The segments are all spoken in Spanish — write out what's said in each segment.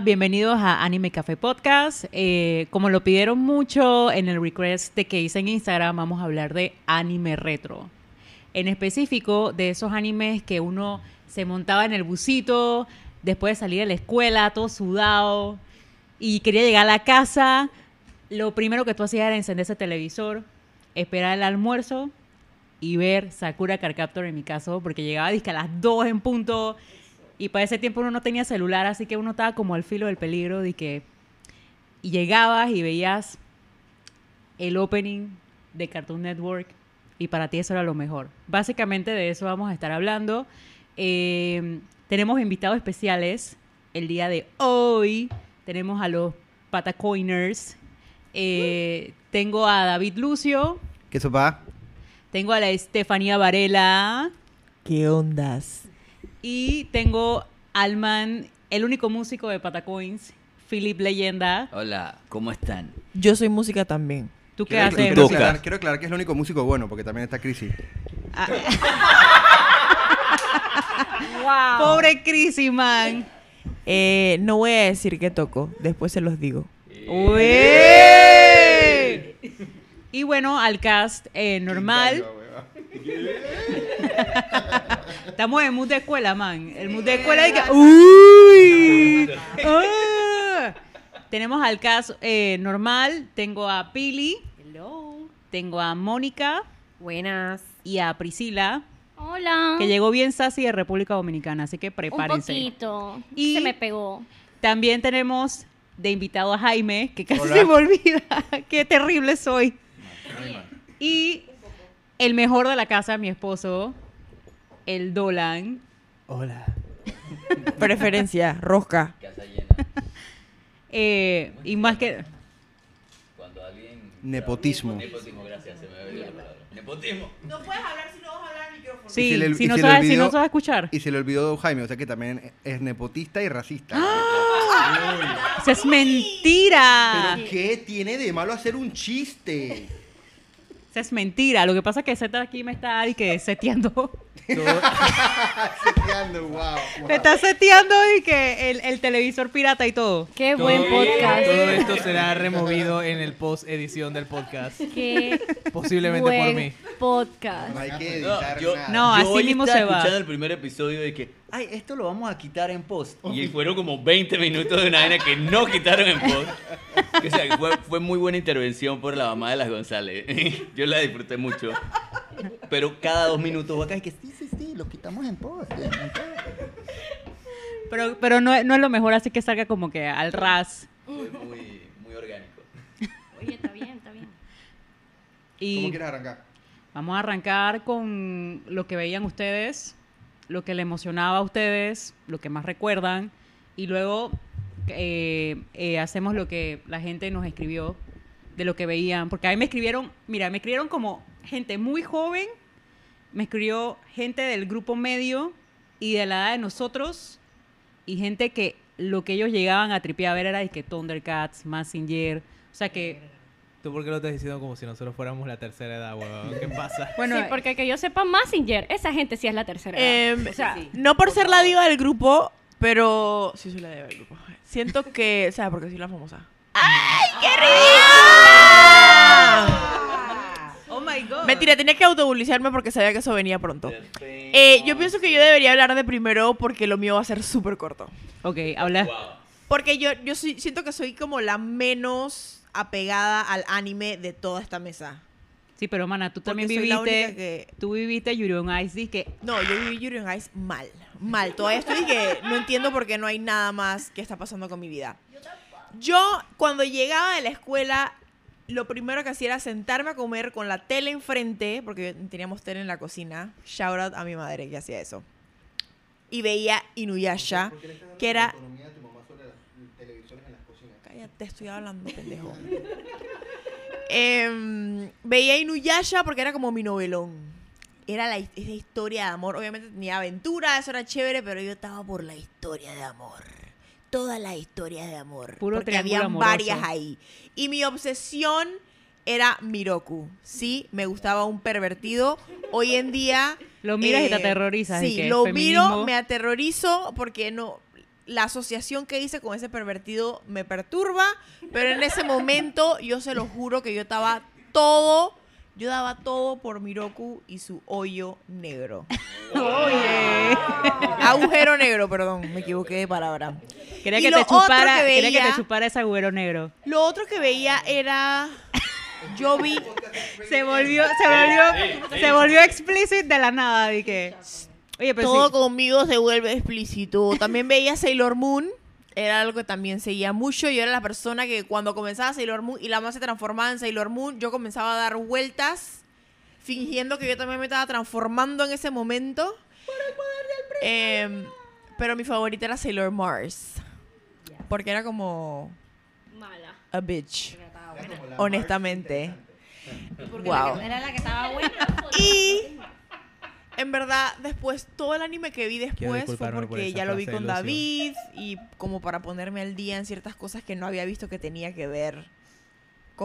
Bienvenidos a Anime Café Podcast. Eh, como lo pidieron mucho en el request de que hice en Instagram, vamos a hablar de anime retro. En específico, de esos animes que uno se montaba en el busito después de salir de la escuela, todo sudado, y quería llegar a la casa. Lo primero que tú hacías era encender ese televisor, esperar el almuerzo y ver Sakura Card Captor en mi caso, porque llegaba a las 2 en punto y para ese tiempo uno no tenía celular, así que uno estaba como al filo del peligro de que y llegabas y veías el opening de Cartoon Network y para ti eso era lo mejor. Básicamente de eso vamos a estar hablando. Eh, tenemos invitados especiales el día de hoy. Tenemos a los Patacoiners. Eh, tengo a David Lucio. ¿Qué sopa? Tengo a la Estefanía Varela. ¿Qué ondas? Y tengo al man, el único músico de Patacoins, Philip Leyenda. Hola, ¿cómo están? Yo soy música también. ¿Tú qué Quiero, haces? quiero aclarar, quiero aclarar que es el único músico bueno, porque también está Crisi. Pobre Chrissy, man. Eh, no voy a decir que toco, después se los digo. Uy. Y bueno, al cast eh, normal. Estamos en mood de escuela, man. El mood de escuela es que... ¡Uy! Ah. Tenemos al cast eh, normal. Tengo a Pili. Hello. Tengo a Mónica Buenas. y a Priscila, Hola. que llegó bien sassy de República Dominicana, así que Un prepárense. poquito. Y- Se me pegó. También tenemos de invitado a Jaime, que casi Hola. se me olvida. Qué terrible soy. Y el mejor de la casa, mi esposo, el Dolan. Hola. Preferencia, rosca. Casa llena. Eh, y más que... Cuando alguien... Nepotismo. Nepotismo, gracias, se me había olvidado la palabra. Nepotismo. No puedes hablar si no vas a hablar al micrófono. Sí, le- si, no sabes, si olvidó- no sabes escuchar. Y se le olvidó Jaime, o sea que también es nepotista y racista. Eso es mentira. ¿Pero qué tiene de malo hacer un chiste? Eso es mentira. Lo que pasa es que Z aquí me está y que seteando. Seteando, wow, wow. Me está seteando y que el, el televisor pirata y todo. Qué Todo- buen podcast. Todo esto será removido en el post edición del podcast. Qué Posiblemente buen por mí. podcast. No hay que No, editar yo, nada. No, yo así hoy mismo se va. escuchando el primer episodio de que, ay, esto lo vamos a quitar en post. Y fueron como 20 minutos de una vaina que no quitaron en post. O sea, fue, fue muy buena intervención por la mamá de las González. Yo la disfruté mucho. Pero cada dos minutos acá es que sí, sí, sí, lo quitamos en post. en post". Pero, pero no, es- no es lo mejor, así que salga como que al ras. Fue muy, muy orgánico. Oye, está bien, está bien. ¿Cómo Y quieres arrancar? vamos a arrancar con lo que veían ustedes, lo que le emocionaba a ustedes, lo que más recuerdan. Y luego eh, eh, hacemos lo que la gente nos escribió de lo que veían. Porque a mí me escribieron, mira, me escribieron como gente muy joven, me escribió gente del grupo medio y de la edad de nosotros, y gente que lo que ellos llegaban a tripear a ver era de que Thundercats, Massinger, o sea que, ¿Tú por qué lo estás diciendo como si nosotros fuéramos la tercera edad, weón? ¿Qué pasa? bueno, sí, porque que yo sepa Massinger, esa gente sí es la tercera. edad. Em, o sea, no por ser la diva del grupo, pero sí soy la diva del grupo. Siento que, o sea, porque soy la famosa. ¡Ay, qué ridícula! My god. Mentira, tenía que autobulizarme porque sabía que eso venía pronto. Eh, yo pienso que yo debería hablar de primero porque lo mío va a ser súper corto. Ok, habla. Wow. Porque yo, yo soy- siento que soy como la menos apegada al anime de toda esta mesa. Sí, pero mana, tú Porque también soy la viviste, única que- tú viviste Yuri on Ice, que No, yo viví Yuri on Ice mal. Mal. Todavía estoy que no entiendo por qué no hay nada más que está pasando con mi vida. Yo, cuando llegaba de la escuela, lo primero que hacía era sentarme a comer con la tele enfrente, porque teníamos tele en la cocina. Shout out a mi madre que hacía eso. Y veía Inuyasha, que era... Cállate, estoy hablando, pendejo. Em, veía Inuyasha porque era como mi novelón. Era la, esa historia de amor. Obviamente tenía aventura, eso era chévere, pero yo estaba por la historia de amor. Todas las historias de amor. Puro porque había varias ahí. Y mi obsesión era Miroku. Sí, me gustaba un pervertido. Hoy en día... Lo miras y te aterrorizas, y Sí, que lo feminismo. miro, me aterrorizo porque no... la asociación que hice con ese pervertido me perturba, pero en ese momento yo se lo juro que yo estaba todo, yo daba todo por Miroku y su hoyo negro. Oye. Agujero negro, perdón, me equivoqué de palabra. Quería Y que, te chupara, que quería que te chupara ese agüero negro. Lo otro que veía era yo vi Se volvió, se volvió, se volvió explícito de la nada, de que. Oye, pero todo sí. conmigo se vuelve explícito. También veía Sailor Moon. Era algo que también seguía mucho. Yo era la persona que cuando comenzaba Sailor Moon y la más se transformaba en Sailor Moon, yo comenzaba a dar vueltas fingiendo que yo también me estaba transformando en ese momento. Em, pero mi favorita era Sailor Mars. Porque era como Mala. a bitch. Honestamente. Porque Wow. era la que estaba buena. Y en verdad, después, todo el anime que vi después fue por porque ya lo vi con David y como para ponerme al día en ciertas cosas que no había visto que tenía que ver.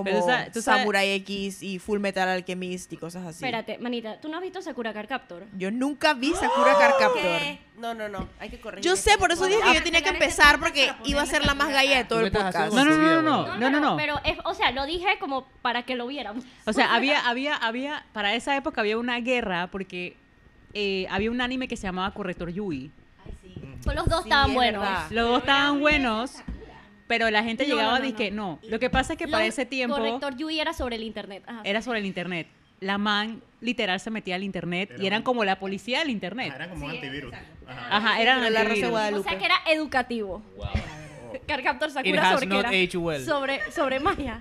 Como sabes- Samurai X y Full Metal Alchemist y cosas así. Espérate, manita, ¿tú no has visto Sakura Card Captor? Yo nunca vi Sakura Card Captor. ¿Qué? No, no, no. Hay que corregir. Yo sé, por eso dije que yo tenía que empezar porque iba a ser la más galla de todo el podcast. No, no, no, no, no, no, no, no. Pero, es, o sea, lo dije como para que lo viéramos. O sea, había, había, había, para esa época había una guerra porque eh, había un anime que se llamaba Corrector Yui. Pues los dos Sí, estaban es buenos. verdad. Los dos estaban buenos, pero la gente No, llegaba no, a no, decir que no. no. Lo que pasa es que para ese tiempo Corrector Yui era sobre el internet. Ajá. era sobre el internet. La man literal se metía al internet y eran como la policía del internet. Ah, Eran como antivirus. Ajá. Ajá, eran la Rosa de antivirus. o Guadalupe. sea que era educativo. Wow. Card Captor It Sakura has sobre qué not era? aged well. Sobre, sobre magia.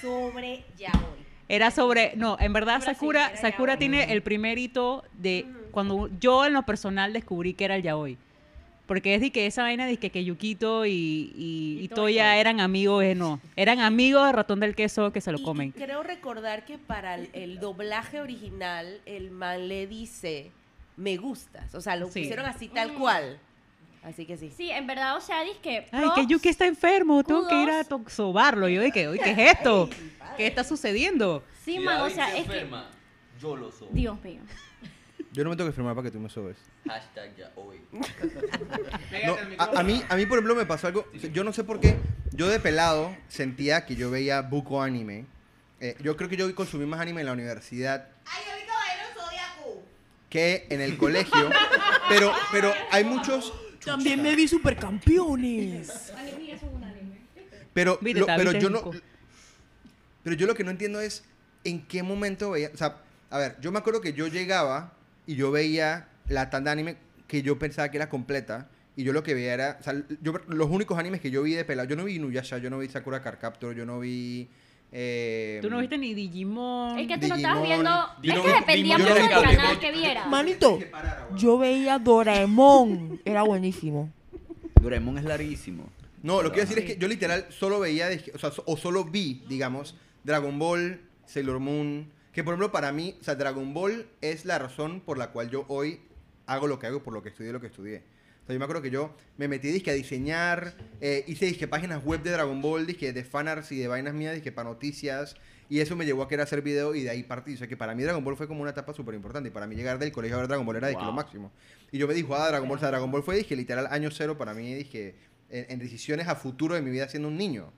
Sobre yaoi. Era sobre, no, en verdad Sakura sí, Sakura, tiene el primer hito de cuando yo en lo personal descubrí que era el yaoi. Porque es de que esa vaina de que, que Yukito y, y, y Toya eran amigos, eh, no. Eran amigos de ratón del queso que se lo Y- y comen. creo recordar que para el, el doblaje original, el man le dice, me gustas. O sea, lo Sí. pusieron así tal cual. Así que sí. Sí, en verdad, o sea, que Ay, que Yuki está enfermo, tengo que ir a sobarlo. Yo dije, oye, ¿qué es esto? ¿Qué está sucediendo? Sí, Si man, o sea, se es que... enferma, Yo lo soy. Dios mío. Yo no me tengo que firmar para que tú me sobes. Hashtag ya hoy. No, a, a mí, a mí, por ejemplo, me pasó algo. Yo no sé por qué. Yo de pelado sentía que yo veía buco anime. Eh, yo creo que yo consumí más anime en la universidad Ay, yo vi Caballero Zodiaco. que en el colegio. Pero, pero hay muchos. También me vi Supercampeones. Pero, lo- pero yo no. Pero yo lo que no entiendo es en qué momento veía. O sea, a ver, yo me acuerdo que yo llegaba y yo veía la tanda de anime que yo pensaba que era completa. Y yo lo que veía era. O sea, yo, los únicos animes que yo vi de pelado. Yo no vi Inuyasha, yo no vi Sakura Card Captor, yo no vi. eh, Tú no viste ni Digimon. Es que tú no estabas Digimon, viendo... Es no que vi- dependía mucho del canal que vieras. Manito, yo veía Doraemon. Era buenísimo. Doraemon es larguísimo. No, lo que quiero decir es que yo literal solo veía, sea, o solo vi, digamos, Dragon Ball, Sailor Moon, que por ejemplo para mí, o sea, Dragon Ball es la razón por la cual yo hoy hago lo que hago, por lo que estudié lo que estudié. O sea, yo me acuerdo que yo me metí disque a diseñar, eh, hice disque páginas web de Dragon Ball, disque de fanarts y de vainas mías, disque para noticias, y eso me llevó a querer hacer video y de ahí partí. O sea, que para mí Dragon Ball fue como una etapa súper importante, y para mí llegar del colegio a ver Dragon Ball era disque Wow. lo máximo. Y yo me dije, ah, Dragon Ball, o sea, Dragon Ball fue, dije, literal, año cero para mí, dije, en, en decisiones a futuro de mi vida siendo un niño.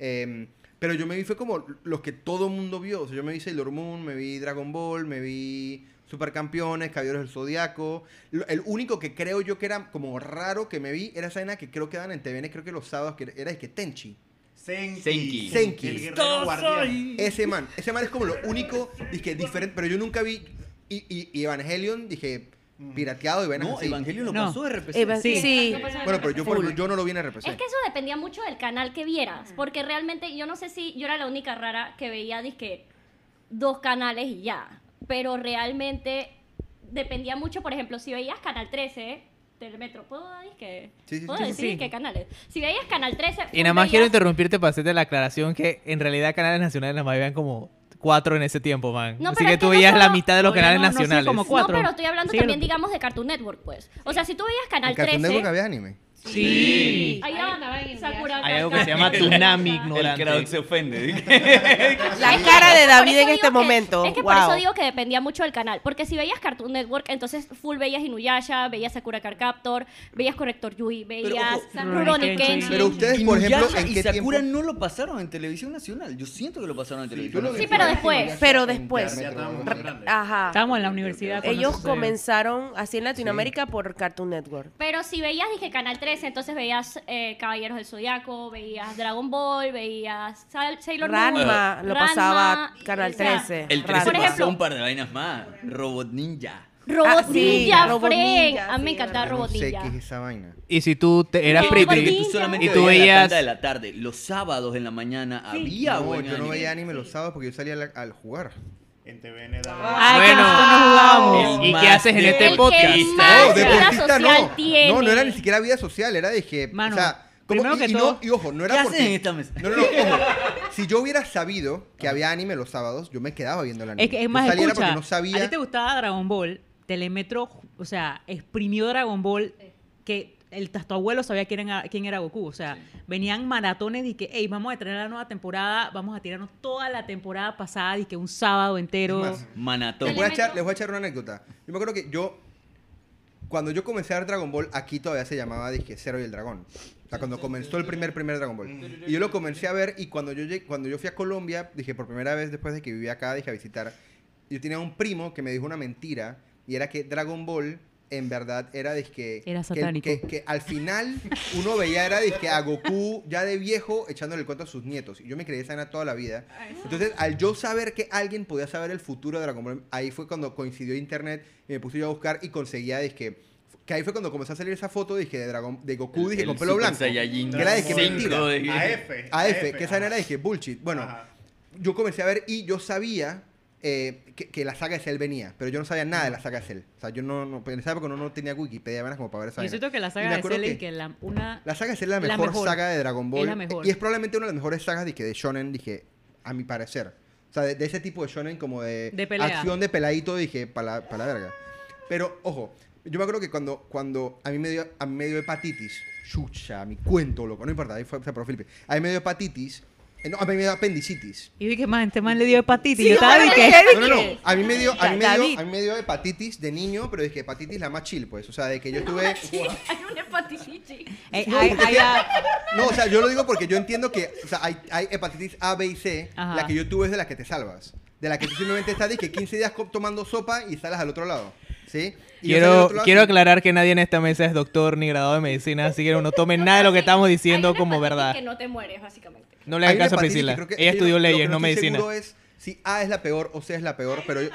Em, pero yo me vi, fue como los que todo mundo vio. O sea, yo me vi Sailor Moon, me vi Dragon Ball, me vi Supercampeones, Caballeros del Zodiaco. Lo- El único que creo yo que era como raro que me vi era esa escena que creo que dan en TVN, creo que los sábados, que era es que Tenchi. Senki. Senki. Senki. El guerrero guardián. Ese man, ese man es como lo único, dije, diferente, pero yo nunca vi. Y, y- y Evangelion, dije, pirateado y vainas No, así. Evangelio lo No. pasó de RPC. Eva- Sí. sí. Bueno, pero yo, por ejemplo, yo no lo vi en RPC. Es que eso dependía mucho del canal que vieras, porque realmente yo no sé si yo era la única rara que veía disque dos canales y ya, pero realmente dependía mucho, por ejemplo, si veías Canal 13, Telemetro, ¿puedo disque? Sí, sí, ¿Puedo sí, decir sí. qué canales? Si veías Canal 13, Y nada más quiero interrumpirte para hacerte la aclaración que en realidad canales nacionales nada más habían como cuatro en ese tiempo, man. No, Así que tú que no veías la mitad de los Oye, canales no, nacionales. como No, pero estoy hablando Sí, también, digamos, de Cartoon Network, pues. O sea, si tú veías Canal en Cartoon 13... Network había anime. Sí. Sakura Hay algo que se llama. Tsunami El crowd ignorante. se ofende. La cara de David en este que- momento. Es que por eso digo que dependía mucho del canal. Porque si veías Cartoon Network, entonces full veías Inuyasha, veías Sakura Card Captor, veías Corrector Yui, veías Rurouni Kenshin. Pero ustedes, por ejemplo, Inuyasha ¿en y qué Sakura tiempo? no lo pasaron en televisión nacional. Yo siento que lo pasaron en televisión vi Sí, nacional. pero después. Pero después. Ajá. Estábamos en la universidad. Ellos comenzaron así en Latinoamérica por Cartoon Network. Pero si veías, dije, Canal 13, entonces veías eh, Caballeros del Zodiaco, veías Dragon Ball, veías Sailor Moon. Ranma lo Ranma, pasaba Canal o sea, 13. El 13 Ranma. Por ejemplo- pasó un par de vainas más. Robot Ninja. Robot Ah, sí, Ninja, Robot Fren. Ninja, A mí me sí, encantaba no Robot sé Ninja. qué es esa vaina. Y si tú te- eras Sí, tú solamente y tú veías la veías tanda de la tarde. Los sábados en la mañana había No, buen yo no veía anime los sábados porque yo salía al, al jugar. En TVN daba. Ay, que Bueno. nosotros no ¿Y qué haces en este que podcast? más No, deportista no. tiene. No, no era ni siquiera vida social, era de que. Mano, o sea, como, y, que y no- y ojo, no ¿Qué era porque. en esta mesa? No, no, no, ojo. Si yo hubiera sabido que había anime los sábados, yo me quedaba viendo el anime. Es que es más, escucha, porque no sabía. a ti te gustaba Dragon Ball, Telemetro, o sea, exprimió Dragon Ball que el tu abuelo sabía quién era, quién era Goku, o sea, venían maratones y que, hey, vamos a tener la nueva temporada, vamos a tirarnos toda la temporada pasada y que un sábado entero. Más, Manatón. Les voy, a echar, les voy a echar una anécdota. Yo me acuerdo que yo, cuando yo comencé a ver Dragon Ball, aquí todavía se llamaba, dije, Cero y el Dragón. O sea, cuando comenzó el primer, primer Dragon Ball. Y yo lo comencé a ver y cuando yo, llegué- cuando yo fui a Colombia, dije, por primera vez después de que vivía acá, dije a visitar, yo tenía un primo que me dijo una mentira y era que Dragon Ball en verdad era de que, Era que- satánico. que, que al final uno veía era de que a Goku ya de viejo echándole el cuento a sus nietos y yo me creí esa vaina toda la vida entonces al yo saber que alguien podía saber el futuro de Dragon Ball ahí fue cuando coincidió internet y me puse yo a buscar y conseguía de que que ahí fue cuando comenzó a salir esa foto dije de Dragon de Goku dije El con pelo blanco Saiyajin que era de que mentira de- AF. AF que esa era de que bullshit bueno Ajá. yo comencé a ver y yo sabía eh, que, que la saga de Cell venía, pero yo no sabía nada de la saga de Cell. O sea, yo no, no en esa época no, no tenía Wikipedia vaina como para ver esa Yo vaina. siento que la saga de Cell es que que la, una... La saga de Cell es la la mejor, mejor. saga de Dragon Ball. Es la mejor. Y es probablemente una de las mejores sagas dije, de Shonen, dije, a mi parecer. O sea, de, de ese tipo de Shonen como de, De acción de peladito, dije, para la, pa' la verga. Pero, ojo, yo me acuerdo que cuando, cuando a, mí me dio, a mí me dio hepatitis, chucha, mi cuento, loco, no importa, ahí fue, fue por Felipe. A mí me dio hepatitis, no, a mí me dio apendicitis. Y dije, man, este man le dio hepatitis. Sí, yo estaba también. No, no, no. A mí me dio, a mí me dio, a mí me dio hepatitis de niño, pero dije hepatitis la más chill, pues. O sea, de que yo tuve. Hay una hepatitis. Eh, No, o sea, yo lo digo porque yo entiendo que, o sea, hay, hay hepatitis A, B y C. Ajá. La que yo tuve es de la que te salvas. De la que tú simplemente estás, dije, 15 días tomando sopa y sales al otro lado. ¿Sí? Quiero, quiero aclarar que nadie en esta mesa es doctor ni graduado de medicina, así que no tomen nada de lo que estamos diciendo Hay una como verdad. Que no te mueres, básicamente. No le una caso a Priscila. que- Ella estudió lo- lo leyes, que no estoy medicina. seguro es si A es la peor o C es la peor, pero yo...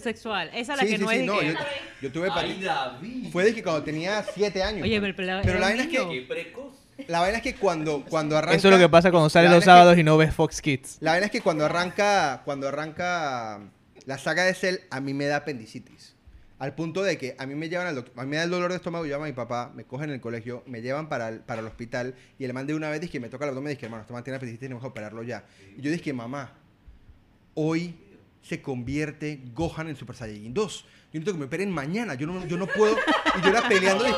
Sexual. Esa es la Sí, que sí, no sí, es no, que... yo, yo tuve Ay. Fue de que cuando tenía 7 años. Oye, pues. pero, Pero la vaina es que- precoz. La vaina es que cuando, cuando arranca... Eso es lo que pasa cuando sales los que- sábados y no ves Fox Kids. La vaina es que cuando arranca, cuando arranca la saga de Cell, a mí me da apendicitis. Al punto de que a mí me llevan al doctor, a mí me da el dolor de estómago, yo llamo a mi papá, me cogen en el colegio, me llevan para el, para el hospital y el man de una vez dice que me toca el abdomen y dice, hermano, este man tiene apendicitis, tenemos que operarlo ya. Y yo dije, mamá, hoy se convierte Gohan en Super Saiyajin 2. Yo necesito que me operen mañana, yo no, yo no puedo. Y yo era peleando, dije,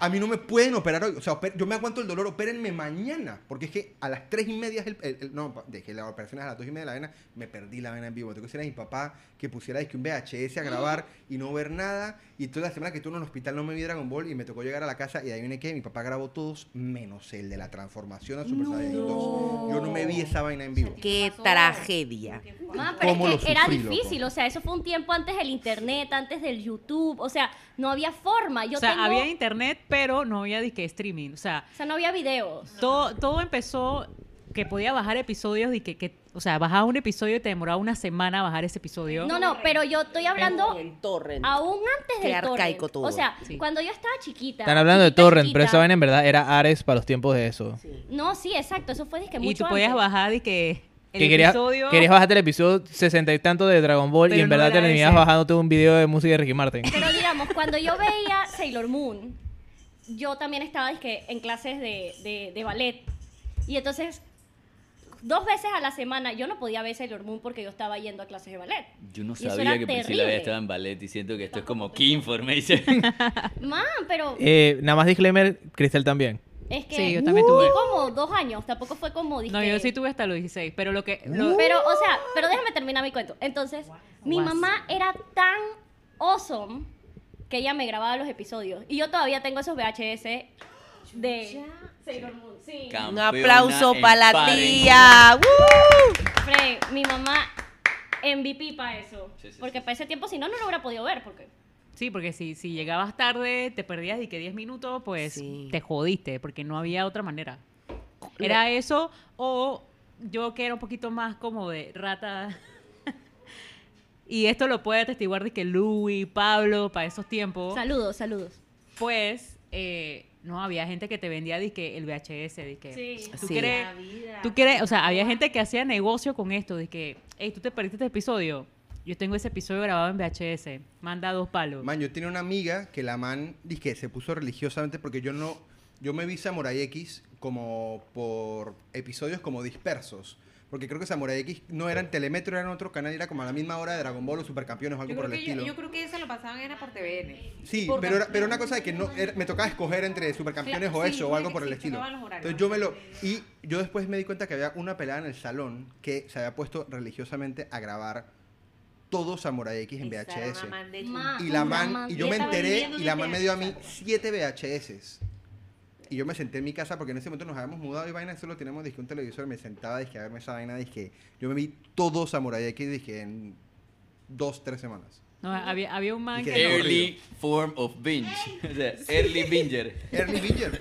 a mí no me pueden operar hoy. O sea, yo me aguanto el dolor, opérenme mañana. Porque es que a las 3 y media es el, el- el- no, dejé la operación a las 2 y media de la vena, me perdí la vena en vivo. Tengo que decir a mi papá que pusiera es que un VHS a grabar y no ver nada. Y toda la semana que estuve en el hospital no me vi Dragon Ball y me tocó llegar a la casa y ahí viene que mi papá grabó todos menos el de la transformación a Super Saiyajin 2. Yo no me vi esa vaina en vivo. Qué tragedia. Ma, pero ¿Cómo es lo que era sufrí, difícil, loco? o sea, eso fue un tiempo antes del internet, antes del YouTube, o sea, no había forma. Yo o sea, tengo- había internet, pero no había disque streaming. O sea, o sea, no había videos. todo, todo empezó que podía bajar episodios y que, que- o sea, bajaba un episodio y te demoraba una semana bajar ese episodio. No, no, pero yo estoy hablando El torrent. aún antes Qué del arcaico torrent. todo. O sea, Sí. cuando yo estaba chiquita. Están hablando de chiquita, Torrent, pero chiquita- esa vaina en verdad era Ares para los tiempos de eso. No, sí, exacto, eso fue disque y mucho tú podías antes. bajar y que el que querías, episodio... querías bajarte el episodio sesenta y tanto de Dragon Ball y Pero en no verdad era te terminabas ese. bajándote un video de música de Ricky Martin. Pero digamos, cuando yo veía Sailor Moon, yo también estaba disque, en clases de, de, de ballet. Y entonces, dos veces a la semana. Yo no podía ver Sailor Moon porque yo estaba yendo a clases de ballet. Yo no sabía que Priscila había estado en ballet y siento que esto es como key information. Man, pero Eh, nada más disclaimer, Cristel también. es que Sí, yo también tuve. fue como dos años. Tampoco fue como... No, dizque- yo sí tuve hasta los 16, pero lo que... lo- Pero, o sea, pero déjame terminar mi cuento. Entonces, mi mamá era tan awesome que ella me grababa los episodios. Y yo todavía tengo esos VHS de Sailor Moon. Sí. Un aplauso para la tía. ¡Woo! Frey, mi mamá MVP para eso. Sí, sí, porque sí, para ese tiempo, si no, no lo hubiera podido ver. Porque Sí, porque si, si llegabas tarde, te perdías y que 10 minutos, pues Sí. te jodiste, porque no había otra manera. Era eso, o yo que era un poquito más como de rata. Y esto lo puede atestiguar de que Louis, Pablo, para esos tiempos, saludos, saludos. pues eh, no había gente que te vendía disque el VHS, disque. Sí. ¿Tú Sí. quieres, tú quieres, o sea, había gente que hacía negocio con esto, de que, hey, tú te perdiste este episodio. Yo tengo ese episodio grabado en VHS. Manda dos palos. Man, yo tenía una amiga que la man, que se puso religiosamente porque yo no, yo me vi Samurai X como por episodios como dispersos. Porque creo que Samurai X no era en Telemetro, era en otro canal, era como a la misma hora de Dragon Ball o Supercampeones o algo por el yo, estilo. yo creo que eso lo pasaban era por TVN. Sí, Por- pero, era- pero una cosa de que no era- me tocaba escoger entre supercampeones Claro, o sí, eso o algo por el estilo. Entonces yo me lo y yo después me di cuenta que había una pelada en el salón que se había puesto religiosamente a grabar todo Samurai X en VHS. Y la man y yo me enteré y la man me dio a mí siete VHS. Y yo me senté en mi casa porque en ese momento nos habíamos mudado y vaina, solo tenemos dije, un televisor, me sentaba dije, a verme esa vaina, dije, yo me vi todo Samurai X dije en dos, tres semanas. No, había, había un man que... que- no- Early form of binge. O sea, early binger. Early Binger.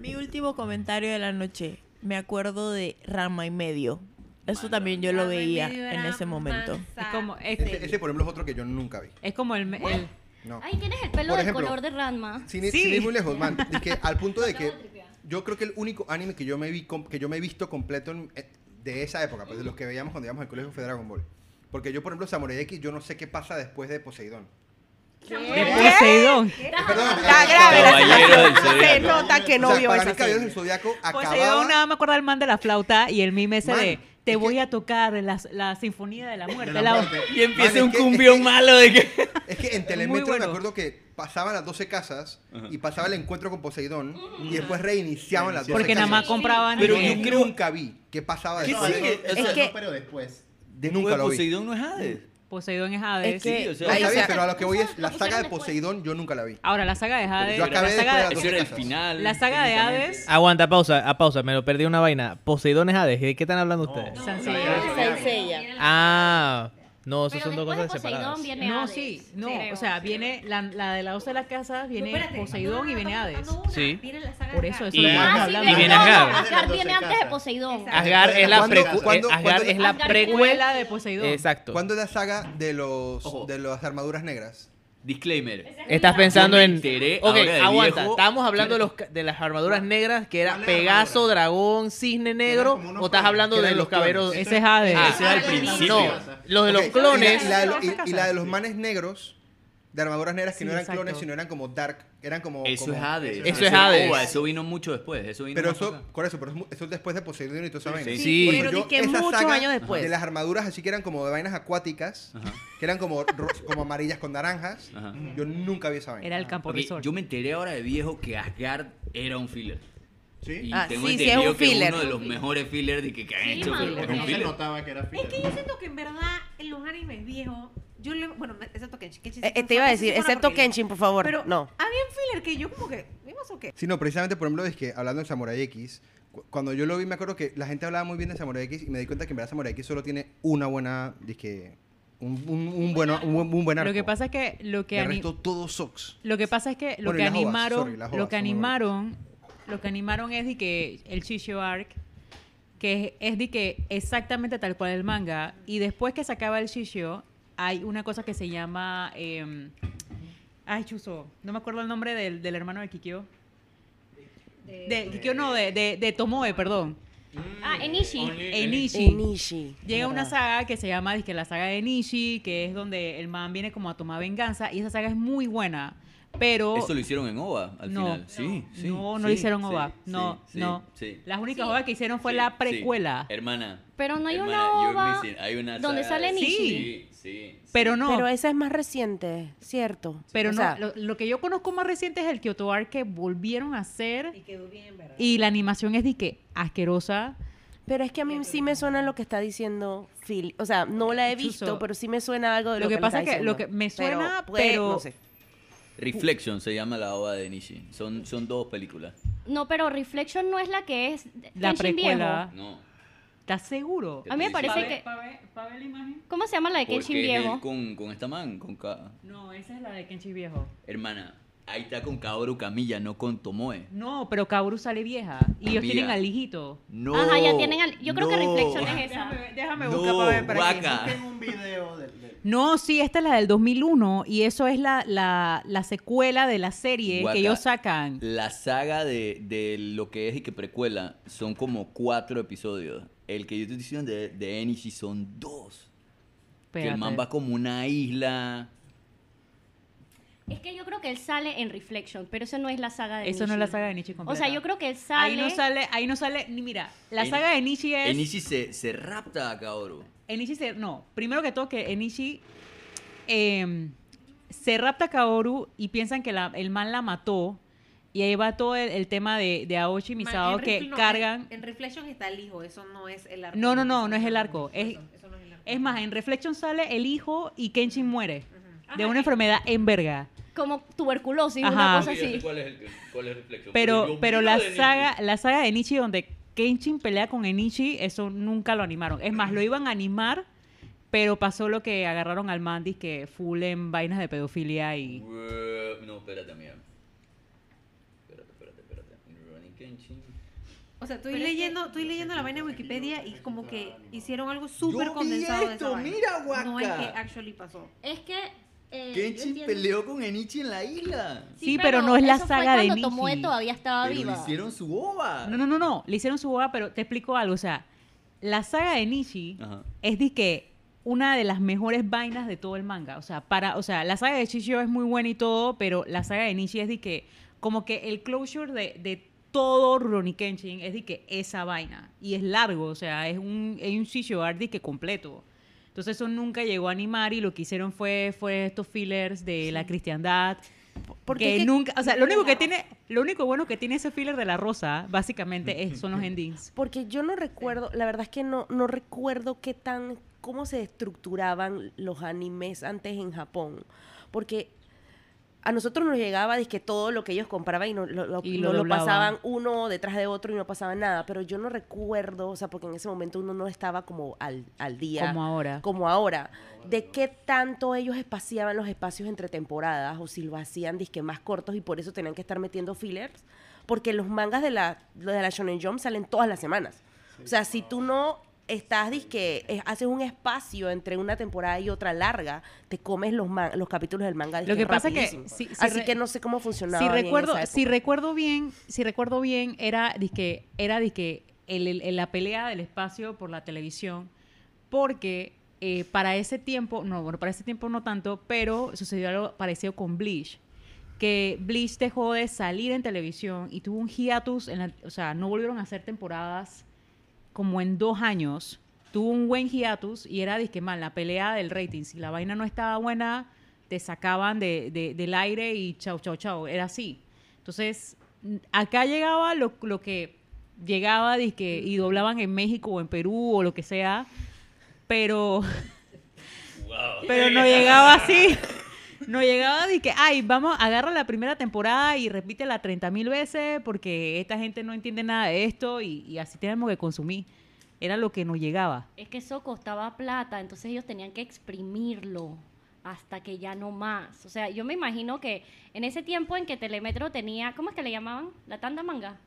Mi último comentario de la noche. Me acuerdo de Rama y medio. Eso también yo lo veía en ese momento. Es como, es, Ese, ese, por ejemplo, es otro que yo nunca vi. es como el, el- No. Ay, tienes el pelo Por del ejemplo, color de Ranma. Sin, ir- Sí. sin ir muy lejos, man. Es que al punto de que yo creo que el único anime que yo me vi com- que yo me he visto completo en- eh, de esa época, pues de los que veíamos cuando íbamos al colegio fue Dragon Ball. Porque yo, por ejemplo, Samurai X, yo no sé qué pasa después de Poseidón. de Poseidón. Perdón, Está eh, grave la Caballero del situación. Se Zodiaco. nota que no o sea, vio para esa mí Caballeros del serie. Zodiaco Poseidón nada me acuerdo del man de la flauta y el mime ese Man, de te es voy que- a tocar la, la sinfonía de la muerte. De la la- muerte. Y empieza Man, un es que- cumbión es que- malo de que. Es que en Telemetro bueno. me acuerdo que pasaban las 12 casas y pasaba el encuentro con Poseidón y después reiniciaban las 12 Porque casas. nada más compraban... Pero de yo nunca vi qué pasaba ¿Qué después. eso sea, que- no, pero después. Después Nunca de lo vi. Poseidón no es Hades. Poseidón es Hades. Es que- Sí, o sea, está bien, pero a lo que voy es la saga de. Poseidón yo nunca la vi. Ahora, la saga de Hades... Yo acabé la saga, de era el final. la saga de. Hades... Aguanta, pausa, a pausa, me lo perdí una vaina. Poseidón es Hades, ¿de qué están hablando ustedes? No. Ah, no, eso son dos cosas Poseidón separadas. viene No, Hades, sí, no, creo. o sea, viene la, la de la 12 de las casas, viene Espérate, Poseidón y viene Hades. no, una, Sí. viene la saga Por eso, eso Y- lo Ah, sí, y viene Asgard. Asgard viene antes de Poseidón. Asgard es la, ¿Cuándo- precu- cuándo- eh, Asgard cuándo- es la Asgard precuela. De Poseidón. Exacto. ¿Cuándo es la saga de los de las armaduras negras? Disclaimer. Estás pensando en. enteré ok, aguanta. viejo. Estábamos hablando de, los, ca- de las armaduras negras, que era ¿Cuál es Pegaso, armadura? dragón, cisne negro. ¿O estás hablando de los caberos? Ese es Hades. Ah, Ese es al principio. No, los de los clones. Y la de los manes negros, de armaduras negras que Sí, no eran exacto. clones, sino eran como dark. Eran como. Eso como- es Hades. Eso es Hades. Eso vino mucho después. Eso vino Pero eso, por eso, pero eso es después de Poseidón y esa Sí, vaina. sí. Sí. Pero di que esa muchos saga años después. De las armaduras así que eran como de vainas acuáticas, Ajá. que eran como, como amarillas con naranjas. Ajá. Yo nunca vi esa vaina. Era el campo Ok, resort. yo me enteré ahora de viejo que Asgard era un filler. Sí. Y Ah, tengo sí, sí, entendido es un que filler. uno de los mejores fillers de que, que han Sí, hecho es no se notaba que era Es filler. que yo siento que en verdad en los animes viejos, yo le, bueno, excepto Kenshin. Kenshin sí Eh, eh, te iba a sí decir, excepto. Kenshin, por favor. Pero no. había un filler que yo como que, ¿vimos o qué? Sí, no, precisamente, por ejemplo, es que hablando de Samurai X, cu- cuando yo lo vi, me acuerdo que la gente hablaba muy bien de Samurai X y me di cuenta que en verdad Samurai X solo tiene una buena, dizque, un, un, un, bueno, un, buen- un buen arco. Lo que pasa es que lo que el resto todo sucks. Lo que pasa es que lo Bueno, que animaron, sorry, lo que animaron, lo que animaron es de que el Shishio Arc, que es, es de que exactamente tal cual el manga, y después que se acaba el Shishio, hay una cosa que se llama, eh, ay chuzo, no me acuerdo el nombre del, del hermano de Kikyo, de Kikyo no, de, de, de Tomoe, perdón. Ah, Enishi. Enishi. Enishi. Llega una saga que se llama dizque, la saga de Nishi, que es donde el man viene como a tomar venganza, y esa saga es muy buena. Pero Eso lo hicieron en OVA al No. final. Sí, sí. no, no sí, hicieron OVA. sí, no, sí, no. sí. Las únicas Sí. OVA que hicieron fue Sí, la sí. precuela. Hermana. Pero no hay una hermana, ova. Hay una donde sale Nishi. Sí, sí. sí. Pero no. Pero esa es más reciente, ¿cierto? Pero O no, sea, lo, lo que yo conozco más reciente es el Kyoto Art que volvieron a hacer Y quedó bien, ¿verdad? y la animación es de que asquerosa. Pero es que a mí sí me suena lo que está diciendo Phil. O sea, no la he visto, pero sí me suena algo de lo, Lo que pasa está es que lo que me suena, pero- no sé. Reflection se llama la OVA de Nishi. Son, son dos películas. No, pero Reflection no es la que es La Kenshin precuela. No. ¿Estás seguro? ¿Qué A mí me parece que... ¿Para ver la imagen? ¿Cómo se llama la de Kenshin Porque es viejo? él con, con esta man, con Ka- No, esa es la de Kenshi viejo. Hermana, ahí está con Kaoru Camilla, no con Tomoe. No, pero Kaoru sale vieja y ellos tienen al hijito. No. Ajá, ya tienen al- yo creo que no. Reflection es esa. Déjame, déjame No, buscar para ver para. Busquen un video del... del- No, sí, esta es la del 2001 y eso es la, la, la secuela de la serie Guaca. que ellos sacan. La saga de, de lo que es y que precuela son como cuatro episodios. El que yo estoy diciendo de, de Enishi son dos. Que el man va como una isla. Es que yo creo que él sale en Reflection, pero eso no es la saga de Eso no es la saga de Nishi O completa. sea, yo creo que él sale... Ahí no sale, ahí no sale, ni mira, la En- saga de Nishi es... Enishi se, se rapta a Kaoru. Enishi se, no, primero que todo que Enishi eh, se rapta a Kaoru y piensan que la- el man la mató y ahí va todo el, el tema de, de Aoshi y Misao en que Refle- no, cargan... En, en Reflection está el hijo, eso no es el arco. No, no, no, no es el arco, es- Eso, eso no es el arco. Es más, en Reflection sale el hijo y Kenshin muere de Ajá, una enfermedad en verga. Como tuberculosis, Ajá. una cosa así. ¿Cuál es el, cuál es Reflection? Pero, pero la saga, la saga de Enichi donde Kenshin pelea con Enichi, eso nunca lo animaron. Es más, lo iban a animar, pero pasó lo que agarraron al Mandis que full en vainas de pedofilia y... No, espérate, amiga. Espérate, espérate, espérate. Kenshin. O sea, estoy Pero es que- leyendo, estoy leyendo la vaina de Wikipedia y como que hicieron algo súper condensado de esa vaina. mira, guaca. No es que actually pasó. Es que... eh, Kenshin peleó con Enichi en la isla. Sí, pero no es la saga de Nishi. Tomoe todavía estaba Pero viva. hicieron su ova. No, no, no, no, le hicieron su boda, pero te explico algo, o sea, la saga de Ajá. es de que una de las mejores vainas de todo el manga, o sea, para, o sea, la saga de Shishio es muy buena y todo, pero la saga de Nishi es de que como que el closure de, de todo Rurouni Kenshin es de que esa vaina y es largo, o sea, es un es un Shishio art de que completo. Entonces eso nunca llegó a animar y lo que hicieron fue fue estos fillers de la cristiandad Porque que es que- nunca, o sea, lo único que tiene, lo único bueno que tiene ese filler de la rosa, básicamente, es, son los endings. Porque yo no recuerdo, la verdad es que no, no recuerdo qué tan, cómo se estructuraban los animes antes en Japón. Porque a nosotros nos llegaba que todo lo que ellos compraban y no- lo, lo- Y no lo lo doblaban. pasaban uno detrás de otro y no pasaba nada. Pero yo no recuerdo, o sea, porque en ese momento uno no estaba como al, al día. Como ahora. Como ahora. De qué tanto ellos espaciaban los espacios entre temporadas o si lo hacían disque más cortos y por eso tenían que estar metiendo fillers. Porque los mangas de la, de la Shonen Jump salen todas las semanas. O sea, si tú no estás, disque, eh, haces un espacio entre una temporada y otra larga, te comes los, man- los capítulos del manga. Lo disque que pasa es que rapidísimo. si- si Así re- que no sé cómo funcionaba. si recuerdo, si recuerdo bien, si recuerdo bien, era que era que el, el- el- la pelea del espacio por la televisión, porque eh, para ese tiempo, no, bueno, para ese tiempo no tanto, pero sucedió algo parecido con Bleach, que Bleach dejó de salir en televisión y tuvo un hiatus, en la- o sea, no volvieron a hacer temporadas como en dos años. Tuvo un buen hiatus y era disque mal, la pelea del rating. Si la vaina no estaba buena, te sacaban de, de- del aire y chau, chau, chau. Era así. Entonces, acá llegaba lo, lo que llegaba disque, y doblaban en México o en Perú o lo que sea, pero, pero no llegaba así. No llegaba de que, ay, vamos, agarra la primera temporada y repítela 30 mil veces porque esta gente no entiende nada de esto y, y así tenemos que consumir. Era lo que nos llegaba. Es que eso costaba plata, entonces ellos tenían que exprimirlo hasta que ya no más. O sea, yo me imagino que en ese tiempo en que Telemetro tenía, ¿cómo es que le llamaban? La tanda manga.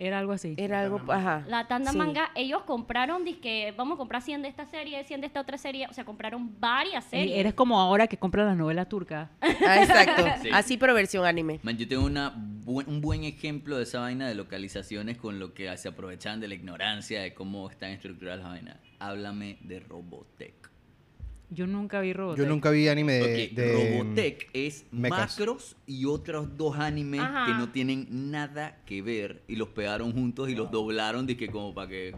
Era algo así. Era algo, ajá. La tanda Sí. manga, ellos compraron, que vamos a comprar 100 de esta serie, 100 de esta otra serie, o sea, compraron varias Y series. eres como ahora que compras la novela turca. Ah, exacto. Sí. Así, pero versión anime. Man, yo tengo una bu- un buen ejemplo de esa vaina de localizaciones con lo que se aprovechan de la ignorancia de cómo están estructuradas las vainas. Háblame de Robotech. Yo nunca vi Robotech. Yo nunca vi anime de... Ok, de- Robotech es mechas. Macros y otros dos animes Ajá. que no tienen nada que ver y los pegaron juntos y los doblaron de que como para que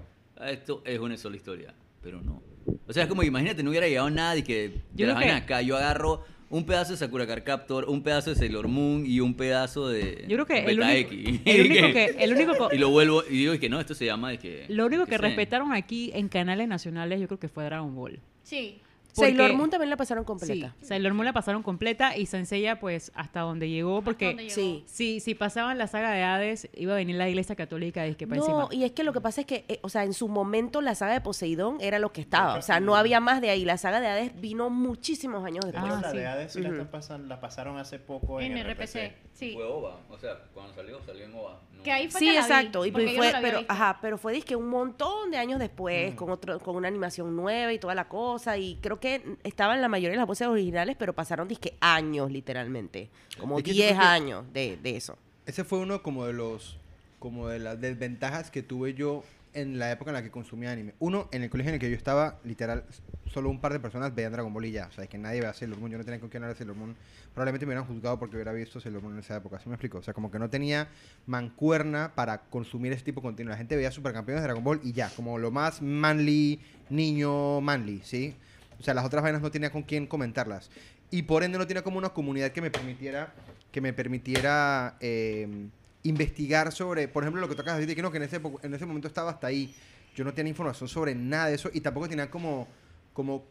esto es una sola historia, pero no. O sea, es como imagínate, no hubiera llegado nada y que Yo la que- acá yo agarro un pedazo de Sakura Card Captor, un pedazo de Sailor Moon y un pedazo de Yo creo que el Beta único, X. el único que, el único co- y lo vuelvo y digo que no, esto se llama de que lo único que respetaron aquí en canales nacionales yo creo que fue Dragon Ball. Sí. Porque- Sailor Moon también la pasaron completa. Sí, Sailor Moon la pasaron completa y Senseiya pues hasta donde llegó porque donde llegó. Sí. si, si pasaban la saga de Hades iba a venir la iglesia católica y que para No, encima. y es que lo que pasa es que, eh, o sea, en su momento la saga de Poseidón era lo que estaba. O sea, no había más de ahí. La saga de Hades vino muchísimos años De después. Ah, la sí. de Hades sí la, están pasan- la pasaron hace poco en, En RPC, sí. Fue OVA, o sea, cuando salió salió en OVA. No- Que ahí fue Sí, que la vi, exacto. Y no pero, visto. ajá, pero fue disque un montón de años después, con otro, con una animación nueva y toda la cosa. Y creo que estaban la mayoría de las voces originales, pero pasaron disque años, literalmente. Como Es que 10 creo que- años de, de eso. Ese fue uno como de los como de las desventajas que tuve yo en la época en la que consumía anime. Uno, en el colegio en el que yo estaba, literal, solo un par de personas veían Dragon Ball y ya. O sea, que nadie veía Sailor Moon. Yo no tenía con quién hablar de Sailor Moon. Probablemente me hubieran juzgado porque hubiera visto Sailor Moon en esa época. ¿Sí me explico? O sea, como que no tenía mancuerna para consumir ese tipo de contenido. La gente veía Supercampeones de Dragon Ball y ya. Como lo más manly, niño manly, ¿sí? O sea, las otras vainas no tenía con quién comentarlas. Y por ende no tenía como una comunidad que me permitiera, que me permitiera eh, investigar sobre, por ejemplo, lo que tocas decir, de que no, que en ese, en ese momento estaba hasta ahí. Yo no tenía información sobre nada de eso y tampoco tenía como, como,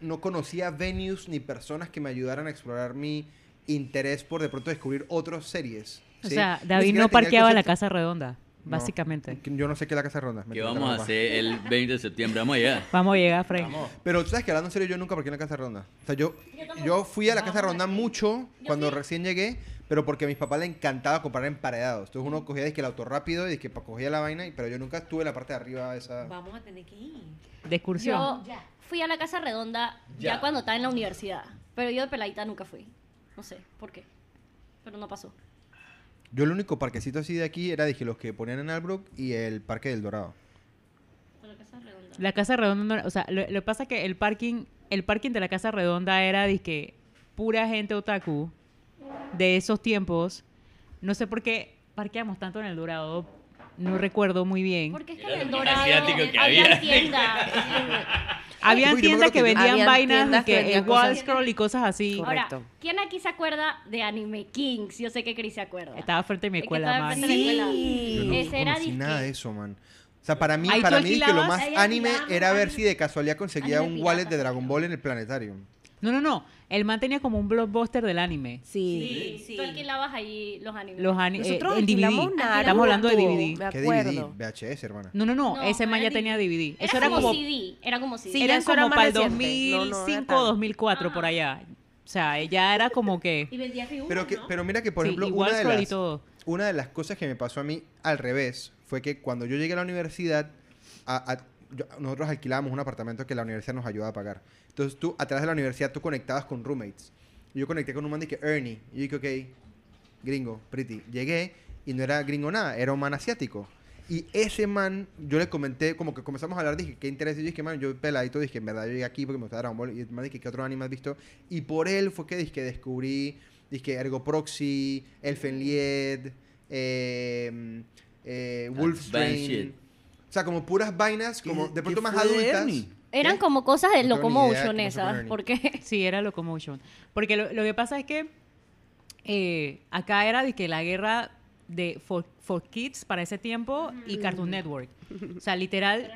no conocía venues ni personas que me ayudaran a explorar mi interés por de pronto descubrir otras series. o ¿sí? sea, Ni David no parqueaba la casa redonda, No, básicamente. Yo no sé qué es la casa ronda. ¿Qué vamos a hacer el 20 de septiembre? Vamos allá. Vamos a llegar, Frank. Vamos. Pero tú sabes que hablando en serio, yo nunca parqué en la casa ronda. O sea, yo, yo fui a la casa ronda mucho cuando recién llegué, pero porque a mis papás le encantaba comprar emparedados. Entonces uno cogía que el auto rápido y que cogía la vaina, pero yo nunca estuve en la parte de arriba de esa. Vamos a tener que ir. De excursión. Yo fui a la Casa Redonda ya. Ya. cuando estaba en la universidad, pero yo de peladita nunca fui. No sé por qué, pero no pasó. Yo el único parquecito así de aquí era, dije, los que ponían en Albrook y el Parque del Dorado. La Casa Redonda. La casa redonda, no- o sea, lo, lo que pasa es que el parking, el parking de la casa redonda era que pura gente otaku de esos tiempos. No sé por qué parqueamos tanto en el Dorado, no recuerdo muy bien. Porque es que en el Dorado que había tiendas. Habían Uy, tiendas que vendían Habían vainas de que que cosas- scroll y cosas así. Correcto. Ahora, ¿quién aquí se acuerda de Anime Kings? Yo sé que Chris se acuerda. Estaba frente a mi Es que escuela, man. escuela. Yo no Ese era conocí nada de eso, man. O sea, para mí, para mí que lo más anime alquilábamos era ver anime. si de casualidad conseguía Anime un wallet de Dragon sí. Ball en el planetario. No, no, no. El man tenía como un blockbuster del anime. Sí. Sí, sí. Tú alquilabas ahí los animes. Los ani- eh, Nosotros DVD. Naruto. Estamos hablando de DVD. Me ¿Qué acuerdo. DVD? VHS, hermana. No, no, no. No, ese no man ya tenía DVD. Era Eso era como como CD, era como CD. Sí, era como para el reciente. No, no era 2005, tan- 2004, por allá. O sea, ella era como que... Y vendía figuras, Pero, que, ¿no? pero mira que, por Sí, ejemplo, igual una de, scroll y las, todo. una de las cosas que me pasó a mí al revés fue que cuando yo llegué a la universidad, a- a- yo- nosotros alquilábamos un apartamento que la universidad nos ayudaba a pagar. Entonces tú, a través de la universidad, tú conectabas con roommates. Y yo conecté con un man de que Ernie. Y yo dije, ok, gringo, pretty. Llegué y no era gringo nada, era un man asiático. Y ese man, yo le comenté, como que comenzamos a hablar, dije, qué interés. Y yo dije, man, yo peladito, dije, en verdad yo llegué aquí porque me gustaba Dragon Ball. Y el man dije, ¿qué otro anime has visto? Y por él fue que, dije, descubrí, dije, Ergo Proxy, Elfenlied, eh, eh, Wolfstrain. shit. O sea, como puras vainas, como ¿Qué- de pronto más adultas. Eran ¿Qué? como cosas de No locomotion esas, porque Sí, era Locomotion. Porque lo, lo que pasa es que eh, acá era de que la guerra de for, for Kids para ese tiempo y Cartoon Network. O sea, literal,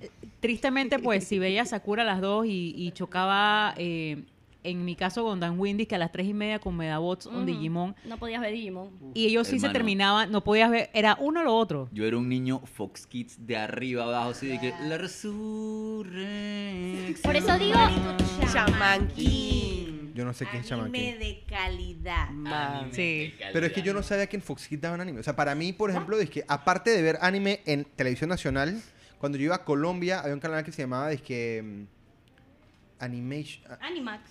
eh, tristemente, pues, si veía Sakura a las dos y, y chocaba, eh, en mi caso, con Dan Windy, que a las tres y media con Medabots Ujú. Digimon, no podías ver Digimon. y ellos sí se terminaban, no podías ver, era uno o lo otro. Yo era un niño Fox Kids de arriba abajo, así de que la resurrección. Por eso digo, Shaman. Yo no sé qué es Anime Chama King. de calidad. Man. Sí. Pero es que yo no sabía que en Fox Kids daban anime. O sea, para mí, por ejemplo, es que aparte de ver anime en televisión nacional, cuando yo iba a Colombia, había un canal que se llamaba, es que... mm, Animation... ah, Animax.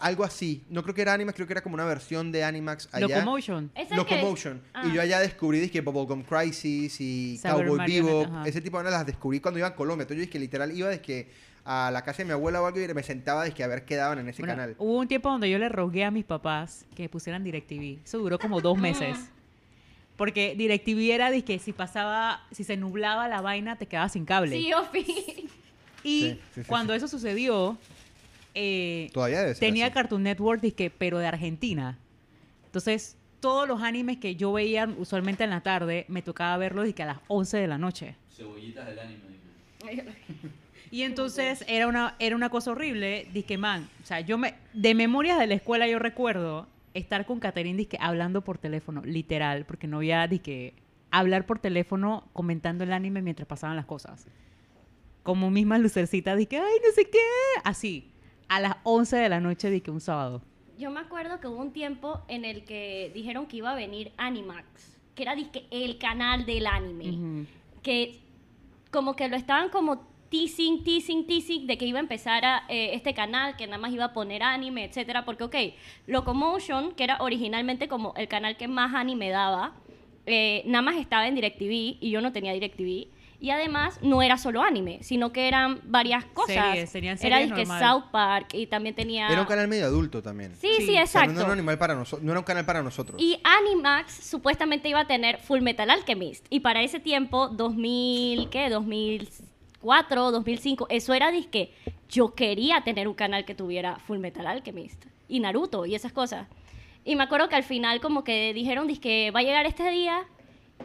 Algo así. No creo que era Animax, creo que era como una versión de Animax allá. Locomotion. ¿Ese es que- Locomotion. Ah. Y yo allá descubrí que Bubblegum Crisis y Cowboy ajá. ese tipo de las descubrí cuando iba a Colombia. Entonces yo dije que literal iba de que a la casa de mi abuela o algo y me sentaba de que a ver qué daban en ese Bueno, canal. Hubo un tiempo donde yo le rogué a mis papás que pusieran DirecTV. Eso duró como dos meses. Porque DirecTV era de que si pasaba, si se nublaba la vaina, te quedabas sin cable. Sí, Ofi. y Sí, sí, sí, cuando sí. eso sucedió, eh, Todavía debe ser tenía así. Cartoon Network, dizque, pero de Argentina. Entonces, todos los animes que yo veía usualmente en la tarde, me tocaba verlos dizque, a las 11 de la noche. Cebollitas del anime. Y entonces era una, era una cosa horrible, dizque, man, o sea, yo me, de memorias de la escuela yo recuerdo estar con Catherine, dizque, hablando por teléfono, literal, porque no había, dizque, hablar por teléfono comentando el anime mientras pasaban las cosas. Como mismas lucercitas, dizque, ay, no sé qué, así, a las 11 de la noche, dizque, un sábado. Yo me acuerdo que hubo un tiempo en el que dijeron que iba a venir Animax, que era dizque, el canal del anime. Que como que lo estaban como teasing, teasing, teasing de que iba a empezar a, eh, este canal, que nada más iba a poner anime, etcétera, porque ok, Locomotion, que era originalmente como el canal que más anime daba, eh, nada más estaba en DirecTV y yo no tenía DirecTV. Y además no era solo anime, sino que eran varias cosas. Series, tenían era series disque normal. South Park y también tenía... Era un canal medio adulto también. Sí, sí, Sí, O sea, exacto. no era un animal para nosotros, no era un canal para nosotros. Y Animax supuestamente iba a tener Full Metal Alchemist. Y para ese tiempo, 2000, ¿qué? 2004, 2005, eso era disque. Yo quería tener un canal que tuviera Full Metal Alchemist. Y Naruto y esas cosas. Y me acuerdo que al final como que dijeron disque va a llegar este día.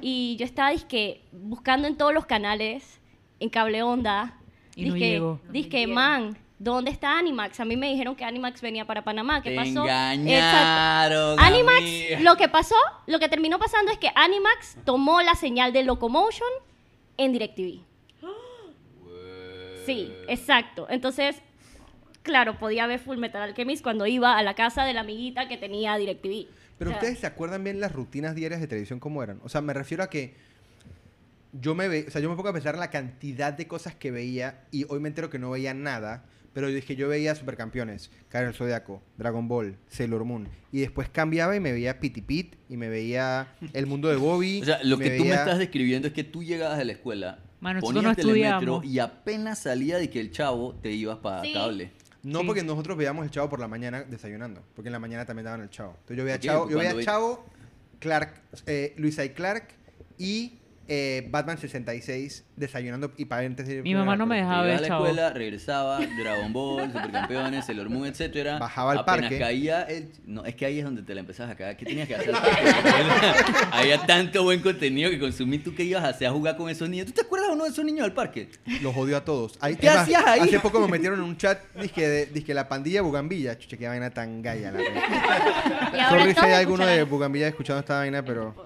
Y yo estaba disque buscando en todos los canales, en cable onda. Y no disque, llegó. disque, man, ¿dónde está Animax? A mí me dijeron que Animax venía para Panamá. ¿Qué Te pasó? Engañaron. Animax, amiga. lo que pasó, lo que terminó pasando es que Animax tomó la señal de Locomotion en DirecTV. Sí, exacto. Entonces, claro, podía ver Full Metal Alchemist cuando iba a la casa de la amiguita que tenía DirecTV. Pero ustedes se acuerdan bien las rutinas diarias de televisión cómo eran. O sea, me refiero a que yo me ve, o sea, yo me pongo a pensar en la cantidad de cosas que veía y hoy me entero que no veía nada, pero yo dije yo veía Supercampeones, Caer el Zodiaco, Dragon Ball, Sailor Moon y después cambiaba y me veía Piti Pit y me veía El Mundo de Bobby. O sea, lo que tú me estás describiendo es que tú llegabas de la escuela, Mano, ponías no telemetro y apenas salía de que el chavo te ibas para Sí. cable. No, Sí. porque nosotros veíamos el Chavo por la mañana desayunando, porque en la mañana también daban el Chavo. Entonces yo veía Chavo, yo veía Chavo, Clark, eh, Luisa y Clark y eh, Batman 66 desayunando y ir Mi mamá no me a la dejaba ver, a la chavo. escuela, regresaba, Dragon Ball, Supercampeones, Sailor Moon, etcétera. Bajaba al Apenas parque. caía el... No, es que ahí es donde te la empezabas a cagar. ¿Qué tenías que hacer? Había tanto buen contenido que consumí. ¿Tú qué ibas a hacer? A jugar con esos niños. ¿Tú te acuerdas o no de esos niños al parque? Los odio a todos. Ahí- ¿Qué hacías ahí? Hace poco me metieron en un chat, dije, de, dizque la pandilla Bugambilla. Chuche, qué vaina tan gaya. La verdad. Sorry si hay alguno de. Bugambilla escuchando esta vaina, pero...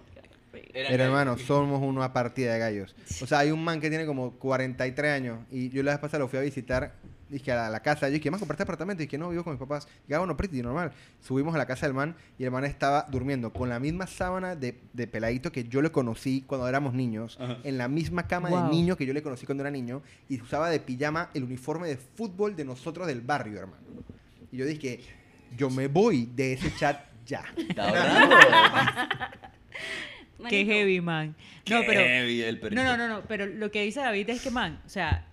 Pero hermano, somos una partida de gallos. O sea, hay un man que tiene como 43 años y yo la vez pasada lo fui a visitar, dije a la, casa, yo dije, más compraste apartamento? Y dije, no, vivo con mis papás. Y ah, bueno, pretty normal. Subimos a la casa del man y el man estaba durmiendo con la misma sábana de, de peladito que yo le conocí cuando éramos niños, en la misma cama Wow. de niño que yo le conocí cuando era niño y usaba de pijama el uniforme de fútbol de nosotros del barrio, hermano. Y yo dije, yo me voy de ese chat ya. ¿Está Qué heavy, man. No, pero... Heavy el perrito. No, no, no, no, pero lo que dice David es que, man, o sea,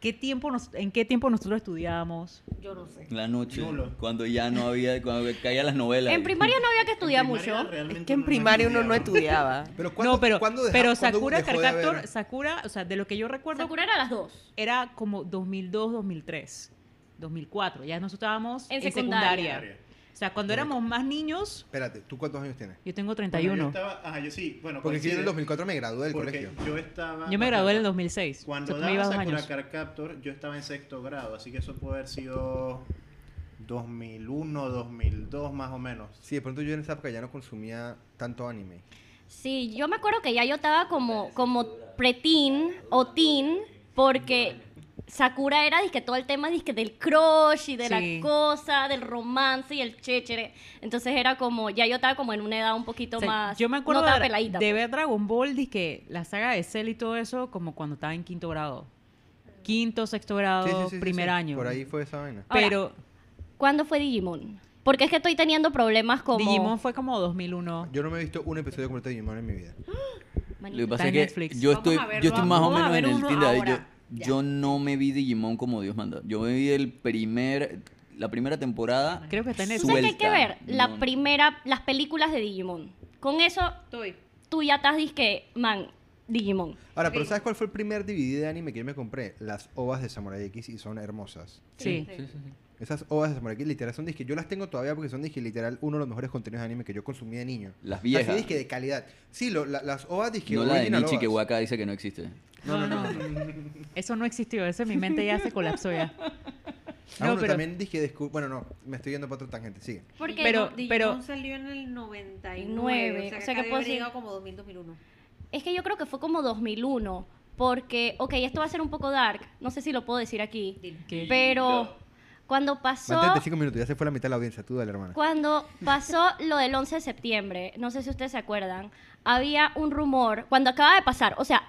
¿qué tiempo nos, ¿en qué tiempo nosotros estudiábamos? Yo no sé. La noche, Nulo. cuando ya no había, cuando caían las novelas. En primaria no había que estudiar En primaria mucho. Es que en primaria uno no estudiaba. Pero ¿cuándo, no, pero, ¿cuándo deja- pero Sakura Carcaptor, Sakura, o sea, de lo que yo recuerdo, Sakura era a las dos. era como 2002, 2003, 2004. Ya nosotros estábamos En en, secundaria. secundaria. O sea, cuando éramos más niños, Espérate, ¿tú cuántos años tienes? yo tengo Bueno, 31. yo estaba, ajá, yo sí, bueno, Porque si yo en el coincide, 2004 me gradué del colegio. yo estaba... Yo me gradué en el 2006. Cuando o sea, daba Sakura Captor, yo estaba en sexto grado, así que eso puede haber sido 2001, 2002 más o menos. Sí, de pronto yo en esa época ya no consumía tanto anime. Sí, yo me acuerdo que ya yo estaba como, como preteen o teen, porque Sakura era disque todo el tema disque del crush y de Sí. la cosa, del romance y el chéchere. Entonces era como, ya yo estaba como en una edad un poquito O sea, más. yo me acuerdo no de, peladita. de pues. ver Dragon Ball, que la saga de Cell y todo eso, como cuando estaba en quinto grado. Quinto, sexto grado, Sí, sí, sí, sí, primer sí. año. Por ahí fue esa vaina. Ahora, Pero ¿Cuándo fue Digimon? Porque es que estoy teniendo problemas como. Digimon fue como 2001. Yo no me he visto un episodio completo de Digimon en mi vida. Lo que pasa es que Netflix. yo estoy, yo estoy más o menos ver en el uno Yo, ahora. Ya. yo no me vi Digimon como Dios manda. Yo me vi el primer, la primera temporada. Creo que está en ¿Tú sabes qué hay que ver? La No. primera, las películas de Digimon. Con eso, Estoy. tú ya estás disque, man, Digimon. Ahora, pero. ¿sabes cuál fue el primer DVD de anime que yo me compré? Las ovas de Samurai X y son hermosas. Sí. Sí, sí, sí. Esas ovas de Samurai X literal son disque. Yo las tengo todavía porque son disque literal uno de los mejores contenidos de anime que yo consumí de niño. Las Así viejas. disque de calidad. Sí, lo- la- las ovas disque No la de Nichi que. Waka dice que no existe. No, no, no. Eso no existió. Eso en mi mente ya se colapsó ya. Ah, No, bueno, pero- también disque descu- Bueno, no, me estoy yendo para otra tangente. Sigue. Porque Pero- No, Digimon pero- salió en el 99. Nueve, O sea, o que, sea, que haber decir- llegado como 2000, 2001. es que yo creo que fue como 2001. Porque, ok, esto va a ser un poco dark. No sé si lo puedo decir aquí. Dile. ¿Qué? Pero cuando pasó. Mantente cinco minutos, ya se fue la mitad de la audiencia. Tú dale, hermana. Cuando pasó lo del 11 de septiembre, no sé si ustedes se acuerdan, había un rumor, cuando acaba de pasar, o sea,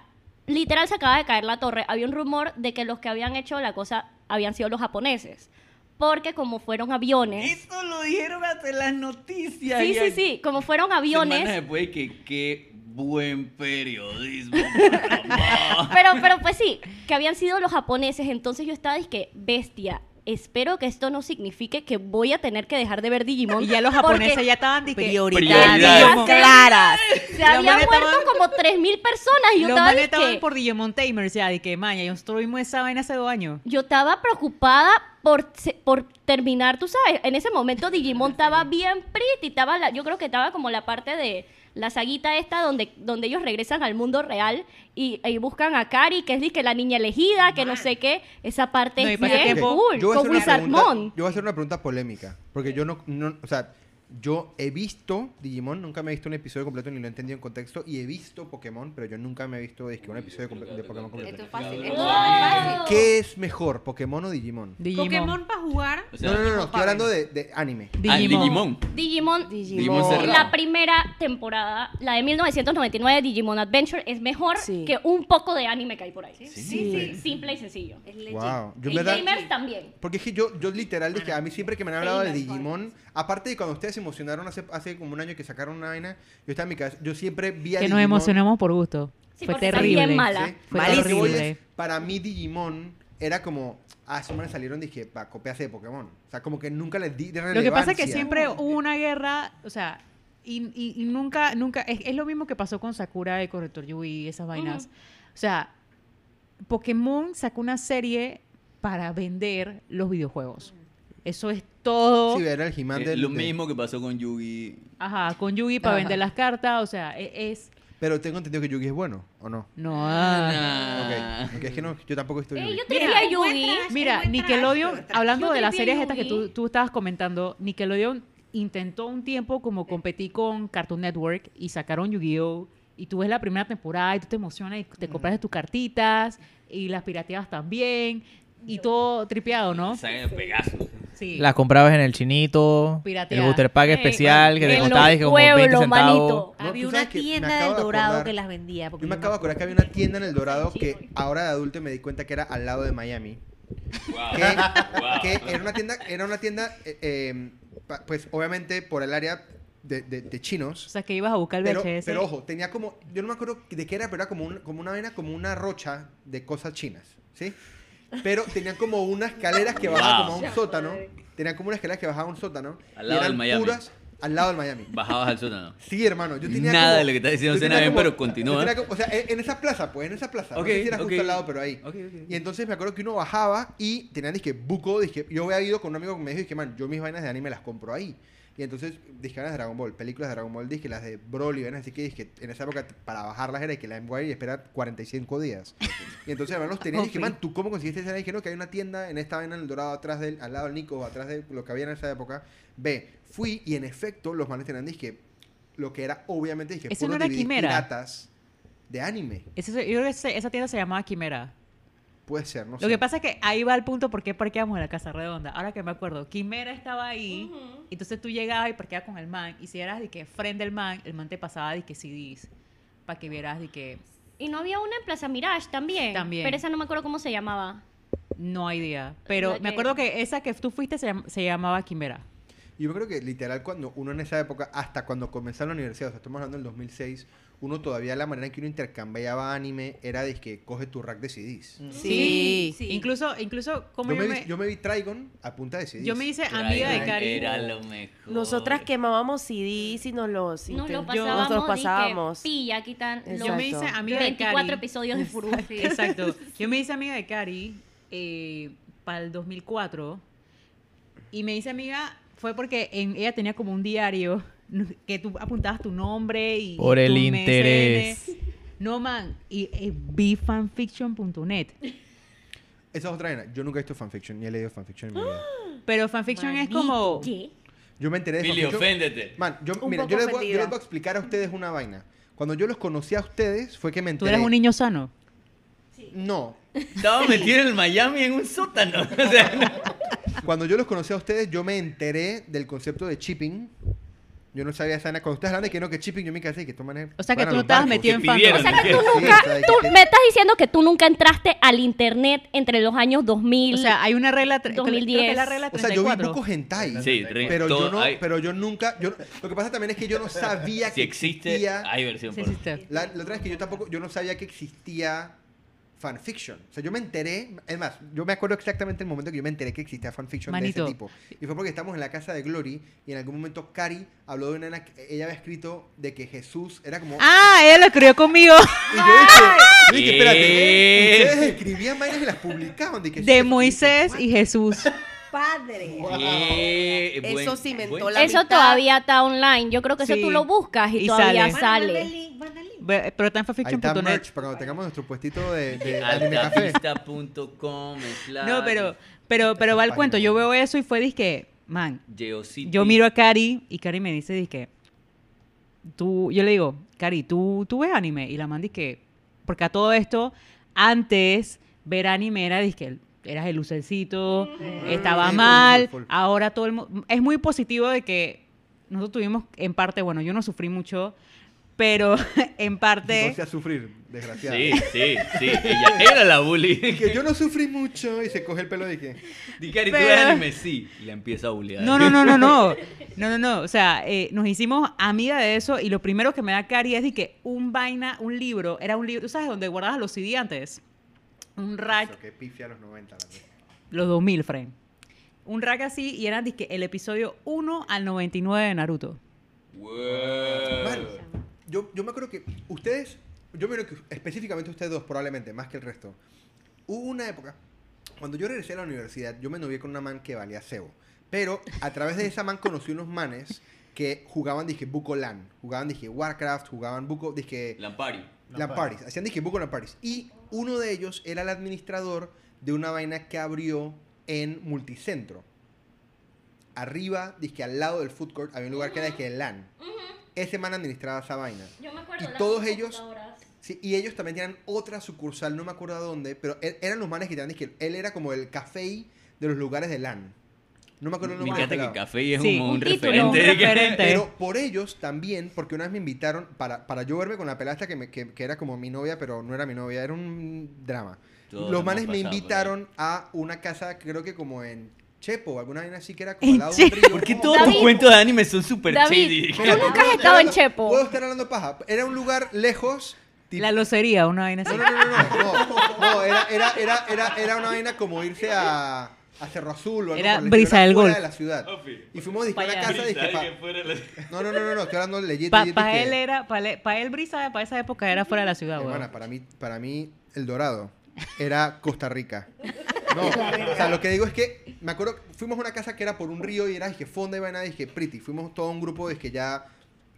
literal se acaba de caer la torre, había un rumor de que los que habían hecho la cosa habían sido los japoneses. Porque como fueron aviones... Eso lo dijeron hasta en las noticias. Sí, sí, sí, como fueron aviones... después que qué buen periodismo. Pero, pero pues sí, que habían sido los japoneses, entonces yo estaba, que bestia, espero que esto no signifique que voy a tener que dejar de ver Digimon. Y ya los japoneses ya estaban de Prioridades claras. Se habían muerto estaban- como 3.000 personas y yo Los estaba estaban por Digimon Tamers ya, de que, man, ya yo estuvimos esa vaina hace dos años. Yo estaba preocupada por, por terminar, tú sabes, en ese momento Digimon estaba bien pretty, estaba la- yo creo que estaba como la parte de la saguita esta donde, donde ellos regresan al mundo real y, y buscan a Kari, que es que la niña elegida, que no sé qué, esa parte No, es bien cool, Yo voy a con hacer una pregunta- Wizardmon. Yo voy a hacer una pregunta polémica. Porque yo no, no- O sea, yo he visto Digimon, nunca me he visto un episodio completo ni lo he entendido en contexto. Y he visto Pokémon, pero yo nunca me he visto un episodio comple- de Pokémon completo. Esto es fácil. Esto es fácil. ¿Qué es mejor, Pokémon o Digimon? Digimon. Pokémon para jugar. O sea, no, no, no, no, estoy hablando de, de anime. Ah, Digimon. Digimon, Digimon cerrado. la primera temporada, la de 1999, Digimon Adventure, es mejor Sí. que un poco de anime que hay por ahí. Sí. Simple y sencillo. Es legit. Wow. Yo en verdad. gamers también. Porque es que yo, yo literal dije, a mí siempre que me han hablado de Digimon, aparte de cuando ustedes se emocionaron hace, hace como un año que sacaron una vaina, yo estaba en mi cabeza, yo siempre vi a Que nos Digimon- emocionamos por gusto. Sí, Fue porque terrible. bien mala. ¿sí? Fue terrible. es, para mí Digimon era como, ah, esos manes salieron, dije, para copiarse de Pokémon. O sea, como que nunca les di Lo que pasa es que siempre hubo una guerra, o sea, y, y- y nunca, nunca, es, es lo mismo que pasó con Sakura y Corrector Yui y esas vainas. O sea, Pokémon sacó una serie para vender los videojuegos. Eso es todo. Sí, era el He-Man Eh, del- lo de- mismo que pasó con Yugi. Ajá, con Yugi para Ajá. vender las cartas, o sea, e- es... Pero tengo entendido que Yugi es bueno, ¿o no? No, ah. Ah. Ok, ok, es que no, yo tampoco estoy Eh, Yugi. yo Mira, tenía es buen Yugi. Mira, Nickelodeon, hablando de las series estas que tú, tú estabas comentando, Nickelodeon intentó un tiempo como competir con Cartoon Network y sacaron Yu-Gi-Oh! Y tú ves la primera temporada y tú te emocionas y te compras tus cartitas y las pirateabas también y todo tripeado, ¿no? Pegasus. Sí. La comprabas en el chinito, Pirateada. el booster pack Ey, especial que te en costaba dije, como 20 pueblos, centavos. manito. No, Había una que tienda del de Dorado acordar- que las vendía. porque Yo me acabo de acordar que había una tienda en el Dorado que ahora de adulto me di cuenta que era al lado de Miami. Wow. que, Wow. que era una tienda, era una tienda eh, eh, pues obviamente por el área de, de- de O chinos. sea, que ibas a buscar el Pero, VHS. pero ojo, tenía como, yo no me acuerdo de qué era, pero era como, un- como una vaina, como una rocha de cosas chinas, ¿sí? Pero tenían como unas escaleras que bajaban Wow. como a un sótano. Tenían como unas escaleras que bajaban a un sótano. Al y lado eran del Miami. puras al lado del Miami. Bajabas al sótano. Sí, hermano. Yo tenía Nada como- de lo que estás diciendo yo suena tenía bien, pero continúa. yo tenía como- o sea, en, en esa plaza, pues, en esa plaza. Ok, no sé si era justo al lado, pero ahí. Ok, ok. Y entonces me acuerdo que uno bajaba y tenían, dije, buco, dije, yo había ido con un amigo que me dijo, dije, man, yo mis vainas de anime las compro ahí. Y entonces, dije, vainas de Dragon Ball, películas de Dragon Ball, dije, las de Broly, vainas así que dije, en esa época, para bajarlas era que la MWire y esperar 45 días. Y entonces, hermano, los tenía y dije, man, ¿tú cómo conseguiste esa? Y dije, no, que hay una tienda en esta vaina en el Dorado, atrás del, al lado del Nico, atrás de lo que había en esa época. Ve, fui y en efecto, los manes tenían, dije, lo que era, obviamente, dije, ¿Ese no era piratas de anime. Yo creo que esa tienda se llamaba Quimera. Puede ser, no sé. Lo que pasa es que ahí va el punto por qué parqueamos en la Casa Redonda. Ahora que me acuerdo, Quimera estaba ahí, entonces tú llegabas y parqueabas con el man, y si eras de que frente al man, el man te pasaba de que CDs, para que vieras de que Y no había una en Plaza Mirage también. También. Pero esa no me acuerdo cómo se llamaba. no hay idea. Pero me que- acuerdo que esa que tú fuiste se, llam- se llamaba Quimera. Yo creo que literal cuando uno en esa época, hasta cuando comenzó la universidad, o sea, estamos hablando del 2006, uno todavía la manera en que uno intercambiaba anime era de que coge tu rack de CDs. Sí. Incluso, incluso como Yo yo, me, vi, yo me vi Trigon a punta de CDs. yo me hice amiga de Cari. Era lo mejor. Nosotras quemábamos CDs y nos los, Nos lo pasábamos. nos los dizque, pasábamos. Pilla, aquí están los Yo me hice amiga de 24 Cari. episodios de Furu. Exacto. Yo me hice amiga de Cari eh, para el 2004 y me hice amiga fue porque en, ella tenía como un diario que tú apuntabas tu nombre y Por y el interés. No man, y eh, bfanfiction.net. Esa es otra vaina. Yo nunca he visto fanfiction, ni he leído fanfiction en mi vida. Pero fanfiction es como ¿Qué? Yo me enteré de Billy, fanfiction- oféndete. Man, yo, Un mira, poco yo les, voy, yo ofendida. les voy a explicar a ustedes una vaina. Cuando yo los conocí a ustedes fue que me tú enteré. eres un niño sano. No. Estaba metido en el Miami en un sótano. O sea, Cuando yo los conocí a ustedes, yo me enteré del concepto de chipping. Yo no sabía esa. Cuando ustedes hablan de que no, que chipping, yo me casé y que toman el- O sea que tú no estabas metido en fandom. O sea que tú nunca, tú me estás diciendo que tú nunca entraste al internet entre los años 2000. O sea, hay una regla, tre- creo que 2010. es la regla O sea, yo vi 34. poco hentai. Sí, pero yo no, hay- pero yo nunca, yo, lo que pasa también es que yo no sabía si que existe, existía, hay versión por la, la otra vez que yo tampoco, yo no sabía que existía fanfiction. O sea, yo me enteré, es más, yo me acuerdo exactamente el momento que yo me enteré que existía fanfiction Manito. de ese tipo. Y fue porque estamos en la casa de Glory y en algún momento Cari habló de una nena que ella había escrito de que Jesús era como Ah, ella lo escribió conmigo. y yo dije, yo dije, espérate, ustedes escribían vainas y las publicaban de que De Moisés y Jesús. Padre. Eh, Eso buen- cimentó buen- la- eso mitad- todavía está online. Yo creo que Sí. eso tú lo buscas y, Y todavía sale. Sale. link, manda el link. Ve- Pero está en Ahí está fanfiction.net. merch para cuando tengamos nuestro puestito de, de anime café. Altavista.com No, pero, pero, pero va el cuento. Yo veo eso y fue disque, man, Geocities. yo miro a Cari y Cari me dice disque, tú, yo le digo, Cari, ¿tú, tú ves anime? Y la man que porque a todo esto, antes ver anime era disque, eras el lucercito, estaba Sí, full, mal, ahora todo el mundo, es muy positivo de que nosotros tuvimos, en parte, bueno, yo no sufrí mucho, pero en parte... No sea sufrir, desgraciado. Sí, sí, sí. Ella era la bully. Que yo no sufrí mucho y se coge el pelo de que. Di, Cari, tú Pero- ves anime, sí. Y la empieza a bullear. No, no, no, no, no. No, no, no. O sea, eh, nos hicimos amiga de eso y lo primero que me da Cari es de que un vaina, un libro, era un libro, ¿tú sabes dónde guardabas los CD antes? Un rack, Eso, que pifia a los 90. la verdad. los 2000, frame. Un rack así y eran dizque, el episodio 1 al 99 de Naruto. Wow. Yo, yo me acuerdo que ustedes, yo me acuerdo que específicamente ustedes dos probablemente, más que el resto, hubo una época, cuando yo regresé a la universidad, yo me novié con una man que valía cebo. Pero a través de esa man conocí unos manes que jugaban, dije, Buco LAN. Jugaban, dije, Warcraft, jugaban Buco, dije, Lampari. LAN parties. Hacían, dije, Buco LAN parties. Y uno de ellos era el administrador de una vaina que abrió en Multicentro. Arriba, dije, al lado del food court, había un lugar que era, dije, LAN. Ese man administraba esa vaina. Yo me acuerdo. Y de las todos ellos-. Sí, y ellos también tenían otra sucursal, no me acuerdo a dónde, pero er- eran los manes que tenían, dije, él era como el café de los lugares de LAN. No me acuerdo el Me nombre. encanta del que. Café es Sí, un, un título, referente. un. Pero por ellos también, porque una vez me invitaron para, para yo verme con la pelasta que, me- que, que era como mi novia, pero no era mi novia, era un drama. Todos Los manes me invitaron a una casa, creo que como en Chepo alguna vaina así que era como al lado de un río. ¿Por qué todos tus David. cuentos de anime son super David, shady? tú nunca has ¿puedo estar estado en Chepo. Puedo estar hablando paja. Era un lugar lejos. tipo- La locería, una vaina así. No, no, no, no, no, no, era, era, era, era, era una vaina como irse a, a Cerro Azul o algo Era por el Brisa del fuera Golf. de la ciudad. Y fuimos dije, a una Pa' allá. casa dije, pa- No, no, no, no, no, estoy hablando legit, Para legit, él era, para él, Brisa, para esa época era fuera de la ciudad, Hermana, weón. para mí, para mí, El Dorado era Costa Rica. No, o sea, lo que digo es que, me acuerdo, fuimos a una casa que era por un río y era, dije, fonda y vaina, dije, pretty. Fuimos todo un grupo, dije, ya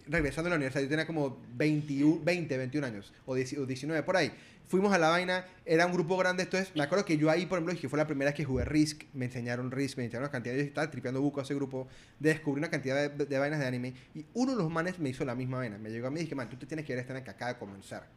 regresando a la universidad, yo tenía como 21, 20, 21 años, o 10 o 19, por ahí. Fuimos a la vaina, era un grupo grande, entonces me acuerdo que yo ahí, por ejemplo, dije, fue la primera vez que jugué Risk, me enseñaron Risk, me enseñaron una cantidad, yo estaba tripeando buco a ese grupo, descubrí una cantidad de, de vainas de anime, y uno de los manes me hizo la misma vaina, me llegó a mí y dije, man, tú te tienes que ver esta vaina que acaba de comenzar.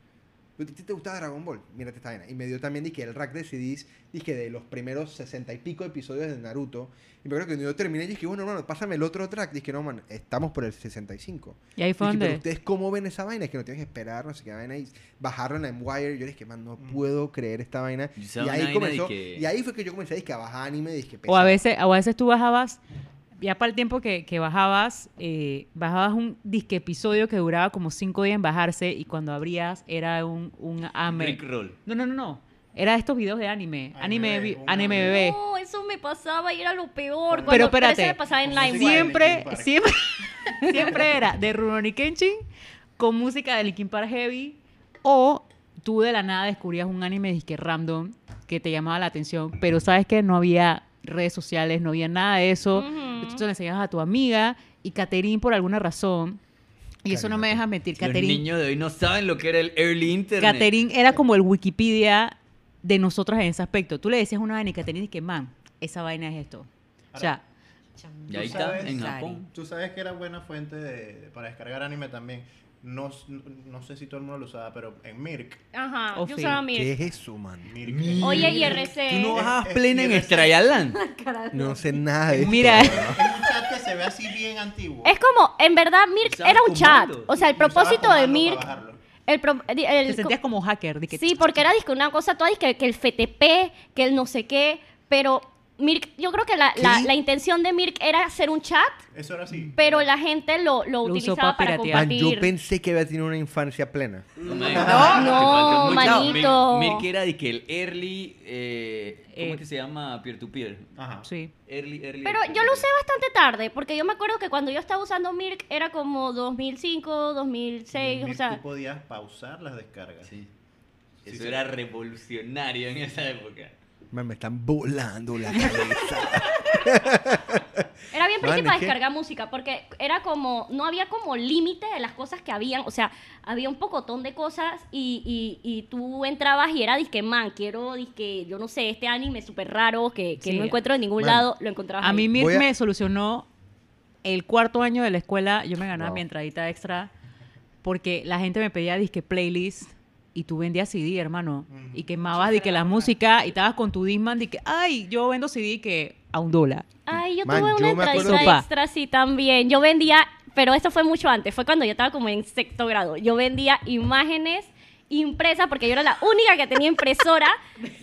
¿A ti te gusta Dragon Ball? Mírate esta vaina. Y me dio también, dije, el rack de CDs, dije, de los primeros sesenta y pico episodios de Naruto. Y me acuerdo que cuando yo terminé, dije, bueno, hermano, pásame el otro track. Dije, no, man, estamos por el 65. Y ahí fue Dije, donde... pero ustedes cómo ven esa vaina, es que no tienes que esperar, no sé qué vaina, y bajarlo en LimeWire. Yo dije, man, no puedo creer esta vaina. Y ahí vaina comenzó, dije- y ahí fue que yo comencé dije, a bajar anime, dije, O a veces, o a veces tú bajabas, ya para el tiempo que, que bajabas, eh, bajabas un disque episodio que duraba como cinco días en bajarse y cuando abrías era un, un ame. Rick Roll. No, no, no, no. Era estos videos de anime. Anime, Anime, anime bebé. No, eso me pasaba y era lo peor. Pero espérate, eso me pasaba en de Siempre, siempre, siempre era de Rurouni Kenshin con música de Linkin Park Heavy o tú de la nada descubrías un anime disque random que te llamaba la atención, pero sabes que no había redes sociales, no había nada de eso. Ujú. Entonces le enseñabas a tu amiga y Caterín por alguna razón, y eso no me deja mentir, Los Caterín, niños de hoy no saben lo que era el early internet. Caterín era como el Wikipedia de nosotros en ese aspecto. Tú le decías una vaina y Caterín dice que, man, esa vaina es esto. O sea, Y ahí está, sabes- en Japón. Tú sabes que era buena fuente de- para descargar anime también. No, s- no, no sé si todo el mundo lo usaba, pero en Mirk. Ajá, O yo usaba ¿qué Mirk. es eso, man? Mirk Oye, IRC. ¿Tú no bajabas Es- es plena en IRC. Estrayaland? No sé nada de esto. Mira. Es un chat que se ve así bien antiguo. Es como, en verdad, Mirk Usabas era un chat. O sea, el propósito de Mirk. El, pro- el- el- te sentías como hacker. de que- Sí, porque era disque una cosa toda, disque que el FTP, que el no sé qué, pero Mirk, yo creo que la, la, intención de Mirk era hacer un chat, Eso era así. pero la gente lo, lo Lo usó utilizaba pa' para. Man, compartir. yo pensé que había tenido una infancia plena. No, No, manito. Mirk era de que el early. eh, ¿Cómo Eh. es que se llama? Peer-to-peer. Ajá. Sí. Early, early. Pero yo lo usé bastante tarde, porque yo me acuerdo que cuando yo estaba usando Mirk era como 2005, 2006, o Mirk sea... tú podías pausar las descargas. Sí. Eso sí. era revolucionario en esa época. Man, me están volando la cabeza. Era bien es para que- descargar música, porque era como, no había como límite de las cosas que habían, o sea, había un pocotón de cosas y, y, y tú entrabas y era disque, man, quiero, disque, yo no sé, este anime súper raro que, que Sí. no encuentro en ningún lado, lo encontrabas A mí ahí. Mirk Voy a- me solucionó el cuarto año de la escuela. Yo me ganaba Wow. mi entradita extra porque la gente me pedía disque playlist y tú vendías CD, hermano. Y quemabas de que la música y estabas con tu Disman de que, ay, yo vendo CD que a un dólar. Ay, yo Man, tuve yo una extra, sí, también. Yo vendía, pero esto fue mucho antes, fue cuando yo estaba como en sexto grado. Yo vendía imágenes impresas porque yo era la única que tenía impresora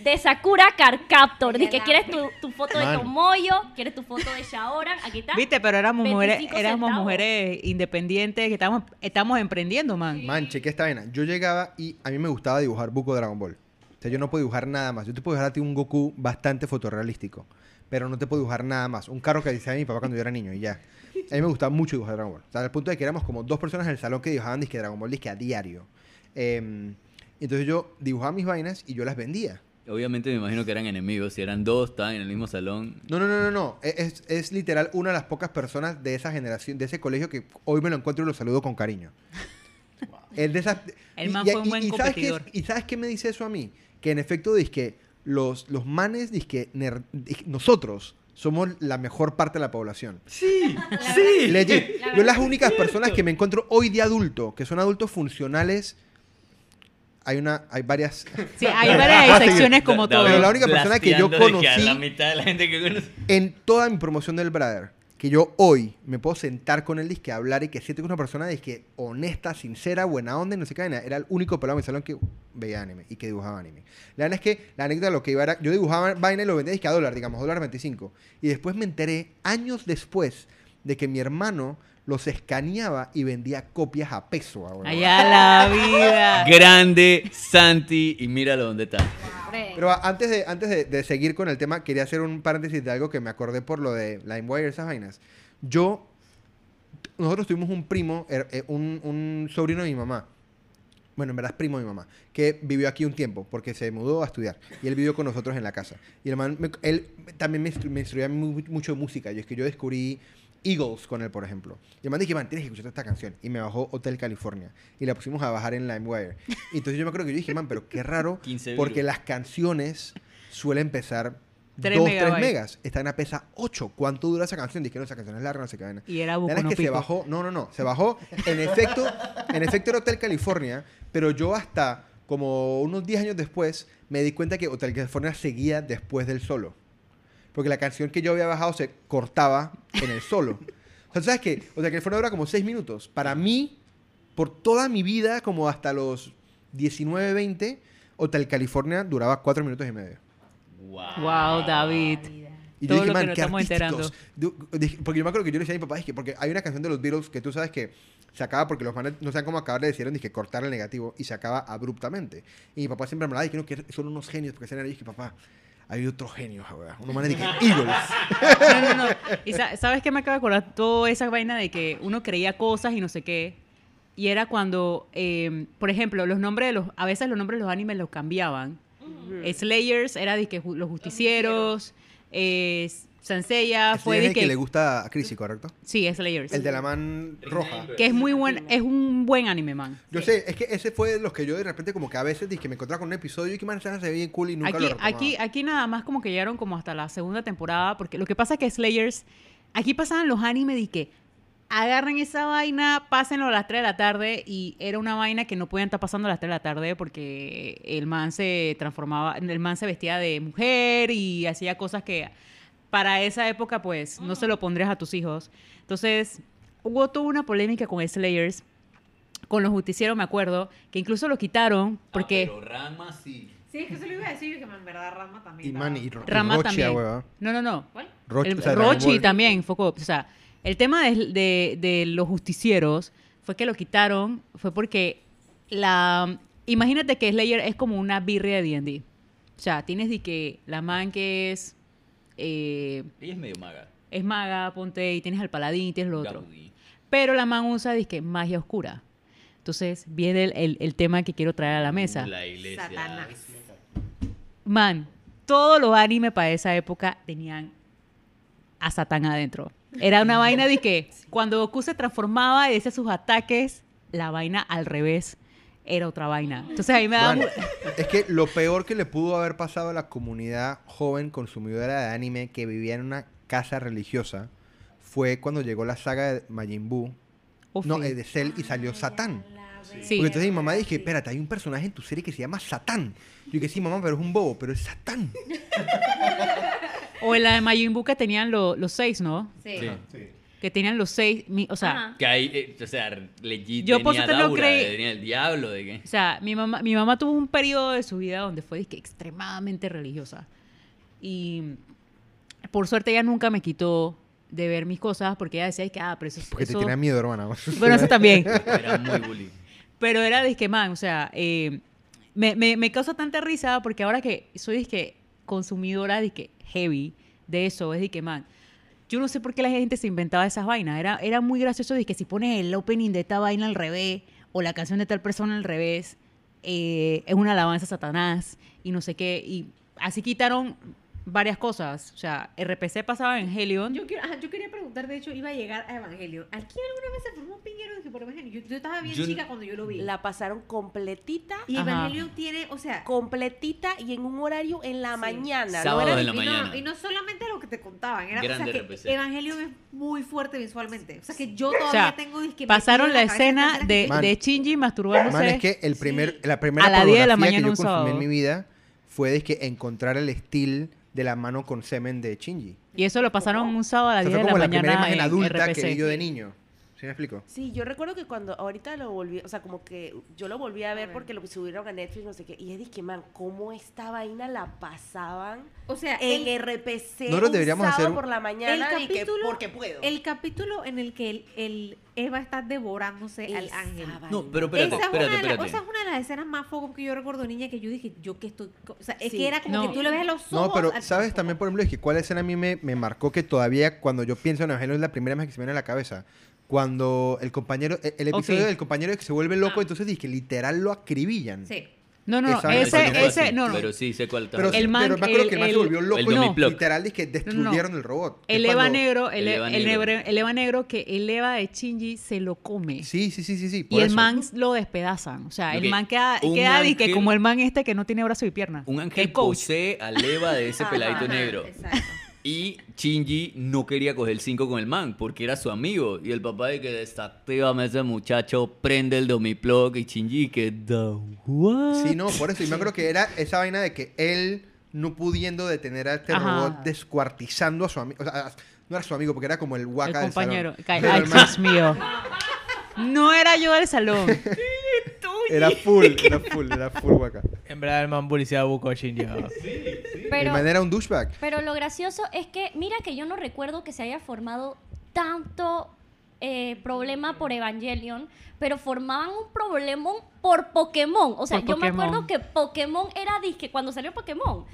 de Sakura Card Captor. Dice que quieres tu, tu foto de. Tomoyo, quieres tu foto de Shaoran, aquí está. ¿Viste? Pero éramos mujeres, 25 éramos centavos. mujeres independientes que estábamos, estamos emprendiendo, man. Man, cheque esta vaina. Yo llegaba y a mí me gustaba dibujar buco Dragon Ball. O sea, yo no puedo dibujar nada más. Yo te puedo dibujar a ti un Goku bastante fotorrealístico. Pero no te puedo dibujar nada más. Un carro que diseñaba mi papá cuando yo era niño y ya. A mí me gustaba mucho dibujar Dragon Ball. O sea, al punto de que éramos como dos personas en el salón que dibujaban disque Dragon Ball disque a diario. Em, entonces yo dibujaba mis vainas y yo las vendía. Obviamente me imagino que eran enemigos. Si eran dos, estaban en el mismo salón. No, no, no, no, no. E- Es, es literal una de las pocas personas de esa generación, de ese colegio que hoy me lo encuentro y lo saludo con cariño. Es de esas... El y- man y- fue un y- buen y ¿sabes qué es- competidor. ¿Y sabes qué me dice eso a mí? Que en efecto, que los, los manes, dizque, ner- dizque, nosotros somos la mejor parte de la población. Sí, sí. Legit. La Yo las únicas personas que me encuentro hoy de adulto, que son adultos funcionales, hay una, hay varias... Sí, hay varias secciones como todo. Pero la única persona que yo de que conocí- la mitad de la gente que en toda mi promoción del Brother, que yo hoy me puedo sentar con él, disque, a hablar y que siento que es una persona disque, honesta, sincera, buena onda y no sé qué. Era el único pelado en mi salón que veía anime y que dibujaba anime. La verdad es que la anécdota de lo que iba era, yo dibujaba vaina y lo vendía disque a dólar, digamos, dólar 25. Y después me enteré, años después, de que mi hermano los escaneaba y vendía copias a peso. ah, bueno. Allá la vida. Grande Santi y míralo dónde está. Pero antes, de, antes de, de seguir con el tema, quería hacer un paréntesis de algo que me acordé por lo de LimeWire, esas vainas. Yo, nosotros tuvimos un primo, er- eh, un, un sobrino de mi mamá. Bueno, en verdad es primo de mi mamá, que vivió aquí un tiempo porque se mudó a estudiar y él vivió con nosotros en la casa. Y el man, me- él también me, instru- me instruía mu- mucho de música. Yo es que yo descubrí Eagles con él, por ejemplo. Y el man dije, man, tienes que escuchar esta canción. Y me bajó Hotel California. Y la pusimos a bajar en LimeWire. Y entonces yo me acuerdo que yo dije, man, pero qué raro, 15 porque las canciones suelen pesar Tres 2, 3 megabytes. megas. Están a pesa 8. ¿Cuánto dura esa canción? Dije, no, esa canción es larga, no sé qué vaina. Y era La es que se bajó, no, no, no, se bajó, en efecto, en efecto era Hotel California, pero yo hasta como unos 10 años después, me di cuenta que Hotel California seguía después del solo. Porque la canción que yo había bajado se cortaba en el solo. O sea, ¿sabes qué? Hotel California dura como 6 minutos. Para mí, por toda mi vida, como hasta los 19, 20, Hotel California duraba 4 minutos y medio. Wow. Wow, David. Y Todo yo dije, lo que man, nos qué estamos Porque yo me acuerdo que yo le decía a mi papá, es que porque hay una canción de los Beatles que tú sabes que se acaba porque los manes no saben cómo acabar, le decidieron dije, cortar el negativo y se acaba abruptamente. Y mi papá siempre me hablaba, dije, no, que son unos genios, porque ese dije, papá, hay otro genio, weón. Unos manes dije, Eagles. No, no, no. Y sa- sabes qué me acaba de acordar toda esa vaina de que uno creía cosas y no sé qué. Y era cuando, eh, por ejemplo, los nombres de los, a veces los nombres de los animes los cambiaban. Slayers era de que ju- los justicieros, eh, Sanseiya Este fue es de el que que, le gusta a Chrissy, ¿correcto? sí, es Slayers. El de la man roja. que es muy buen, es un buen anime, man. Yo sé, es que ese fue de los que yo de repente como que a veces dije que me encontraba con un episodio y que man, se ve bien cool y nunca Aquí, lo retomaba. aquí, aquí nada más como que llegaron como hasta la segunda temporada, porque lo que pasa es que Slayers, aquí pasaban los animes de que agarren esa vaina, pásenlo a las 3 de la tarde y era una vaina que no podían estar pasando a las 3 de la tarde porque el man se transformaba, el man se vestía de mujer y hacía cosas que para esa época pues no se lo pondrías a tus hijos. Entonces hubo toda una polémica con Slayers, con los justicieros me acuerdo, que incluso lo quitaron porque... Ah, pero Rama sí. Sí, es que eso lo iba a decir, que en verdad Rama también. Y man, y, Ro- y Rama Rochi, también. hueva. No, no, no. ¿Cuál? Rochi, El- o sea, Rochi también fue co- o sea, el tema de, de- de los justicieros fue que lo quitaron, fue porque la... Imagínate que Slayer es como una birria de D&D. O sea, tienes de que la man que es... eh, Ella es medio maga. es maga, ponte, y tienes al paladín y tienes lo otro. Gaudí. Pero la man usa, disque, magia oscura. Entonces, viene el, el- el tema que quiero traer a la mesa. La iglesia. Satanás. Man, todos los animes para esa época tenían a Satán adentro. Era una vaina de que cuando Goku se transformaba y hacía sus ataques, la vaina al revés era otra vaina. Entonces ahí me da... Es que lo peor que le pudo haber pasado a la comunidad joven consumidora de anime que vivía en una casa religiosa fue cuando llegó la saga de Majin Buu, Uf, no, sí. eh, de Cell y salió Satán. Sí. Porque entonces mi mamá dije, espérate, hay un personaje en tu serie que se llama Satán. Yo dije, sí, mamá, pero es un bobo, pero es Satán. O en la de Majin Buu que tenían lo- los seis, ¿no? Sí. Sí. Que tenían los seis... mi- o sea, Ajá. Que hay, eh, o sea, legit Yo por tenía suerte no Daura, creí- tenía el diablo, de qué. O sea, mi mamá, mi mamá tuvo un periodo de su vida donde fue dizque, extremadamente religiosa. Y por suerte ella nunca me quitó de ver mis cosas porque ella decía que, ah, pero eso es... Porque te eso- tenía miedo, hermana. Bueno, eso también. Era muy bully. Pero era disque, man, o sea, eh, me, me, me causa tanta risa porque ahora que soy disque consumidora disque heavy de eso, es disque, man, yo no sé por qué la gente se inventaba esas vainas. Era, era muy gracioso de que si pones el opening de esta vaina al revés o la canción de tal persona al revés, eh, es una alabanza a Satanás y no sé qué. Y así quitaron varias cosas. O sea, RPC pasaba en Helion. Yo, quiero, ajá, yo quería preguntar, de hecho, iba a llegar a Evangelio. ¿Aquí alguna vez se formó un pinguero de que por Evangelio? Yo, yo estaba bien Yo- chica cuando yo lo vi. La pasaron completita, y Ajá. Evangelio tiene, o sea... completita y en un horario en la Sí. mañana. Sábado no era de la y, mañana. No, y no solamente lo que te contaban, era o Grande sea, RPC. que Evangelio es muy fuerte visualmente. O sea, que yo todavía O sea, tengo... disque pasaron metido la en cabeza escena de, Man. de Shinji masturbándose. Man, es que el primer, Sí. la primera A las 10 de la pornografía mañana que un yo consumí sábado. en mi vida fue de que encontrar el estilo de la mano con semen de Shinji. Y eso lo pasaron un sábado a O las sea, 10 fue de como la la primera mañana imagen en adulta RPC. que vi yo de niño. ¿Sí me explico? Sí, yo recuerdo que cuando ahorita lo volví, o sea, como que yo lo volví a ver porque lo subieron a Netflix, no sé qué, y es que, man, cómo esta vaina la pasaban O sea, en el, RPC Nosotros un deberíamos sábado hacer un- por la mañana el y que capítulo, porque puedo. el capítulo en el que el, el Eva está devorándose al Esa ángel. vaina. No, pero espérate, esa, espérate, es una de las- espérate. esa es una de las escenas más focos que yo recuerdo niña que yo dije, yo que estoy... O sea, es Sí. que era como No. que tú le ves los ojos. No, pero al ¿sabes también, por ejemplo, es que cuál escena a mí me, me marcó que todavía cuando yo pienso en Evangelio es la primera vez que se me viene a la cabeza? Cuando el compañero, el, el episodio del compañero que se vuelve loco, Ah. entonces dije, literal lo acribillan. Sí. No, no, no, Esa- ese, ese, no, no. Pero sí sé cuál está. Pero, El man- pero me acuerdo el- que el man se el- volvió loco Plug. literal dije, destruyeron el robot. que El es Eva cuando- negro, el, Eva el negro. Eva- el Eva negro que el Eva de Shinji se lo come. Sí, sí, sí, sí, sí. y el eso. man lo despedazan. O sea, el man queda, queda que como ángel- el man este que no tiene brazo y pierna. Un ángel el coach. posee a Leva de ese Ajá. peladito negro. Exacto. Y Shinji no quería coger el 5 con el man porque era su amigo. Y el papá de que desactivame ese muchacho, prende el domiplug y Shinji que the what? Sí, no, por eso. Y me acuerdo que era esa vaina de que él no pudiendo detener a este Ajá. robot descuartizando a su amigo. O sea, no era su amigo porque era como el El guaca del compañero. Pero Ay, el Dios mío. No era yo del salón. era full, era full, era full guaca. En verdad el man policía buscó a Shinji. ah. El Pero, man era un douchebag. pero lo gracioso es que, mira que yo no recuerdo que se haya formado tanto eh, problema por Evangelion, pero formaban un problemón por Pokémon. O sea, Por yo me acuerdo que Pokémon era disque cuando salió Pokémon.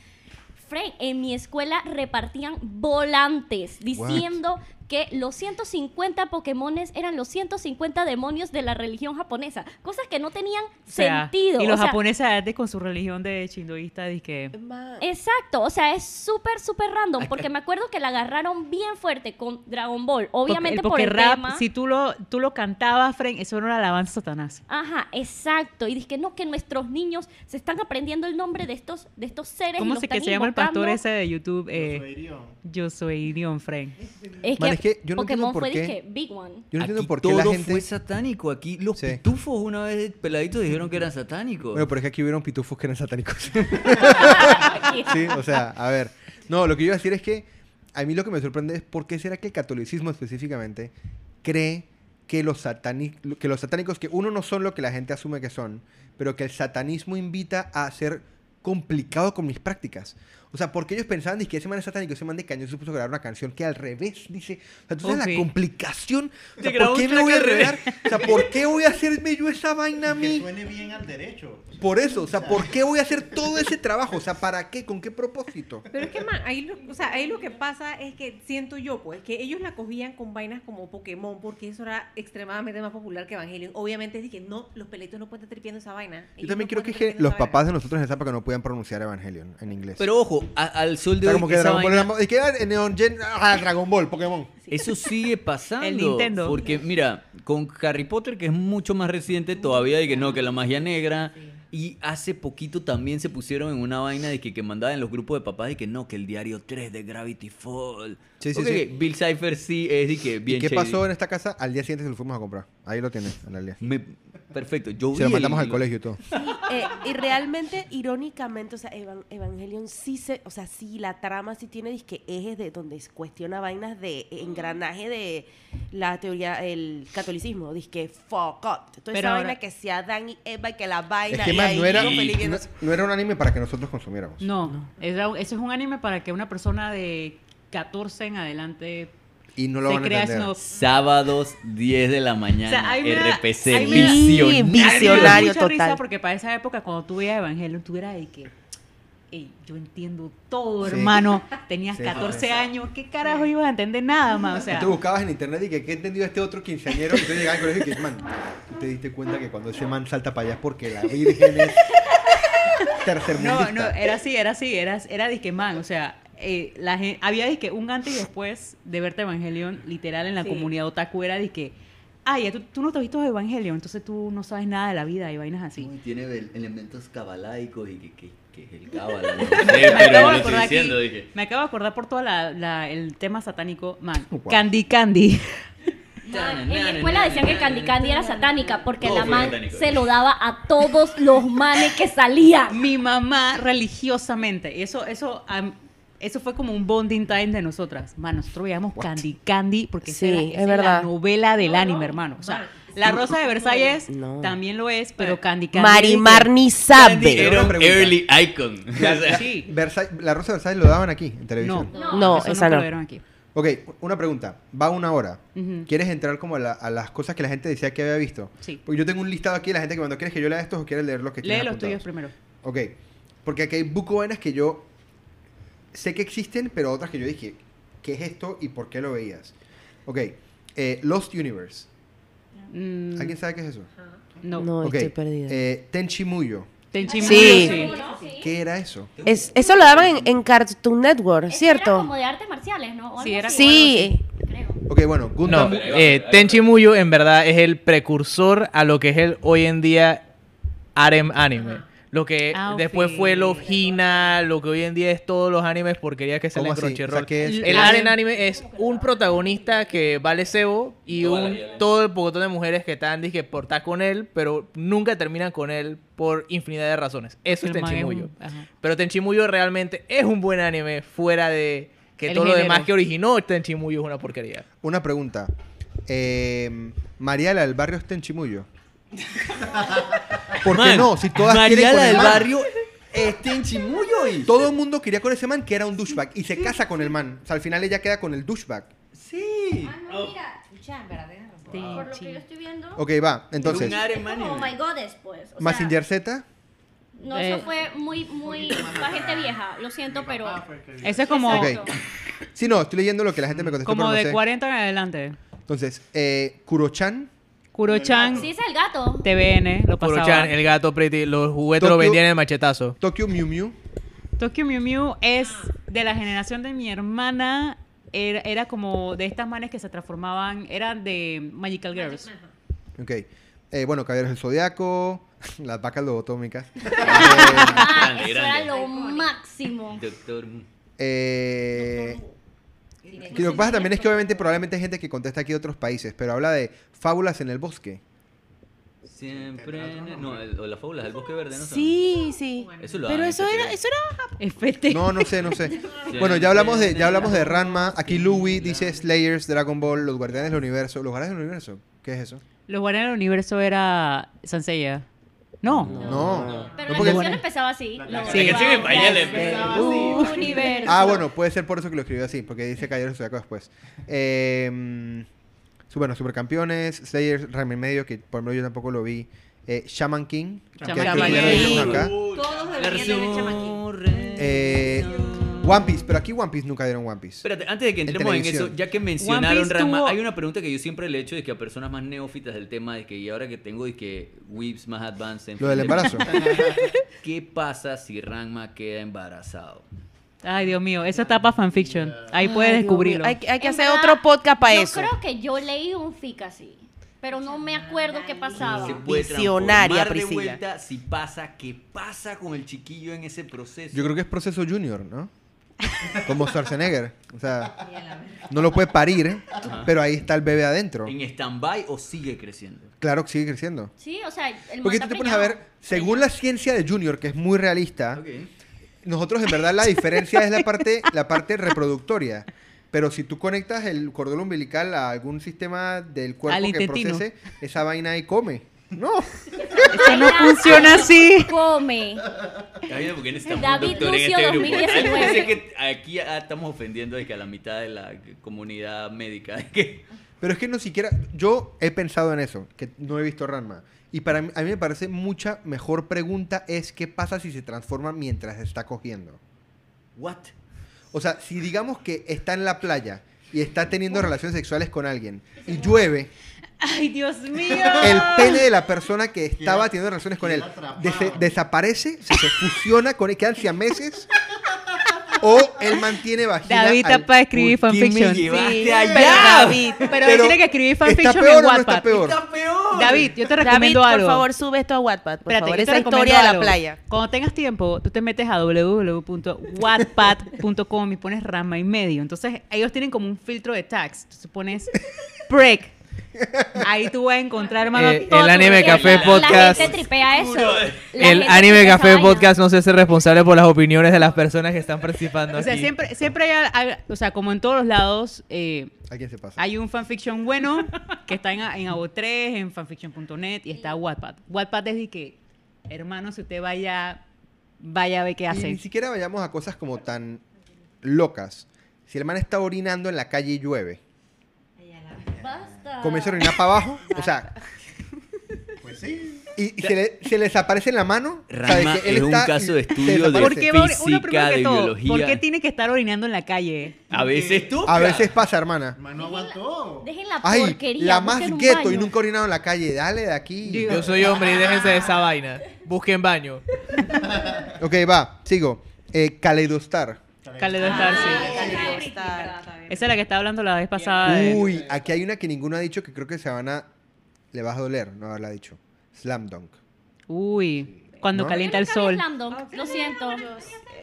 Frey, en mi escuela repartían volantes diciendo que los 150 Pokémones eran los 150 demonios de la religión japonesa. Cosas que no tenían O sea, sentido. Y o los sea, japoneses antes con su religión de chindoísta, dije. Ma- Exacto, o sea, es súper, súper random, porque me acuerdo que la agarraron bien fuerte con Dragon Ball, obviamente el por el rap, tema. si tú lo, tú lo cantabas, Fren, eso era una alabanza Satanás. Ajá, exacto, y dije no, que nuestros niños se están aprendiendo el nombre de estos, de estos seres y ¿Cómo los se que están se llama el pastor ese de YouTube? Eh, Soy Irión. yo soy Irion, Fren. Es que, es que yo no entiendo Pokémon por fue qué- dije Big One. Yo no entiendo Aquí por qué todo la gente. fue satánico. Aquí los Sí. pitufos una vez peladitos dijeron que eran satánicos. Bueno, pero es que aquí hubieron pitufos que eran satánicos. Aquí. sí, o sea, a ver. No, lo que yo iba a decir es que a mí lo que me sorprende es por qué será que el catolicismo específicamente cree que los, satani- que los satánicos, que uno no son lo que la gente asume que son, pero que el satanismo invita a ser complicado con mis prácticas. O sea, porque ellos pensaban que ese man es satánico, ese man de cañón se puso a grabar una canción que al revés dice, o sea, tú sabes Ok. la complicación, o sea, ¿por qué me voy a enredar? O sea, ¿por qué voy a hacerme yo esa vaina a Que mí? suene bien al derecho. Por eso, o sea, ¿por qué voy a hacer todo ese trabajo? O sea, ¿para qué? ¿Con qué propósito? Pero es que, man, ahí lo, o sea, ahí lo que pasa es que siento yo, pues, que ellos la cogían con vainas como Pokémon, porque eso era extremadamente más popular que Evangelion. Obviamente dije, no, los pelitos no pueden estar tripiendo esa vaina. Yo Ellos también no creo que, que los vaina. papás de nosotros en esa época no podían pronunciar Evangelion en inglés. Pero ojo, a- al sol o de sea, hoy, como que esa Dragon Ball vaina- era-. Neon Gen, ah, Dragon Ball, Pokémon. Eso sigue pasando. El Nintendo. Porque, mira, con Harry Potter, que es mucho más reciente, todavía de que no, que la magia negra. Y hace poquito también se pusieron en una vaina de que, que mandaban en los grupos de papás de que no, que el diario 3 de Gravity Fall. Sí, sí, Ok, sí. Bill Cipher sí es de que bien ¿Y qué shady. pasó en esta casa? Al día siguiente se lo fuimos a comprar. Ahí lo tienes, en realidad. Me- perfecto. Yo Se lo mandamos el- al colegio y todo. Eh, y realmente, irónicamente, o sea, Evan- Evangelion sí se, o sea, sí, la trama sí tiene disque ejes de donde se cuestiona vainas de engranaje de la teoría, el catolicismo, disque fuck up. Toda Pero esa ahora- vaina que se Adán y Eva y que la vaina. Es que y más, ahí no era, no, no era un anime para que nosotros consumiéramos. No, era- eso es un anime para que una persona de 14 en adelante Y no lo se van a entender. Sábados 10 de la mañana. O sea, ahí me da- RPC ahí me da- visionario. visionario. mucha risa total. porque para esa época cuando tú veías Evangelion tú eras de que "Ey, yo entiendo todo, Sí. hermano. Tenías Sí. 14 años, ¿qué carajo ibas a entender nada más? O sea, tú buscabas en internet y que qué entendió este otro quinceañero y tú llegabas al colegio y que, man, tú te diste cuenta que cuando ese man salta para allá es porque la virgen es no, tercermundista. no, era así, era así, era, era disque man, o sea, eh, la había disque un antes y después de verte Evangelion, literal en la Sí. comunidad otaku era disque, ah, ya tú, tú no te has visto Evangelion, entonces tú no sabes nada de la vida y vainas así. Uy, Tiene el- elementos cabalaicos y que, que, que es el cábala. No Me acabo, de acordar diciendo, aquí- dije. me acabo de acordar por todo la, la- el tema satánico, man, Wow. Candy Candy. Man, en la escuela decían que Candy Candy era satánica porque la man satánico. se lo daba a todos los manes que salían. Mi mamá religiosamente, eso, eso, eso fue como un bonding time de nosotras. Man, nosotros veíamos Candy Candy porque esa Sí, era- es esa la verdad. novela del anime, hermano. O sea, La Rosa de Versalles No. también lo es, pero Candy Candy. Marimar ni sabe. era un pregunta. early icon. Sea, Sí. La Rosa de Versalles lo daban aquí, en No, televisión. No, eso esa no. lo dieron aquí. Ok, una pregunta. Va una hora. ¿Quieres entrar como a, la- a las cosas que la gente decía que había visto? Sí. Porque yo tengo un listado aquí de la gente que cuando quieres que yo lea estos o quieres leer los que Lee los apuntados? tuyos primero. Ok, porque aquí hay buco vainas que yo sé que existen, pero otras que yo dije, ¿qué es esto y por qué lo veías? Ok, eh, Lost Universe. Mm, ¿Alguien sabe qué es eso? no. No, Ok, estoy perdida. eh, Tenchi Muyo. Tenchi Sí. Muyo, sí. ¿Qué era eso? Es, eso lo daban en, en Cartoon Network, Ese Era ¿cierto? como de artes marciales, ¿no? O Sí, era así, Sí. creo. Ok, bueno, No, Gundam. eh, Tenchi Muyo en verdad es el precursor a lo que es el hoy en día harem anime. Lo que Outfit. después fue Love Hina, lo que hoy en día es todos los animes porquería que salen ¿Cómo en? Crunchyroll. O sea, ¿qué es? El Ah, aren anime es un protagonista que vale cebo y Toda la un, todo el pocotón de mujeres que están dizque, por estar con él, pero nunca terminan con él por infinidad de razones. Eso es El es un- Tenchimuyo. Pero Tenchimuyo realmente es un buen anime fuera de que El todo lo demás que originó Tenchimuyo es una porquería. Una pregunta. Eh, Mariala del barrio está en Chimuyo. ¿Por qué Man, no? Si todas con el del man. barrio está en Chimuyo y... Todo el mundo quería con ese man que era un douchebag y se casa con el man. O sea, al final ella queda con el douchebag. Sí. Ah, no, mira, Escucha, en verdad, tienes razón. por lo que yo estoy viendo. Ok, va. Entonces, como. Oh my goddess, pues. O Mazinger sea, Z. No, Eh. eso fue muy, muy. para gente vieja, lo siento, pero. Ese es como, Exacto. Sí, no, estoy leyendo lo que la gente me contestó. como pero no de sé. 40 en adelante. Entonces, eh, Kurochan. Kuro-chan, Sí, es el gato. TVN, lo pasaba. Kuro-chan, el gato pretty, los juguetes lo vendían en el machetazo. Tokyo Mew Mew. Tokyo Mew Mew es de la generación de mi hermana. Era, era como de estas manes que se transformaban, eran de Magical Girls. Ok. Eh, bueno, Caballeros del Zodiaco. Las vacas lobotómicas. Ah, eso grande. era lo máximo. Doctor... Eh, que lo que pasa también es que obviamente probablemente hay gente que contesta aquí de otros países, pero habla de fábulas en el bosque. Siempre... No, el- o las fábulas del bosque verde, ¿no? son? Sí, sí. Eso lo Pero eso era, eso era FT. No, no sé, no sé. Bueno, ya hablamos de, ya hablamos de Ranma. Aquí Louis dice Slayers, Dragon Ball, Los Guardianes del Universo. ¿Los Guardianes del Universo? ¿Qué es eso? Los Guardianes del Universo era Sanseiya. No. No. Pero No, la canción empezaba así. lo- Sí. La canción en español Este, empezaba Universo. Ah, bueno, puede ser por eso que lo escribió así, porque dice Caballeros del Zodiaco después. Eh, su- bueno, Supercampeones, Slayers, Ranma y medio, que por ejemplo yo tampoco lo vi. Eh, Shaman King, que Shaman que lo King. acá. Todos La deberían de ver Chamaquín. Eh, One Piece, pero aquí One Piece nunca dieron One Piece. Espérate, antes de que entremos en, eso, ya que mencionaron Ranma, tuvo- hay una pregunta que yo siempre le he hecho de que a personas más neófitas del tema, de que y ahora que tengo de que whips más advanced, en Lo del embarazo. ¿qué pasa si Ranma queda embarazado? Ay, Dios mío, eso está para fanfiction. Ahí puedes Ay, descubrirlo. Hay, que- hay que En hacer verdad, otro podcast para yo eso. creo que yo leí un fic así, pero no me acuerdo qué pasaba. Se puede Visionaria, de vuelta si pasa, ¿qué pasa con el chiquillo en ese proceso? Yo creo que es proceso junior, ¿no? Como Schwarzenegger. O sea, no lo puede parir, pero ahí está el bebé adentro. ¿En stand-by o sigue creciendo? Claro que sigue creciendo. Sí, o sea, el Porque tú te pones a ver, según la ciencia de Junior, que es muy realista, nosotros en verdad la diferencia es la parte, la parte reproductoria. Pero si tú conectas el cordón umbilical a algún sistema del cuerpo Al que procese, esa vaina ahí come. No. Eso no funciona así. Come. Necesitamos David un doctor en Lucio este grupo. 2019. Sé que aquí estamos ofendiendo de que a la mitad de la comunidad médica. que- Pero es que no siquiera. Yo he pensado en eso, que no he visto Ranma. Y para mí, a mí me parece mucha mejor pregunta es qué pasa si se transforma mientras está cogiendo. What? O sea, si digamos que está en la playa y está teniendo relaciones sexuales con alguien y llueve, Ay, Dios mío. el pene de la persona que estaba teniendo relaciones con él dese- desaparece, se, se fusiona con él, quedan meses o él mantiene vagina. David está para escribir ¿Por fanfiction. Sí, allá? Pero David, pero, él Pero, tiene que escribir ¿Está fanfiction peor en o no está Wattpad. peor? peor! David, yo te David, recomiendo por algo. favor, sube esto a Wattpad, por Espérate, favor. Esa historia de la algo. playa. Cuando tengas tiempo, tú te metes a www.wattpad.com y pones rama y medio. Entonces, ellos tienen como un filtro de tags. Entonces pones break. Ahí tú vas a encontrar, hermano, Eh, todo el anime Café La- Podcast. La gente tripea eso. La El gente Anime tripea Café. Podcast no se hace responsable por las opiniones de las personas que están participando O sea, aquí. siempre, siempre hay, hay- o sea, como en todos los lados, eh, ¿A quién se pasa? hay un fanfiction bueno que está en, en Abo3, en fanfiction.net y está Wattpad. Wattpad es de que, hermano, si usted vaya, vaya a ver qué Y hace. ni siquiera vayamos a cosas como tan locas. Si el man está orinando en la calle y llueve. Comienza a orinar para abajo, o sea, Pues sí. y, y se, le, se le desaparece en la mano. que él es un está- caso de estudio de desaparece. ¿Por qué va a ori- uno física, primero que de todo, biología. ¿Por qué tiene que estar orinando en la calle? A veces toca. A veces pasa, hermana. No aguantó. Dejen la Ay, porquería. la más busquen un gueto y baño. nunca orinado en la calle. Dale de aquí. Digo- Yo soy hombre y déjense de esa vaina. Busquen baño. Ok, va, sigo. Eh, Kaleidostar. Kaleidostar, sí. Esa es la que estaba hablando la vez pasada. de- Uy, aquí hay una que ninguno ha dicho que creo que se van a... Le vas a doler no haberla dicho. Slam Dunk. Uy. Cuando ¿No? calienta el sol. Slam Dunk, lo siento.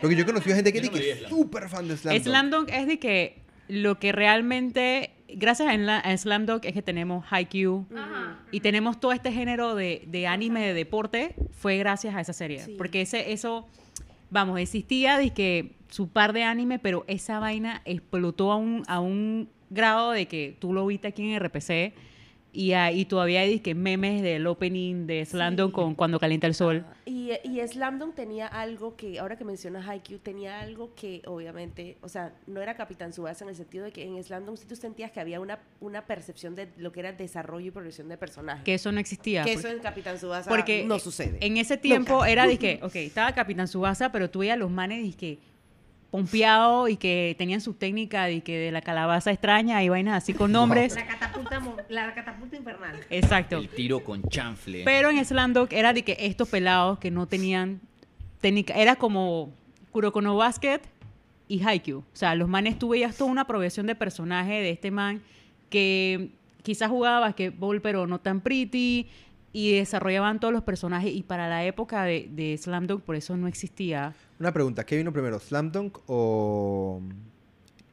Porque yo he conocido gente que Yo no dice que es súper fan de Slam Dunk. Slam Dunk es de que lo que realmente, gracias a, la- a Slam Dunk, es que tenemos Haikyuu Ajá. y tenemos todo este género de, de anime de deporte, fue gracias a esa serie. Sí. Porque ese, eso, vamos, existía que su par de anime, pero esa vaina explotó a un, a un grado de que tú lo viste aquí en RPC y, ahí todavía hay que memes del opening de Slam Dunk con Cuando calienta el sol. Ajá. Y, y Slam Dunk tenía algo que, ahora que mencionas Haikyuu, tenía algo que obviamente, o sea, no era Capitán Subasa en el sentido de que en Slam Dunk sí tú sentías que había una, una percepción de lo que era desarrollo y progresión de personajes. Que eso no existía. Que eso en Capitán Subasa Porque no sucede. En ese tiempo Nunca. era de que, ok, estaba Capitán Subasa, pero tú veías a los manes y que pompeados y que tenían su técnica de que de la calabaza extraña y vainas así con nombres. La catapulta, la catapulta infernal. Exacto. El tiro con chanfle. Pero en Slam Dunk era de que estos pelados que no tenían técnica, era como Kuroko no Basket y Haikyuu. O sea, los manes tú veías toda una progresión de personaje de este man que quizás jugaba basquetbol pero no tan pretty y desarrollaban todos los personajes y para la época de, de Slam Dunk por eso no existía. Una pregunta, ¿qué vino primero, Slam Dunk o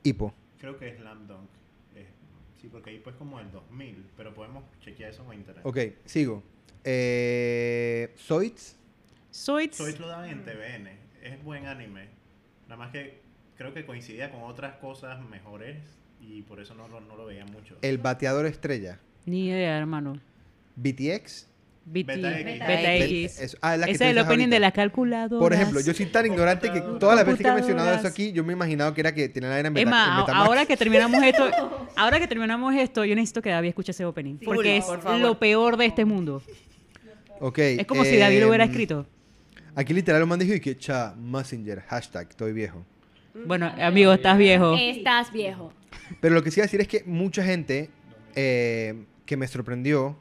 Hippo? Creo que es Slam Dunk. Eh, sí, porque ahí pues como el 2000, pero podemos chequear eso en internet. Ok, sigo. Eh, Zoids, Zoids, Soy lo daban en TVN. Es buen anime. Nada más que creo que coincidía con otras cosas mejores y por eso no, lo- no lo veía mucho. El Bateador Estrella, ni idea, hermano. BTX. BT, Beta Beta, X. Beta X. Es- ah, es la Ese es dices opening de la calculadora. Por ejemplo, yo soy tan ignorante que todas las veces que he mencionado eso aquí, yo me he imaginado que era que tenía la era en beta, más, en Betamax. ahora que terminamos esto, ahora que terminamos esto, yo necesito que David escuche ese opening. Sí, porque es favor. lo peor de este mundo. Ok, Es como si David lo hubiera em, escrito. Aquí literal lo mandé y que cha, Messenger, hashtag, estoy viejo. Bueno, amigo, estás viejo. Estás viejo. Pero lo que sí iba a decir es que mucha gente eh, que me sorprendió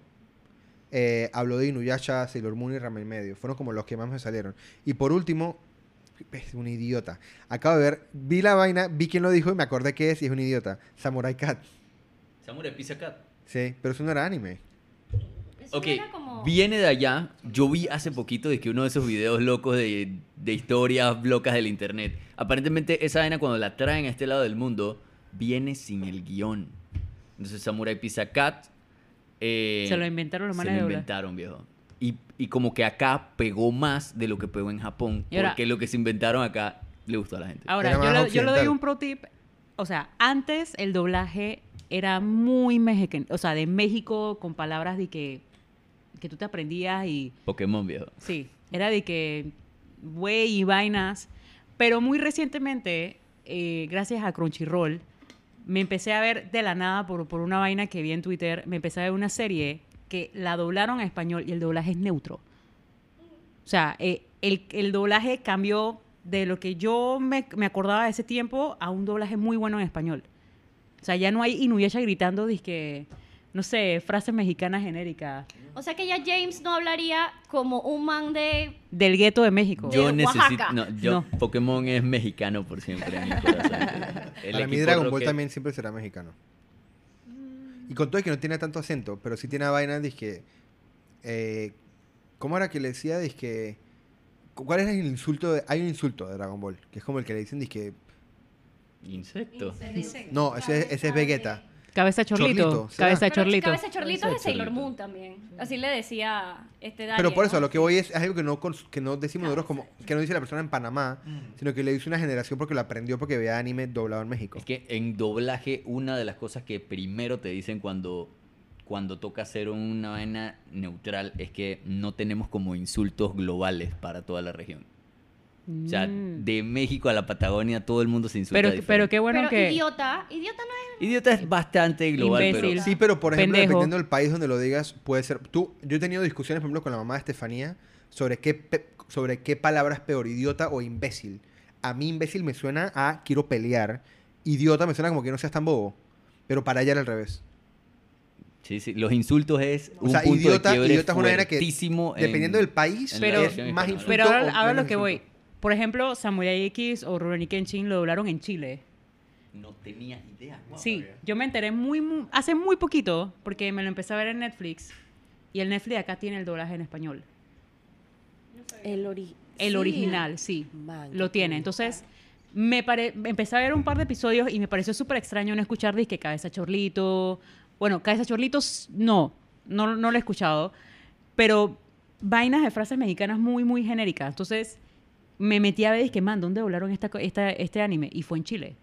eh, habló de Inuyasha, Sailor Moon y Ramen Medio. Fueron como los que más me salieron. Y por último, es un idiota. Acabo de ver, vi la vaina, vi quién lo dijo y me acordé que es y es un idiota. Samurai Cat. Samurai Pizza Cat. Sí, pero eso no era anime. Eso Ok, era como... viene de allá. Yo vi hace poquito de que uno de esos videos locos de, de historias locas del internet. Aparentemente esa vaina cuando la traen a este lado del mundo viene sin el guion. Entonces Samurai Pizza Cat... eh, Se lo inventaron los Se manes lo de doblar. inventaron, viejo. Y, y como que acá pegó más de lo que pegó en Japón. Ahora- porque lo que se inventaron acá le gustó a la gente. Ahora, yo, le, yo le doy un pro tip. O sea, antes el doblaje era muy mexicano. O sea, de México con palabras de que, que tú te aprendías y Pokémon, viejo. Sí, era de que güey y vainas. Pero muy recientemente, eh, gracias a Crunchyroll, me empecé a ver de la nada por, por una vaina que vi en Twitter, me empecé a ver una serie que la doblaron a español y el doblaje es neutro. O sea, eh, el, el doblaje cambió de lo que yo me, me acordaba de ese tiempo a un doblaje muy bueno en español. O sea, ya no hay Inuyasha gritando, que no sé, frases mexicanas genéricas O sea que ya James no hablaría como un man de... del gueto de México. Yo De necesito. Oaxaca. No, yo, No. Pokémon es mexicano por siempre en mi corazón. El Para mí Dragon Ball también siempre será mexicano. Y con todo y que no tiene tanto acento, pero sí tiene vaina, dizque... Eh, ¿Cómo era que le decía? Dizque... ¿Cuál era el insulto? de- hay un insulto de Dragon Ball, que es como el que le dicen, dizque... Insecto. No, ese, ese es Vegeta. Cabeza chorlito. Cabeza Pero chorlito. Cabeza de Chorlito es de Sailor Chorlito. Moon también. Así le decía este Daniel, Pero por eso, ¿no? a lo que voy es, es algo que no, cons- que no decimos nosotros como... Que no dice la persona en Panamá, sino que le dice una generación porque lo aprendió porque veía anime doblado en México. Es que en doblaje, una de las cosas que primero te dicen cuando, cuando toca hacer una vaina neutral es que no tenemos como insultos globales para toda la región. O sea, Mm. de México a la Patagonia todo el mundo se insulta. pero, pero qué bueno Pero que... idiota, idiota no es... Idiota es bastante global, Imbécil. pero Sí, pero por ejemplo, Pendejo. dependiendo del país donde lo digas, puede ser. Tú, yo he tenido discusiones, por ejemplo, con la mamá de Estefanía sobre qué, pe- sobre qué palabra es peor, idiota o imbécil. A mí, imbécil me suena a quiero pelear. Idiota me suena como que no seas tan bobo. Pero para ella era al revés. Sí, sí, los insultos es O un sea, punto idiota, de quiebre idiota es una que, en- dependiendo del país, la es más insulto. Pero ahora, o ahora lo que voy. Por ejemplo, Samurai X o Rurouni Kenshin lo doblaron en Chile. No tenía idea. wow. Sí, yo me enteré muy, muy- hace muy poquito porque me lo empecé a ver en Netflix y el Netflix acá tiene el doblaje en español. El, ori- El sí. original, sí. Man, lo tiene. Entonces, me pare- empecé a ver un par de episodios y me pareció súper extraño no escuchar disque Cabeza Chorlito. Bueno, Cabeza Chorlitos no, no, no lo he escuchado. Pero vainas de frases mexicanas muy, muy genéricas. Entonces, me metí a ver disque, man, ¿dónde doblaron esta, esta- este anime? Y fue en Chile.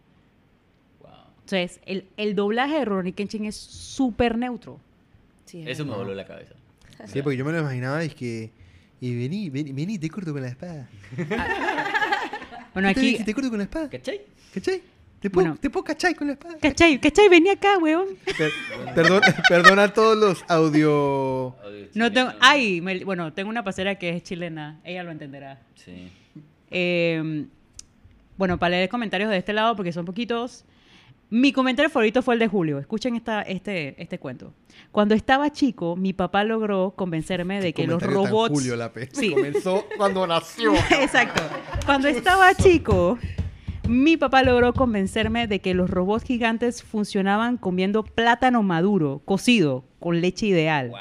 Wow. Entonces, el, el doblaje de Rurouni Kenshin es súper neutro. Sí, es Eso me voló la cabeza. Sí, porque yo me lo imaginaba y es que. Y vení, vení, vení, te corto con la espada. Bueno, ¿Qué te aquí... dije? Te corto con la espada. ¿Cachai? ¿Cachai? ¿Te puedo, Bueno. te puedo cachai con la espada? ¿Cachai? ¿Cachai? Vení acá, weón. Per- perdón, perdón a todos los audio. No tengo... Ay, me- bueno, tengo una pasera que es chilena. Ella lo entenderá. Sí. Eh, bueno, para leer comentarios de este lado, porque son poquitos. Mi comentario favorito fue el de Julio. Escuchen esta, este, este cuento. Cuando estaba chico, mi papá logró convencerme de que los robots... Julio Lape. Sí. Comenzó cuando nació. Exacto. Cuando estaba chico, mi papá logró convencerme de que los robots gigantes funcionaban comiendo plátano maduro, cocido, con leche ideal.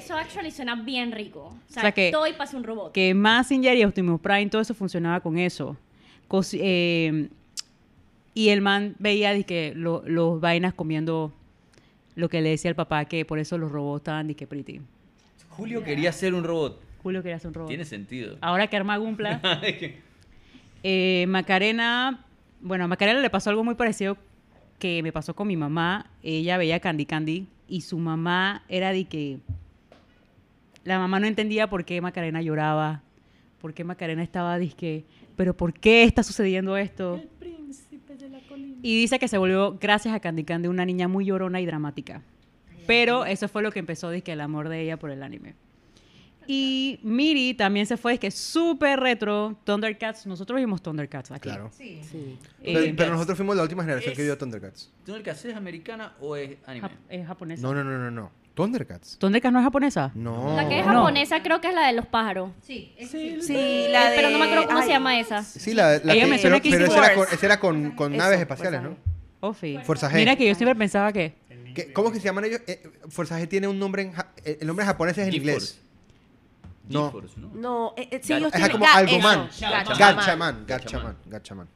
Eso actually suena bien rico. O sea, O sea que- todo y pasa un robot. que Massinger y Optimus Prime, todo eso funcionaba con eso. Cos- eh, y el man veía que lo- los vainas comiendo lo que le decía el papá, que por eso los robots estaban de que pretty. Julio quería ser un robot. Julio quería hacer un robot. Tiene sentido. Ahora que arma Gumpla. Eh, Macarena, bueno, a Macarena le pasó algo muy parecido que me pasó con mi mamá. Ella veía Candy Candy y su mamá era de que la mamá no entendía por qué Macarena lloraba, por qué Macarena estaba disque, pero ¿por qué está sucediendo esto? Y dice que se volvió, gracias a Candy Candy, una niña muy llorona y dramática. Pero eso fue lo que empezó, disque, el amor de ella por el anime. Y Miri también se fue, es que súper retro. Thundercats, nosotros vimos Thundercats aquí. Claro. Sí. Sí. Eh, Pero, pero nosotros fuimos la última generación que vio Thundercats. ¿Tú el que haces es americana o es anime? es japonesa. No, no, no, no, no. Thundercats. ¿Thundercats no es japonesa? No. La que es No. japonesa creo que es la de los pájaros. Sí, es- sí. Sí, la de... pero no me acuerdo cómo ay, se llama esa. Sí, la, la Ella que, me suena pero, que pero sí. esa era con, era con, con Eso, naves Fuerza espaciales, ¿no? Ofi. Fuerza G. Mira que yo siempre pensaba que... ¿Qué- ¿Cómo que se llaman ellos? Eh, Fuerza G tiene un nombre en... ja- eh, El nombre japonés es en inglés. No. ¿no? No, eh, eh, sí, Es tienen... como Ga- algo eso, man. Gatchaman. Gatchaman. Gatchaman.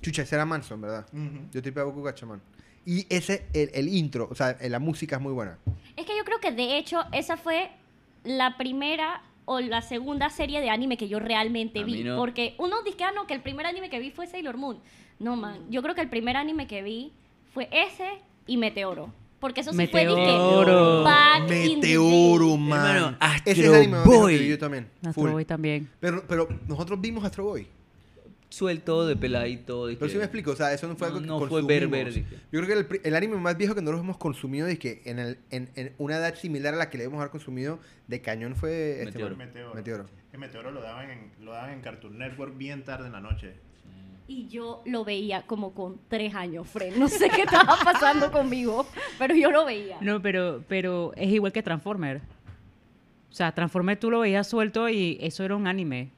Chucha, ese era Manson, ¿verdad? Yo te pego con Gatchaman. Y ese, el, el intro, o sea, la música es muy buena. Es que yo creo que de hecho esa fue la primera o la segunda serie de anime que yo realmente A vi. no. Porque uno dice que, ah, no, que el primer anime que vi fue Sailor Moon. No, man. Yo creo que el primer anime que vi fue ese y Meteoro. Porque eso sí Meteoro. fue day. Meteoro, man. Hermano, ese es el Astro anime que Boy. yo también. Astro Full. Boy también. Pero, pero nosotros vimos Astro Boy. Suelto, de peladito. de Pero que- sí me explico, o sea, eso no fue No, algo que no fue ver, ver. Yo creo que el, el anime más viejo que nosotros hemos consumido y que en, el, en, en una edad similar a la que le debemos haber consumido de cañón fue este Meteoro. Meteoro. Meteoro. Que Meteoro lo daban, en, lo daban en Cartoon Network bien tarde en la noche. Y yo lo veía como con tres años, Fred. No sé qué estaba pasando conmigo, pero yo lo veía. No, pero, pero es igual que Transformer. O sea, Transformer tú lo veías suelto y eso era un anime.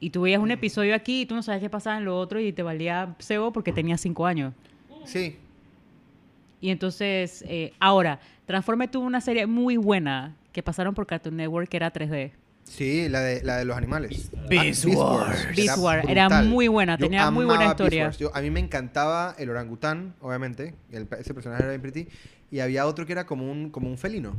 Y tú veías un episodio aquí y tú no sabes qué pasaba en lo otro y te valía cebo porque tenías cinco años. Sí. Y entonces, eh, ahora, Transformer tuvo una serie muy buena que pasaron por Cartoon Network que era 3D. Sí, la de, la de los animales. Beast Ah, Wars. Beast Wars, era muy buena, Yo tenía muy buena historia. Wars. Yo- a mí me encantaba el orangután, obviamente. el- ese personaje era bien pretty. Y había otro que era como un, como un felino.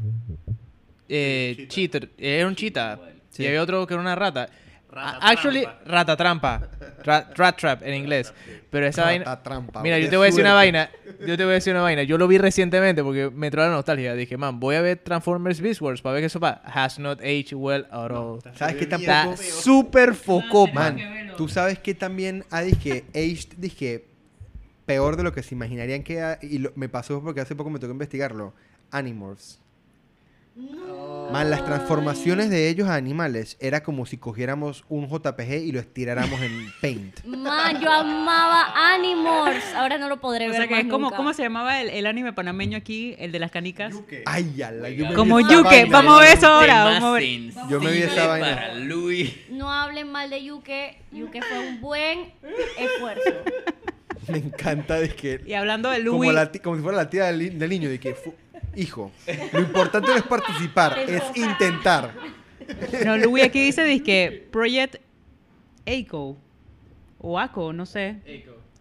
Eh, cheater. Era un cheetah. Sí. Y había otro que era una rata. Rata A- Actually, trampa. rata trampa. Rat, rat trap en inglés. Pero esa vaina. Trampa, Mira, yo te voy a decir una vaina. Yo te voy a decir una vaina. Yo lo vi recientemente porque me trae la nostalgia. Dije, man, voy a ver Transformers Beast Wars para ver qué eso va. Has not aged well at all. ¿Sabes qué Está Está tampoco? súper foco, Man, tú sabes que también ha dije, aged, dije, peor de lo que se imaginarían que y lo- me pasó porque hace poco me tocó investigarlo. Animorphs. Man, las transformaciones de ellos a animales era como si cogiéramos un JPG y lo estiráramos en Paint. Man, yo amaba Animorphs. Ahora no lo podré O ver sea, que más es como, nunca. ¿cómo se llamaba el, el anime panameño aquí, el de las canicas? Yuke. Ay, ala, yo me Como Yuke, vaina. vamos a ver eso ahora. Vamos a ver. Yo me vi esa vaina. para Luis. No hablen mal de Yuke. Yuke fue un buen esfuerzo. Me encanta de que Y hablando de como, Louis, la ti- como si fuera la tía del, del niño de que hijo. Lo importante no es participar, es intentar. No, Louis aquí dice que Project Eiko o Aco, no sé.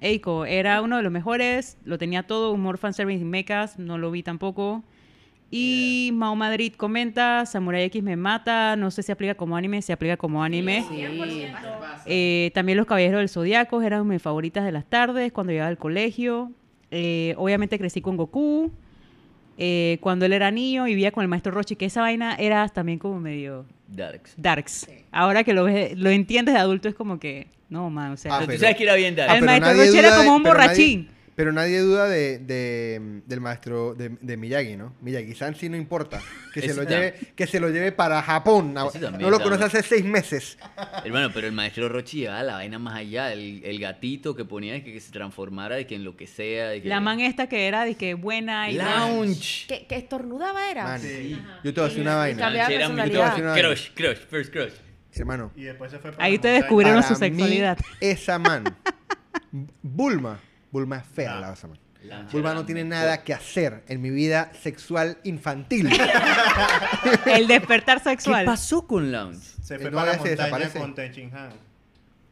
Eiko era uno de los mejores, lo tenía todo, humor fanservice y mechas, no lo vi tampoco. Y Mao Madrid comenta, Samurai X me mata, no sé si aplica como anime, se aplica como anime. Eh, también Los Caballeros del Zodiaco eran mis favoritas de las tardes cuando llegaba al colegio. Eh, obviamente crecí con Goku. Eh, cuando él era niño y vivía con el maestro Rochi, que esa vaina era también como medio Darks. darks. Ahora que lo ves, lo entiendes de adulto es como que, no, man, o sea, Ah, Pero tú sabes que era bien Ah, Darks. El maestro nadie Rochi era como un nadie- borrachín. Pero nadie duda de, de- del maestro de, de Miyagi, ¿no? Miyagi-san sí no importa. Que se, lo lleve, que se lo lleve para Japón. También No lo conoce hace seis meses. Hermano, pero el maestro Rochi llevaba la vaina más allá. El, el gatito que ponía de que, que se transformara, de que en lo que sea. De que... La man esta que era de que buena y Lounge. Que, que estornudaba era. Man, yo te voy a decir una vaina. Cambiaba Lounge era mi- personalidad. Crush, crush, first crush. Hermano. Y después se fue para Ahí te descubrieron para su mí, sexualidad. esa man. Bulma. Bulma es fea, la man. Lounge Bulma no tiene nada que hacer en mi vida sexual infantil. el despertar ¿Qué sexual. pasó con Lounge? Se Eh, fue no, para la se montaña desaparece. con Tenchin Han.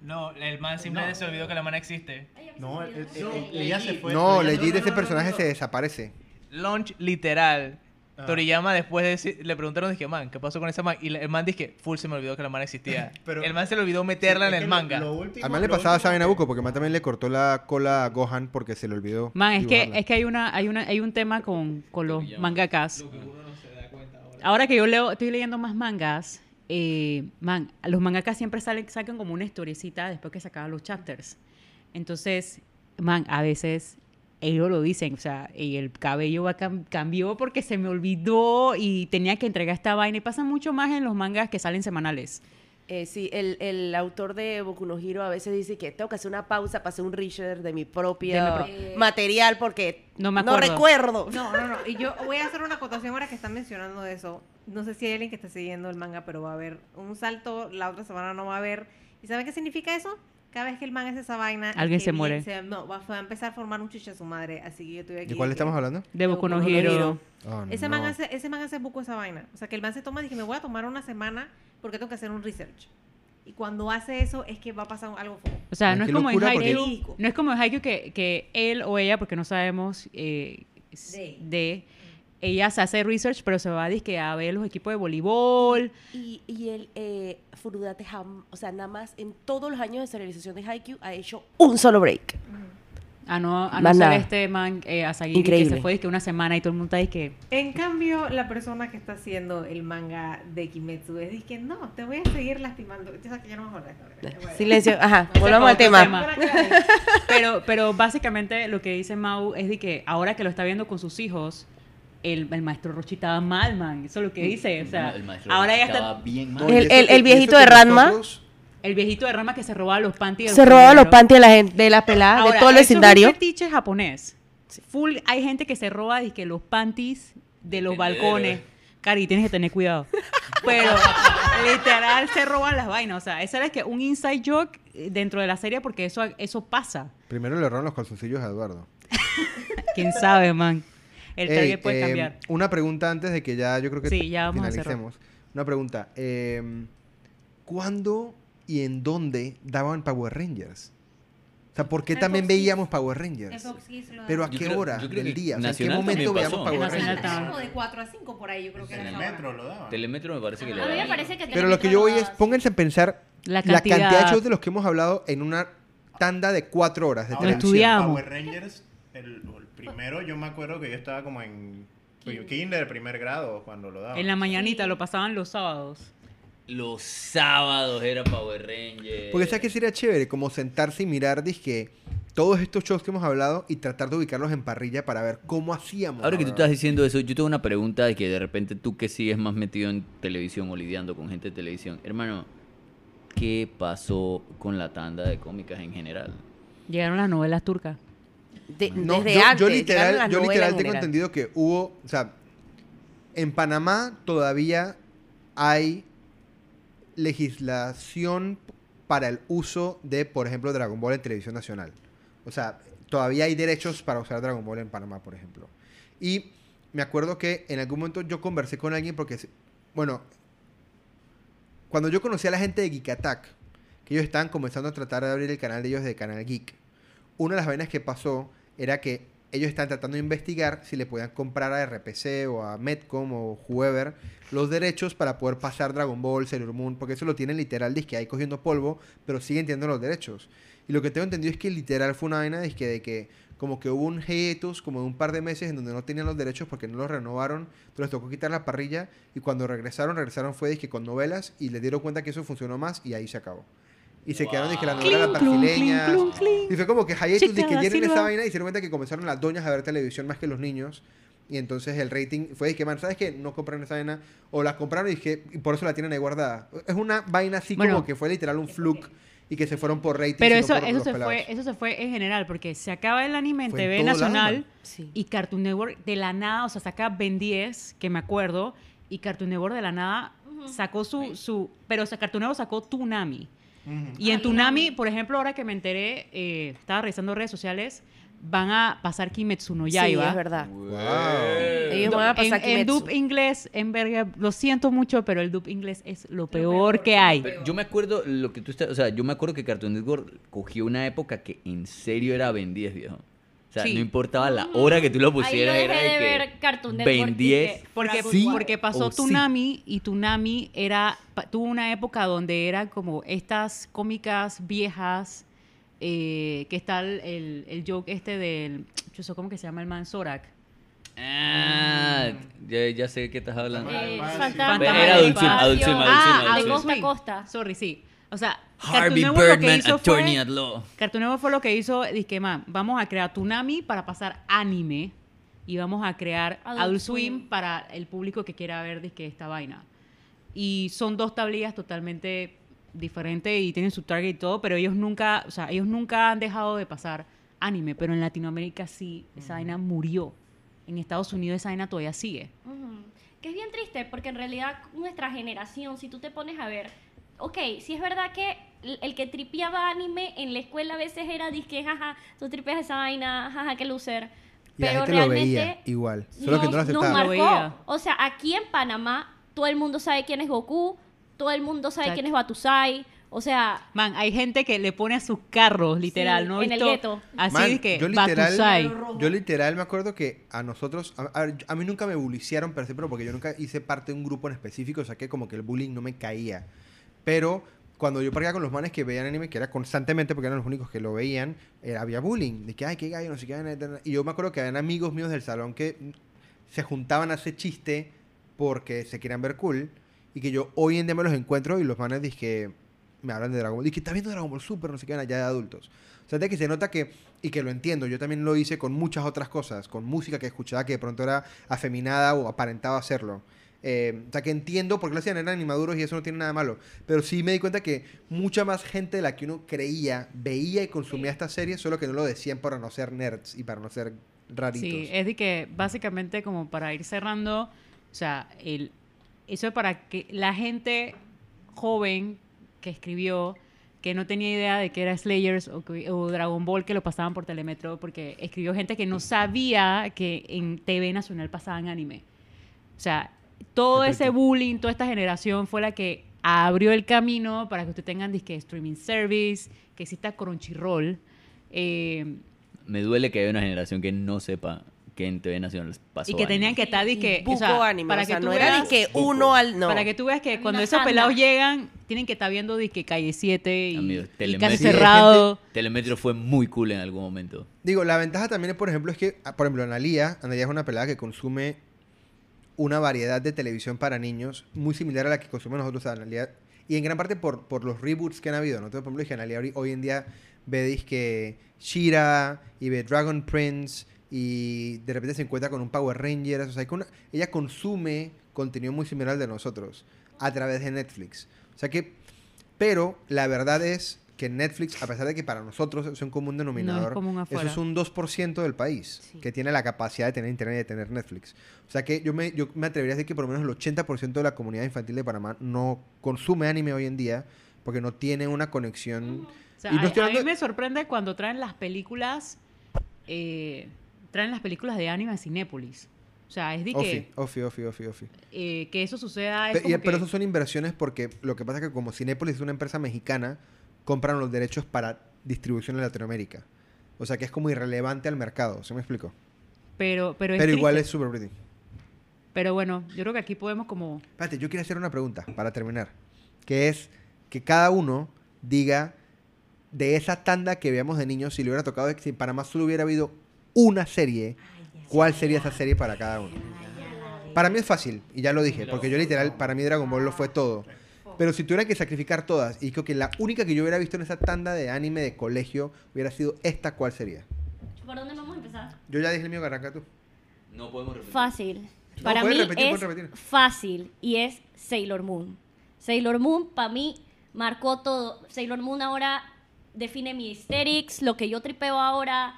No, el man simplemente se olvidó que la man existe. No, el- el- el- ella se fue. No, legit ese personaje se desaparece. Launch literal. Ah. Toriyama después de decir- le preguntaron, dije, man, ¿qué pasó con esa man? Y el man dije, full se me olvidó que la man existía. Pero- el man se le olvidó meterla Sí, en el que manga. Lo, lo último, Al man le lo pasaba a que- Buco porque el man también le cortó la cola a Gohan porque se le olvidó. Man, es que, es que hay una, hay una, hay un tema con, con los mangakas. Ahora que yo leo, estoy leyendo más mangas, eh, man, los mangakas siempre salen, sacan como una historiecita después que se acaban los chapters. Entonces, man, a veces ellos lo dicen, o sea, y el cabello va cam- cambió porque se me olvidó y tenía que entregar esta vaina. Y pasa mucho más en los mangas que salen semanales. Eh, sí, el, el autor de Boku no Hero a veces dice que tengo que hacer una pausa para hacer un research de mi propio De mi pro- Eh, material porque No me acuerdo. recuerdo. No, no, no. Y yo voy a hacer una acotación ahora que están mencionando eso. No sé si hay alguien que esté siguiendo el manga, pero va a haber un salto, la otra semana no va a haber. ¿Y saben qué significa eso? Cada vez que el manga hace esa vaina... Alguien se muere. se- no, va, va a empezar a formar un chiche a su madre. Así que yo estoy aquí. ¿De cuál estamos hablando? De Boku no Hero. Hero. Oh, Ese no. man hace, ese man hace buco esa vaina. O sea, que el man se toma y dije, me voy a tomar una semana porque tengo que hacer un research. Y cuando hace eso es que va a pasar algo fuego. O sea, Man, no es como en Haikyuu, no es como en Haikyuu que, que él o ella, porque no sabemos eh, De. de, ella se hace research, pero se va a, dizque, a ver los equipos de voleibol. Y, y el eh, Furudate Ham, o sea, nada más en todos los años de serialización de Haikyuu ha hecho un solo break. A no, a no ser este man, eh, que Increíble. se fue dizque, una semana y todo el mundo está que En cambio, la persona que está haciendo el manga de Kimetsu es que no, te voy a seguir lastimando. Ya sabes que ya no me acuerdo. Silencio, ajá, volvamos al tema. Pero, pero básicamente lo que dice Mau es de que ahora que lo está viendo con sus hijos, el, el maestro Rochi estaba mal, man. Eso es lo que dice. O sea, el maestro ahora ya está bien No, mal. y El- el- y viejito de Ranma. nosotros- el viejito de Rama que se robaba los panties. de Se los robaba los panties de la gente, de la pelada, Ahora, de todo el eso es un vecindario. fetiche japonés. Full, hay gente que se roba que los panties de los balcones. Cari, tienes que tener cuidado. Pero literal se roban las vainas. O sea, ese era que un inside joke dentro de la serie porque eso, eso pasa. Primero le roban los calzoncillos a Eduardo. Quién sabe, man. El Ey, target puede eh, cambiar. Una pregunta antes de que ya yo creo que Sí, ya vamos a finalicemos. Una pregunta. eh, ¿Cuándo y en dónde daban Power Rangers? O sea, ¿por qué En también Fox veíamos Power Rangers? ¿Pero a Yo qué creo- hora yo creo del día? O sea, ¿En qué momento veíamos. Power En Nacional Rangers? Como de 4 a 5 por ahí, yo creo que En era el esa hora. metro lo daban. Telemetro me parece que le A mí me daban. parece que Pero lo que yo voy es, pónganse a pensar La la cantidad, cantidad. de shows de los que hemos hablado en una tanda de cuatro horas de Ahora, televisión. estudiamos. Power Rangers, el, el primero yo me acuerdo que yo estaba como en kinder, primer grado, cuando lo daban. En la mañanita lo pasaban los sábados. Los sábados era Power Rangers. Porque sabes que sería chévere como sentarse y mirar dizque todos estos shows que hemos hablado y tratar de ubicarlos en parrilla para ver cómo hacíamos. Ahora que tú ¿verdad? estás diciendo eso, yo tengo una pregunta de que de repente tú que sigues más metido en televisión o lidiando con gente de televisión. Hermano, ¿qué pasó con la tanda de cómicas en general? Llegaron las novelas turcas. De- No, desde yo, yo antes. llegaron literal, yo literal en tengo general. entendido que hubo, o sea, en Panamá todavía hay legislación para el uso de, por ejemplo, Dragon Ball en televisión nacional. O sea, todavía hay derechos para usar Dragon Ball en Panamá, por ejemplo. Y me acuerdo que en algún momento yo conversé con alguien porque, bueno, cuando yo conocí a la gente de Geek Attack, que ellos estaban comenzando a tratar de abrir el canal de ellos de Canal Geek, una de las vainas que pasó era que ellos estaban tratando de investigar si le podían comprar a RPC o a Metcom o whoever los derechos para poder pasar Dragon Ball, Sailor Moon, porque eso lo tienen literal, que ahí cogiendo polvo, pero siguen teniendo los derechos. Y lo que tengo entendido es que literal fue una vaina dizque, de que como que hubo un hiatus como de un par de meses en donde no tenían los derechos porque no los renovaron, entonces les tocó quitar la parrilla y cuando regresaron, regresaron fue con novelas y les dieron cuenta que eso funcionó más y ahí se acabó. Y se quedaron dizque, la novela brasileña. Y fue como que de que da tienen esa vaina y se dieron cuenta que comenzaron las doñas a ver televisión más que los niños. Y entonces el rating fue de que, man, ¿sabes qué? No compraron esa vaina. O la compraron y, dije, y por eso la tienen ahí guardada. Es una vaina así Bueno. como que fue literal un fluke y que se fueron por rating. Pero eso, por eso, se pelados. fue, eso se fue en general, porque se acaba el anime en Fue en TV lado, nacional. Sí. y Cartoon Network de la nada, o sea, saca Ben 10, que me acuerdo, y Cartoon Network de la nada sacó su, su pero o sea, Cartoon Network sacó Y en Toonami, por ejemplo, ahora que me enteré, eh, estaba revisando redes sociales, van a pasar Kimetsu no Sí, Yaiba. es verdad. Wow. Ellos van a pasar en, en Kimetsu. dub inglés, en verga, lo siento mucho, pero el dub inglés es lo peor que hay. Yo me acuerdo lo que tú estás, o sea, yo me acuerdo que Cartoon Network cogió una época que en serio era Ben 10, viejo. O sea, Sí. no importaba la hora que tú lo Ahí pusieras, dejé era de de que ver Cartoon Network. Ben y 10. que Porque, Sí. Porque pasó o sí. Tsunami y Tsunami era, tuvo una época donde era como estas cómicas viejas, eh, que está el, el, el joke este del, yo sé cómo que se llama el man Zorak. Ah, ya, ya sé de qué estás hablando. Eh, Fantasma Fantasma del Era Adult Swim, Espacio. Adult Swim, Adult Swim, Ah, Adult de Swim. costa a costa. Sorry, sí. O sea, Cartoon Harvey Network lo que Birdman, hizo attorney fue, at law. Cartoon Network fue lo que hizo, dije, man, vamos a crear Tsunami para pasar anime y vamos a crear Adult Adult, Swim. Swim. para el público que quiera ver dizque, esta vaina. Y son dos tablillas totalmente diferentes y tienen su target y todo, pero ellos nunca, o sea, ellos nunca han dejado de pasar anime, pero en Latinoamérica sí, esa vaina murió. En Estados Unidos esa vaina todavía sigue. Que es bien triste porque en realidad nuestra generación, si tú te pones a ver, ok, si es verdad que el que tripeaba anime en la escuela a veces era disque, jaja, tú tripeas esa vaina, jaja, qué loser. Y la Pero gente lo realmente veía igual. Solo que no lo nos aceptaba. Lo marcó. veía. O sea, aquí en Panamá todo el mundo sabe quién es Goku, todo el mundo sabe Exacto. quién es Batusai, o sea, Man, hay gente que le pone a sus carros, literal, Sí, ¿no? en el gueto. Así Man, de que yo literal, Batusai. yo literal me acuerdo que a nosotros, a, a- a mí nunca me buliciaron per se, pero porque yo nunca hice parte de un grupo en específico, o sea que como que el bullying no me caía. Pero cuando yo parqueaba con los manes que veían anime, que era constantemente, porque eran los únicos que lo veían, eh, había bullying, de que, ay, qué gallo, no sé qué. Y yo me acuerdo que habían amigos míos del salón que se juntaban a hacer chiste porque se querían ver cool, y que yo hoy en día me los encuentro y los manes dije, me hablan de Dragon Ball, dije, ¿estás viendo Dragon Ball Super? No sé qué, allá de adultos. O sea, de que se nota que, y que lo entiendo, yo también lo hice con muchas otras cosas, con música que escuchaba que de pronto era afeminada o aparentaba hacerlo. Eh, o sea, que entiendo por qué lo hacían, eran animaduros y eso no tiene nada malo. Pero sí me di cuenta que mucha más gente de la que uno creía, veía y consumía esta serie, solo que no lo decían para no ser nerds y para no ser raritos. Sí, es de que básicamente como para ir cerrando, o sea, el, eso es para que la gente joven que escribió, que no tenía idea de que era Slayers o, o Dragon Ball, que lo pasaban por Telemetro, porque escribió gente que no sabía que en TV Nacional pasaban anime. O sea, todo ese bullying, toda esta generación fue la que abrió el camino para que ustedes tengan disque streaming service, que exista Crunchyroll. Eh, Me duele que haya una generación que no sepa que en TV Nacional pasó y que tenían que estar disque, Buco o sea, anime, para o sea, que tú no era veas- que uno al... No. para que tú veas que Hay cuando esos pelados llegan, tienen que estar viendo disque calle 7 y, Amigos, y Telemetro. casi cerrado. Telemetro fue muy cool en algún momento. Digo, la ventaja también, por ejemplo, es que, ah, por ejemplo, Analia, Analia es una pelada que consume una variedad de televisión para niños muy similar a la que consumimos nosotros Analia. Y en gran parte por, por los reboots que han habido, ¿no? Entonces, por ejemplo, dije, Analia hoy, en día ve que Shira y ve Dragon Prince y de repente se encuentra con un Power Rangers. O sea, ella consume contenido muy similar al de nosotros a través de Netflix. O sea que, pero la verdad es que Netflix, a pesar de que para nosotros es un común denominador, común eso es un 2% del país Sí. que tiene la capacidad de tener internet y de tener Netflix. O sea que yo me, yo me atrevería a decir que por lo menos el 80% de la comunidad infantil de Panamá no consume anime hoy en día porque no tiene una conexión. O sea, y no a, a mí me sorprende cuando traen las películas, eh, traen las películas de anime a Cinépolis. O sea, es de que, ofi, ofi, ofi, ofi. eh, que eso suceda. Es Pe- y- como pero que- eso son inversiones porque lo que pasa es que como Cinépolis es una empresa mexicana, compran los derechos para distribución en Latinoamérica. O sea que es como irrelevante al mercado, ¿se me explico? pero, pero, es Pero igual triste. es super pretty. Pero bueno, yo creo que aquí podemos como... Espérate, yo quiero hacer una pregunta para terminar. Que es que cada uno diga de esa tanda que veíamos de niños, si le hubiera tocado, si para más solo hubiera habido una serie, ¿cuál sería esa serie para cada uno? Para mí es fácil, y ya lo dije, porque yo literal, para mí Dragon Ball lo fue todo. Pero si tuviera que sacrificar todas, y creo que la única que yo hubiera visto en esa tanda de anime de colegio hubiera sido esta, ¿cuál sería? ¿Por dónde vamos a empezar? Yo ya dije el mío, arranca tú. No podemos repetir. Fácil. No, Para puedes mí repetir, es fácil y es Sailor Moon. Sailor Moon para mí marcó todo. Sailor Moon ahora define mi aesthetics, lo que yo tripeo ahora,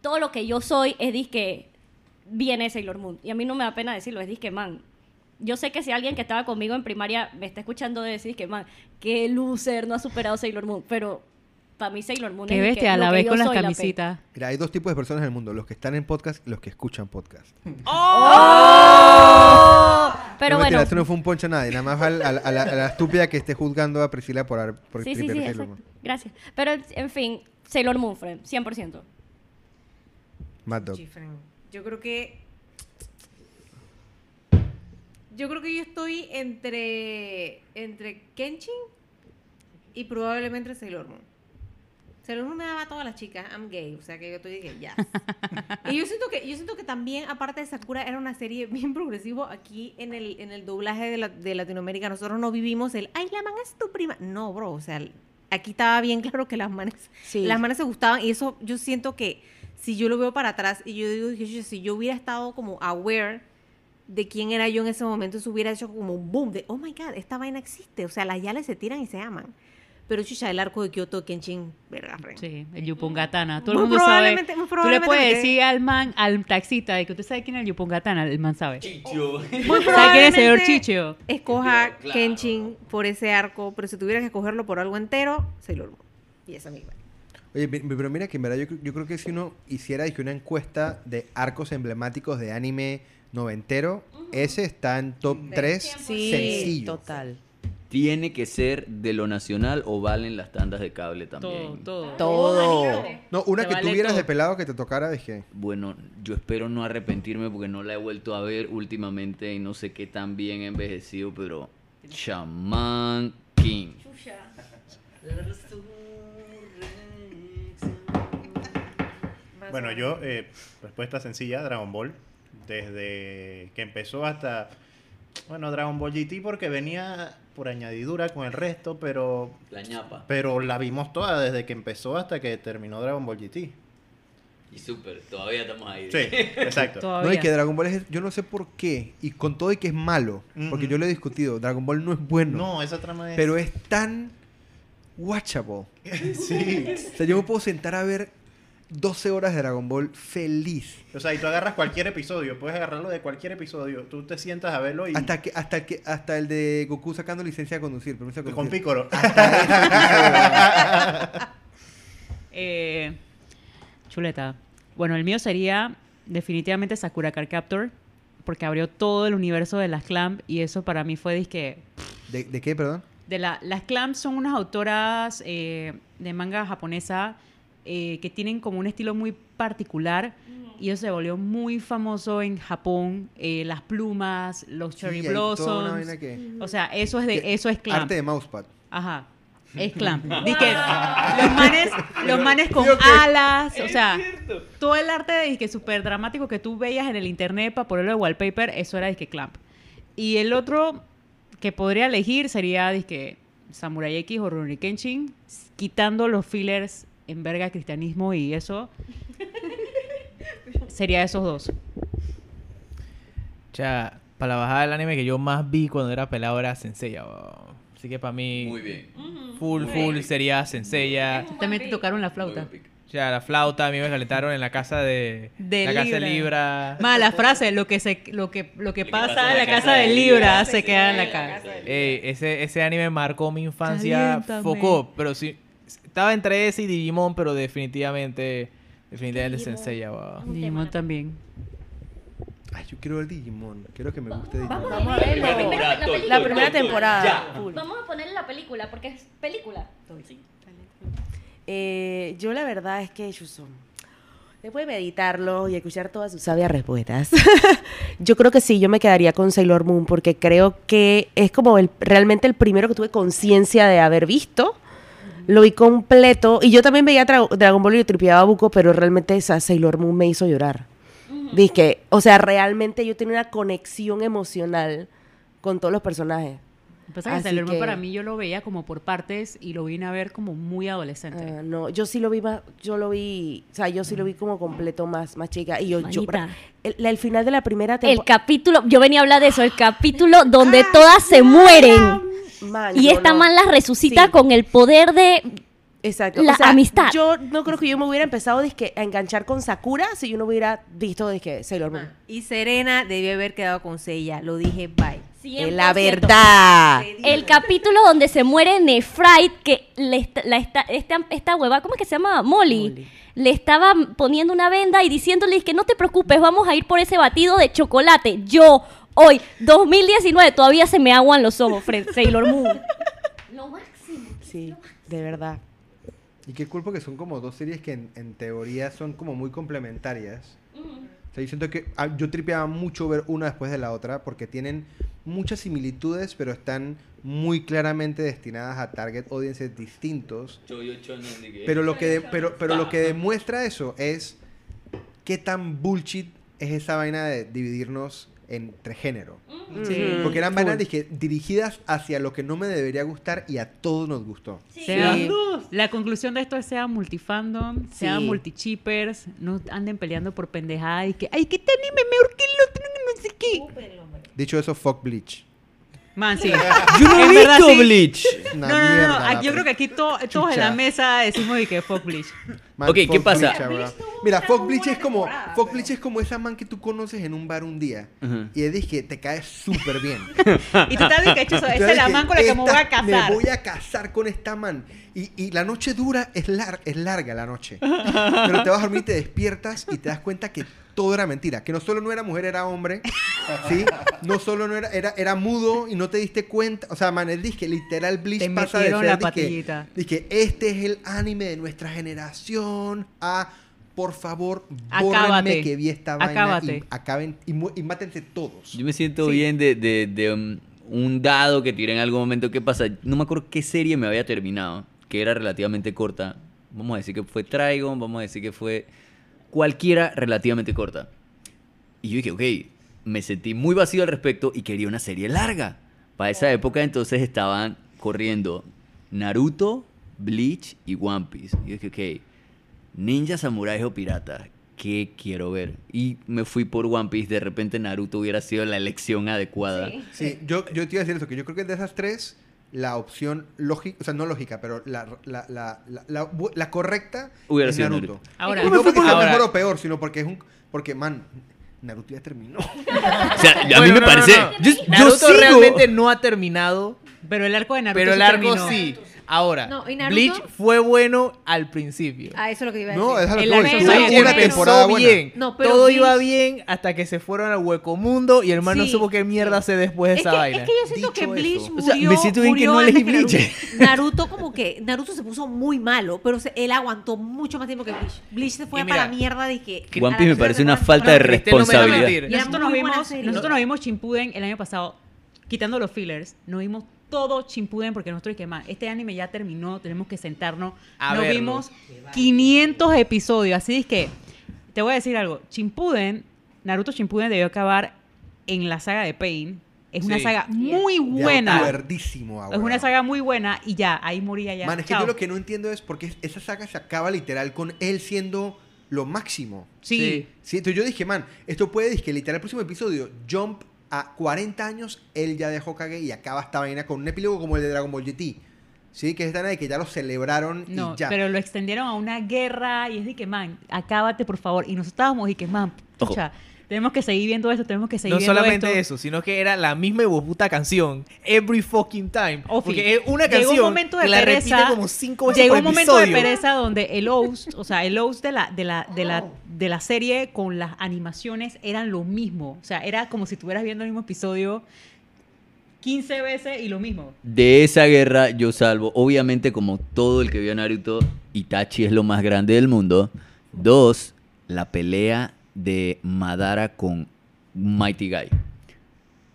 todo lo que yo soy es disque viene Sailor Moon. Y a mí no me da pena decirlo, es disque man. Yo sé que si alguien que estaba conmigo en primaria me está escuchando decir que man, qué loser no ha superado Sailor Moon, pero para mí Sailor Moon Qué bestia, a lo la que vez con las soy, la camisitas. Mira, hay dos tipos de personas en el mundo, los que están en podcast y los que escuchan podcast. Pero no, mentira, bueno. esto no fue un poncho a nadie, nada más al- al- a, la, a la estúpida que esté juzgando a Priscila por, ar- por Sí, sí, sí, Sailor exacto. Moon. Gracias. Pero, en fin, Sailor Moon, friend, 100%. Mad Dog. Yo creo que. Yo creo que yo estoy entre. Entre Kenshin y probablemente Sailor Moon. Sailor Moon me daba a todas las chicas. I'm gay. O sea que yo estoy dije, ya. y yo siento que, yo siento que también, aparte de Sakura, era una serie bien progresivo. Aquí en el, en el doblaje de, la- de Latinoamérica, nosotros no vivimos el. Ay, la man es tu prima. No, bro. O sea, aquí estaba bien claro que las manes Sí. las manes se gustaban y eso yo siento que si yo lo veo para atrás y yo digo si yo hubiera estado como aware de quién era yo en ese momento, eso hubiera hecho como un boom de, oh my god, esta vaina existe. O sea, las yales se tiran y se aman. Pero chucha, el arco de Kyoto, Kenshin, verga, friend. Sí, el Yupungatana. Todo el Muy mundo sabe. probablemente- muy Tú le probablemente puedes decir al man, al taxista, de que usted sabe quién es el Yupungatana, el man sabe. Chicho. Muy ¿Sabe quién es el señor probablemente Chicho? Escoja Claro. Kenshin por ese arco, pero si tuviera que escogerlo por algo entero, Sailor Moon. Y esa misma. Oye, pero mira que en verdad yo, yo creo que si uno hiciera dije, una encuesta de arcos emblemáticos de anime noventero, ese está en top 3 Sí, sencillo. total. Tiene que ser de lo nacional o valen las tandas de cable también. todo. Todo. No, una que vale tuvieras todo. de pelado que te tocara, dije, Bueno, yo espero no arrepentirme porque no la he vuelto a ver últimamente y no sé qué tan bien he envejecido, pero Shaman King. Bueno, yo, eh, respuesta sencilla, Dragon Ball. Desde que empezó hasta, bueno, Dragon Ball GT porque venía por añadidura con el resto, pero, La ñapa. pero la vimos toda desde que empezó hasta que terminó Dragon Ball GT. Y súper, todavía estamos ahí. Sí, exacto. Todavía. no, y que Dragon Ball es, yo no sé por qué, y con todo y que es malo, porque yo lo he discutido, Dragon Ball no es bueno, No, esa trama es... pero es tan watchable. sí. O sea, yo me puedo sentar a ver 12 horas de Dragon Ball feliz. O sea, y tú agarras cualquier episodio, puedes agarrarlo de cualquier episodio. Tú te sientas a verlo y... Hasta que, hasta que, hasta el de Goku sacando licencia de conducir, permiso de con. Piccolo. Eh, chuleta. Bueno, el mío sería definitivamente Sakura Card Captor, porque abrió todo el universo de las Clamp y eso para mí fue disque... ¿De, de qué, perdón? De la, las Clamp son unas autoras eh, de manga japonesa eh, que tienen como un estilo muy particular y eso se volvió muy famoso en Japón. eh, las plumas, los cherry Sí, blossoms. que- O sea, eso es de que- eso es Clamp. Arte de mousepad. Ajá. Es clamp. Di que los manes, los manes con alas, o sea, todo el arte de que súper dramático que tú veías en el internet para ponerlo de wallpaper, eso era disque clamp. Y el otro que podría elegir sería disque Samurai X o Rurouni Kenshin, quitando los fillers en verga cristianismo y eso. sería esos dos. O sea, para la bajada del anime que yo más vi cuando era pelado era Senseiya. Así que para mí, Muy bien. full, full sería Senseiya. También te tocaron la Muy flauta. O sea, la flauta a mí me calentaron en la casa de, De la casa de Libra. Libra. Más la frase, lo que se, lo que, lo que que pasa en la casa de Libra se queda en la casa. Ey, ese, ese anime marcó mi infancia. Caliéntame. Foco, pero sí. Estaba entre ese y Digimon, pero definitivamente. Definitivamente weón. Un Digimon también. Ay, yo quiero ver Digimon. Quiero que me guste Digimon. Vamos a ver la primera, la película. La primera temporada. Ya. full. Vamos a ponerle la película porque es película. Eh, yo la verdad es que Yuso, después de meditarlo y escuchar todas sus sabias respuestas, yo creo que sí, yo me quedaría con Sailor Moon porque creo que es como el, realmente el primero que tuve conciencia de haber visto. Lo vi completo y yo también veía Dra- Dragon Ball y tripeaba a Buco, pero realmente esa Sailor Moon me hizo llorar. Dije, o sea, realmente yo tenía una conexión emocional con todos los personajes. Pasa que Así Sailor Moon que- para mí yo lo veía como por partes y lo vine a ver como muy adolescente. Ah, no, yo sí lo vi más, yo lo vi, o sea, yo sí lo vi como completo más, más chica. Y yo, el, el final de la primera El temporada. capítulo, yo venía a hablar de eso, el capítulo donde todas se mueren. y esta no. man las resucita Sí. con el poder de... Exacto. la o sea, amistad. Yo no creo que yo me hubiera empezado dizque, a enganchar con Sakura si yo no hubiera visto dizque, Sailor Moon. Y Serena debió haber quedado con Seiya. Lo dije, bye. Es la 100%. verdad. El capítulo donde se muere Nefrite, que le esta, la esta, esta, esta hueva, ¿cómo es que se llama? Molly. Molly. Le estaba poniendo una venda y diciéndole que no te preocupes, vamos a ir por ese batido de chocolate. Yo, hoy, 2019, todavía se me aguan los ojos frente Sailor Moon. Lo máximo. Sí, de verdad. Y qué culpa que son como dos series que en, en teoría son como muy complementarias. O sea, yo siento que ah, yo tripeaba mucho ver una después de la otra porque tienen muchas similitudes, pero están muy claramente destinadas a target audiences distintos. Pero lo que, de- pero, pero lo que demuestra eso es qué tan bullshit es esa vaina de dividirnos entre género. Sí. Porque eran vainas dije, dirigidas hacia lo que no me debería gustar y a todos nos gustó. Sea- Sí. La conclusión de esto es sea multifandom, sea Sí. multichippers, no anden peleando por pendejadas y que, ay, que te anime mejor que el otro, no sé qué. Dicho eso, fuck Bleach. Man, sí. Yo no he visto sí. Bleach. No, no, no, no, aquí- yo creo que aquí to- todos en la mesa decimos de que fuck Bleach. Man, Ok, ¿qué pasa? Bleach. Mira, fuck Bleach es como fuck Bleach es como esa man que tú conoces en un bar un día Ujú. y es que te cae súper bien. Y tú estás que hecho eso, esa es la man con la que me voy a "Esta- casar. Me voy a casar con esta man. Y, y la noche dura, es, lar- es larga la noche. Pero te vas a dormir, te despiertas y te das cuenta que todo era mentira. Que no solo no era mujer, era hombre. ¿Sí? No solo no era, era, era mudo y no te diste cuenta. O sea, man, es que literal Bleach Te pasa de ser la dizque- patillita. dizque, este es el anime de nuestra generación. A por favor, Acábate. bórrenme que vi esta vaina Acábate. y acaben y, y mátense todos. Yo me siento Sí. bien de, de- de, um, un dado que tiré en algún momento. ¿Qué pasa? No me acuerdo qué serie me había terminado, que era relativamente corta. Vamos a decir que fue Trigon, vamos a decir que fue cualquiera relativamente corta. Y yo dije, ok, me sentí muy vacío al respecto y quería una serie larga. Para esa época entonces estaban corriendo Naruto, Bleach y One Piece. Y yo dije, ok, Ninja, Samuráis o Piratas. ¿Qué quiero ver? Y me fui por One Piece. De repente Naruto hubiera sido la elección adecuada. Sí. Sí, yo, yo te iba a decir eso, que yo creo que de esas tres, la opción lógica, o sea, no lógica, pero la, la, la, la, la bu- la correcta Hubiera es sido Naruto. Naruto. Ahora, y no porque sea Ahora- mejor o peor, sino porque es un... Porque, man, Naruto ya terminó. O sea, a mí Bueno, me no, parece... no, no. Yo, yo Naruto sigo- realmente no ha terminado, pero el arco de Naruto pero el sí arco terminó. sí. Ahora, No. Bleach fue bueno al principio. Ah, eso es lo que iba a decir. No, es a lo que tuvo sí, una empezó temporada buena. bien. No, pero Todo Bleach- iba bien hasta que se fueron al hueco mundo y el man no Sí. supo qué mierda hacer después de Es esa que, vaina. es que yo siento Dicho que Bleach eso. murió, O sea, me siento bien que murió no elegí Bleach. Naruto. Naruto como que Naruto se puso muy malo, pero se- él aguantó mucho más tiempo que Bleach. Bleach se fue Y para la mira, mierda de que a One Piece me parece una falta de No, no a responsabilidad. nosotros nos vimos Chimpuden el año pasado, quitando los fillers, nos vimos todo Chimpuden porque nosotros que más, este anime ya terminó, tenemos que sentarnos. A nos verlo. vimos 500 episodios, así es que te voy a decir algo, Chimpuden, Naruto Chimpuden debió acabar en la saga de Pain. Es una Sí. saga muy buena. acuerdísimo, Es una saga muy buena y ya, ahí moría ya. Man, es que Chao. yo lo que no entiendo es por qué esa saga se acaba literal con él siendo lo máximo. Sí. Sí, entonces yo dije, man, esto puede, dije, literal, el próximo episodio, Jump a 40 años, él ya dejó Kage y acaba esta vaina con un epílogo como el de Dragon Ball GT. Sí, que es esta vaina de que ya lo celebraron No, y ya. pero lo extendieron a una guerra y es de que, man, acábate por favor. Y nosotros estábamos y que, man, Ojo. Tenemos que seguir viendo esto, tenemos que seguir No viendo solamente esto. eso, sino que era la misma puta canción. Every fucking time. Ofi, Porque es una llegó un canción momento de que la pereza, repite como cinco veces Llegó por un momento de pereza donde el host, o sea, el host de la, de la, de la, de la serie con las animaciones eran lo mismo. O sea, era como si estuvieras viendo el mismo episodio 15 veces y lo mismo. De esa guerra yo salvo, obviamente como todo el que vio Naruto, Itachi es lo más grande del mundo. Dos, la pelea de Madara con Mighty Guy.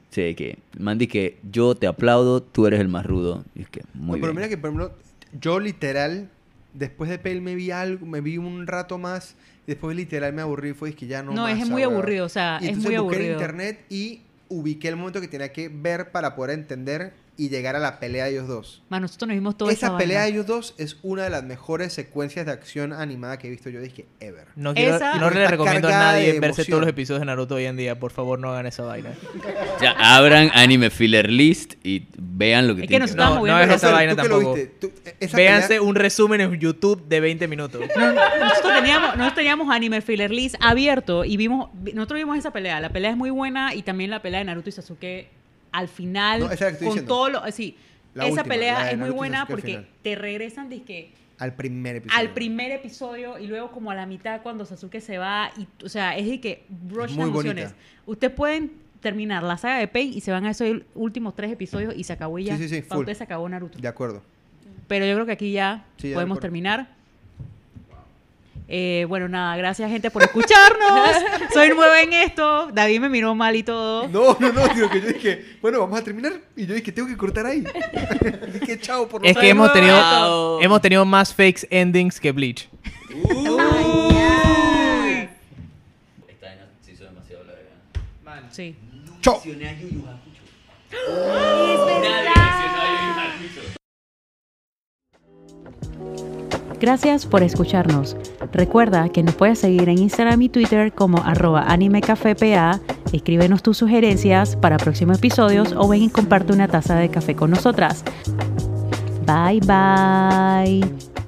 Sí, que, Mandy, que yo te aplaudo, tú eres el más rudo. Y es que, muy No, pero bien. mira que, por ejemplo, yo literal, después de Pale me vi algo, me vi un rato más, después literal me aburrí, fue es que ya no No, más, es muy ahora. aburrido, o sea, Y es entonces muy busqué en internet y ubiqué el momento que tenía que ver para poder entender y llegar a la pelea de ellos dos. Man, nosotros nos vimos toda Esa esa pelea de ellos dos es una de las mejores secuencias de acción animada que he visto yo, dije, ever. No, quiero, Esa- no le recomiendo a nadie verse emoción. todos los episodios de Naruto hoy en día. Por favor, no hagan esa vaina. O sea, abran Anime Filler List y vean lo que Es que tienen nosotros ver. estamos No, no es esa Pero, vaina ¿tú que tampoco. Tú- esa Véanse pelea- un resumen en YouTube de 20 minutos. No, nosotros teníamos, nosotros teníamos Anime Filler List abierto y vimos, vi- nosotros vimos esa pelea. La pelea es muy buena y también la pelea de Naruto y Sasuke al final No, esa es la que estoy con todo lo, sí, La esa última, pelea es muy buena porque te regresan al primer episodio. al primer episodio y luego como a la mitad cuando Sasuke se va y o sea, es de que emociones. Ustedes pueden terminar la saga de Pain y se van a esos últimos tres episodios y se acabó y ya. Sí, sí, Para se acabó Naruto. De acuerdo. Pero yo creo que aquí ya Sí, ya podemos terminar. Eh, bueno, nada, gracias gente por escucharnos. Soy nueva en esto. David me miró mal y todo. No, no, no, digo que yo dije, bueno, vamos a terminar. Y yo dije, tengo que cortar ahí. dije, chao, por Es que hemos tenido, hemos tenido más fakes endings que Bleach. Esta vaina se hizo demasiado larga. Sí. Chao. Gracias por escucharnos. Recuerda que nos puedes seguir en Instagram y Twitter como arroba animecafepa. Escríbenos tus sugerencias para próximos episodios o ven y comparte una taza de café con nosotras. Bye bye.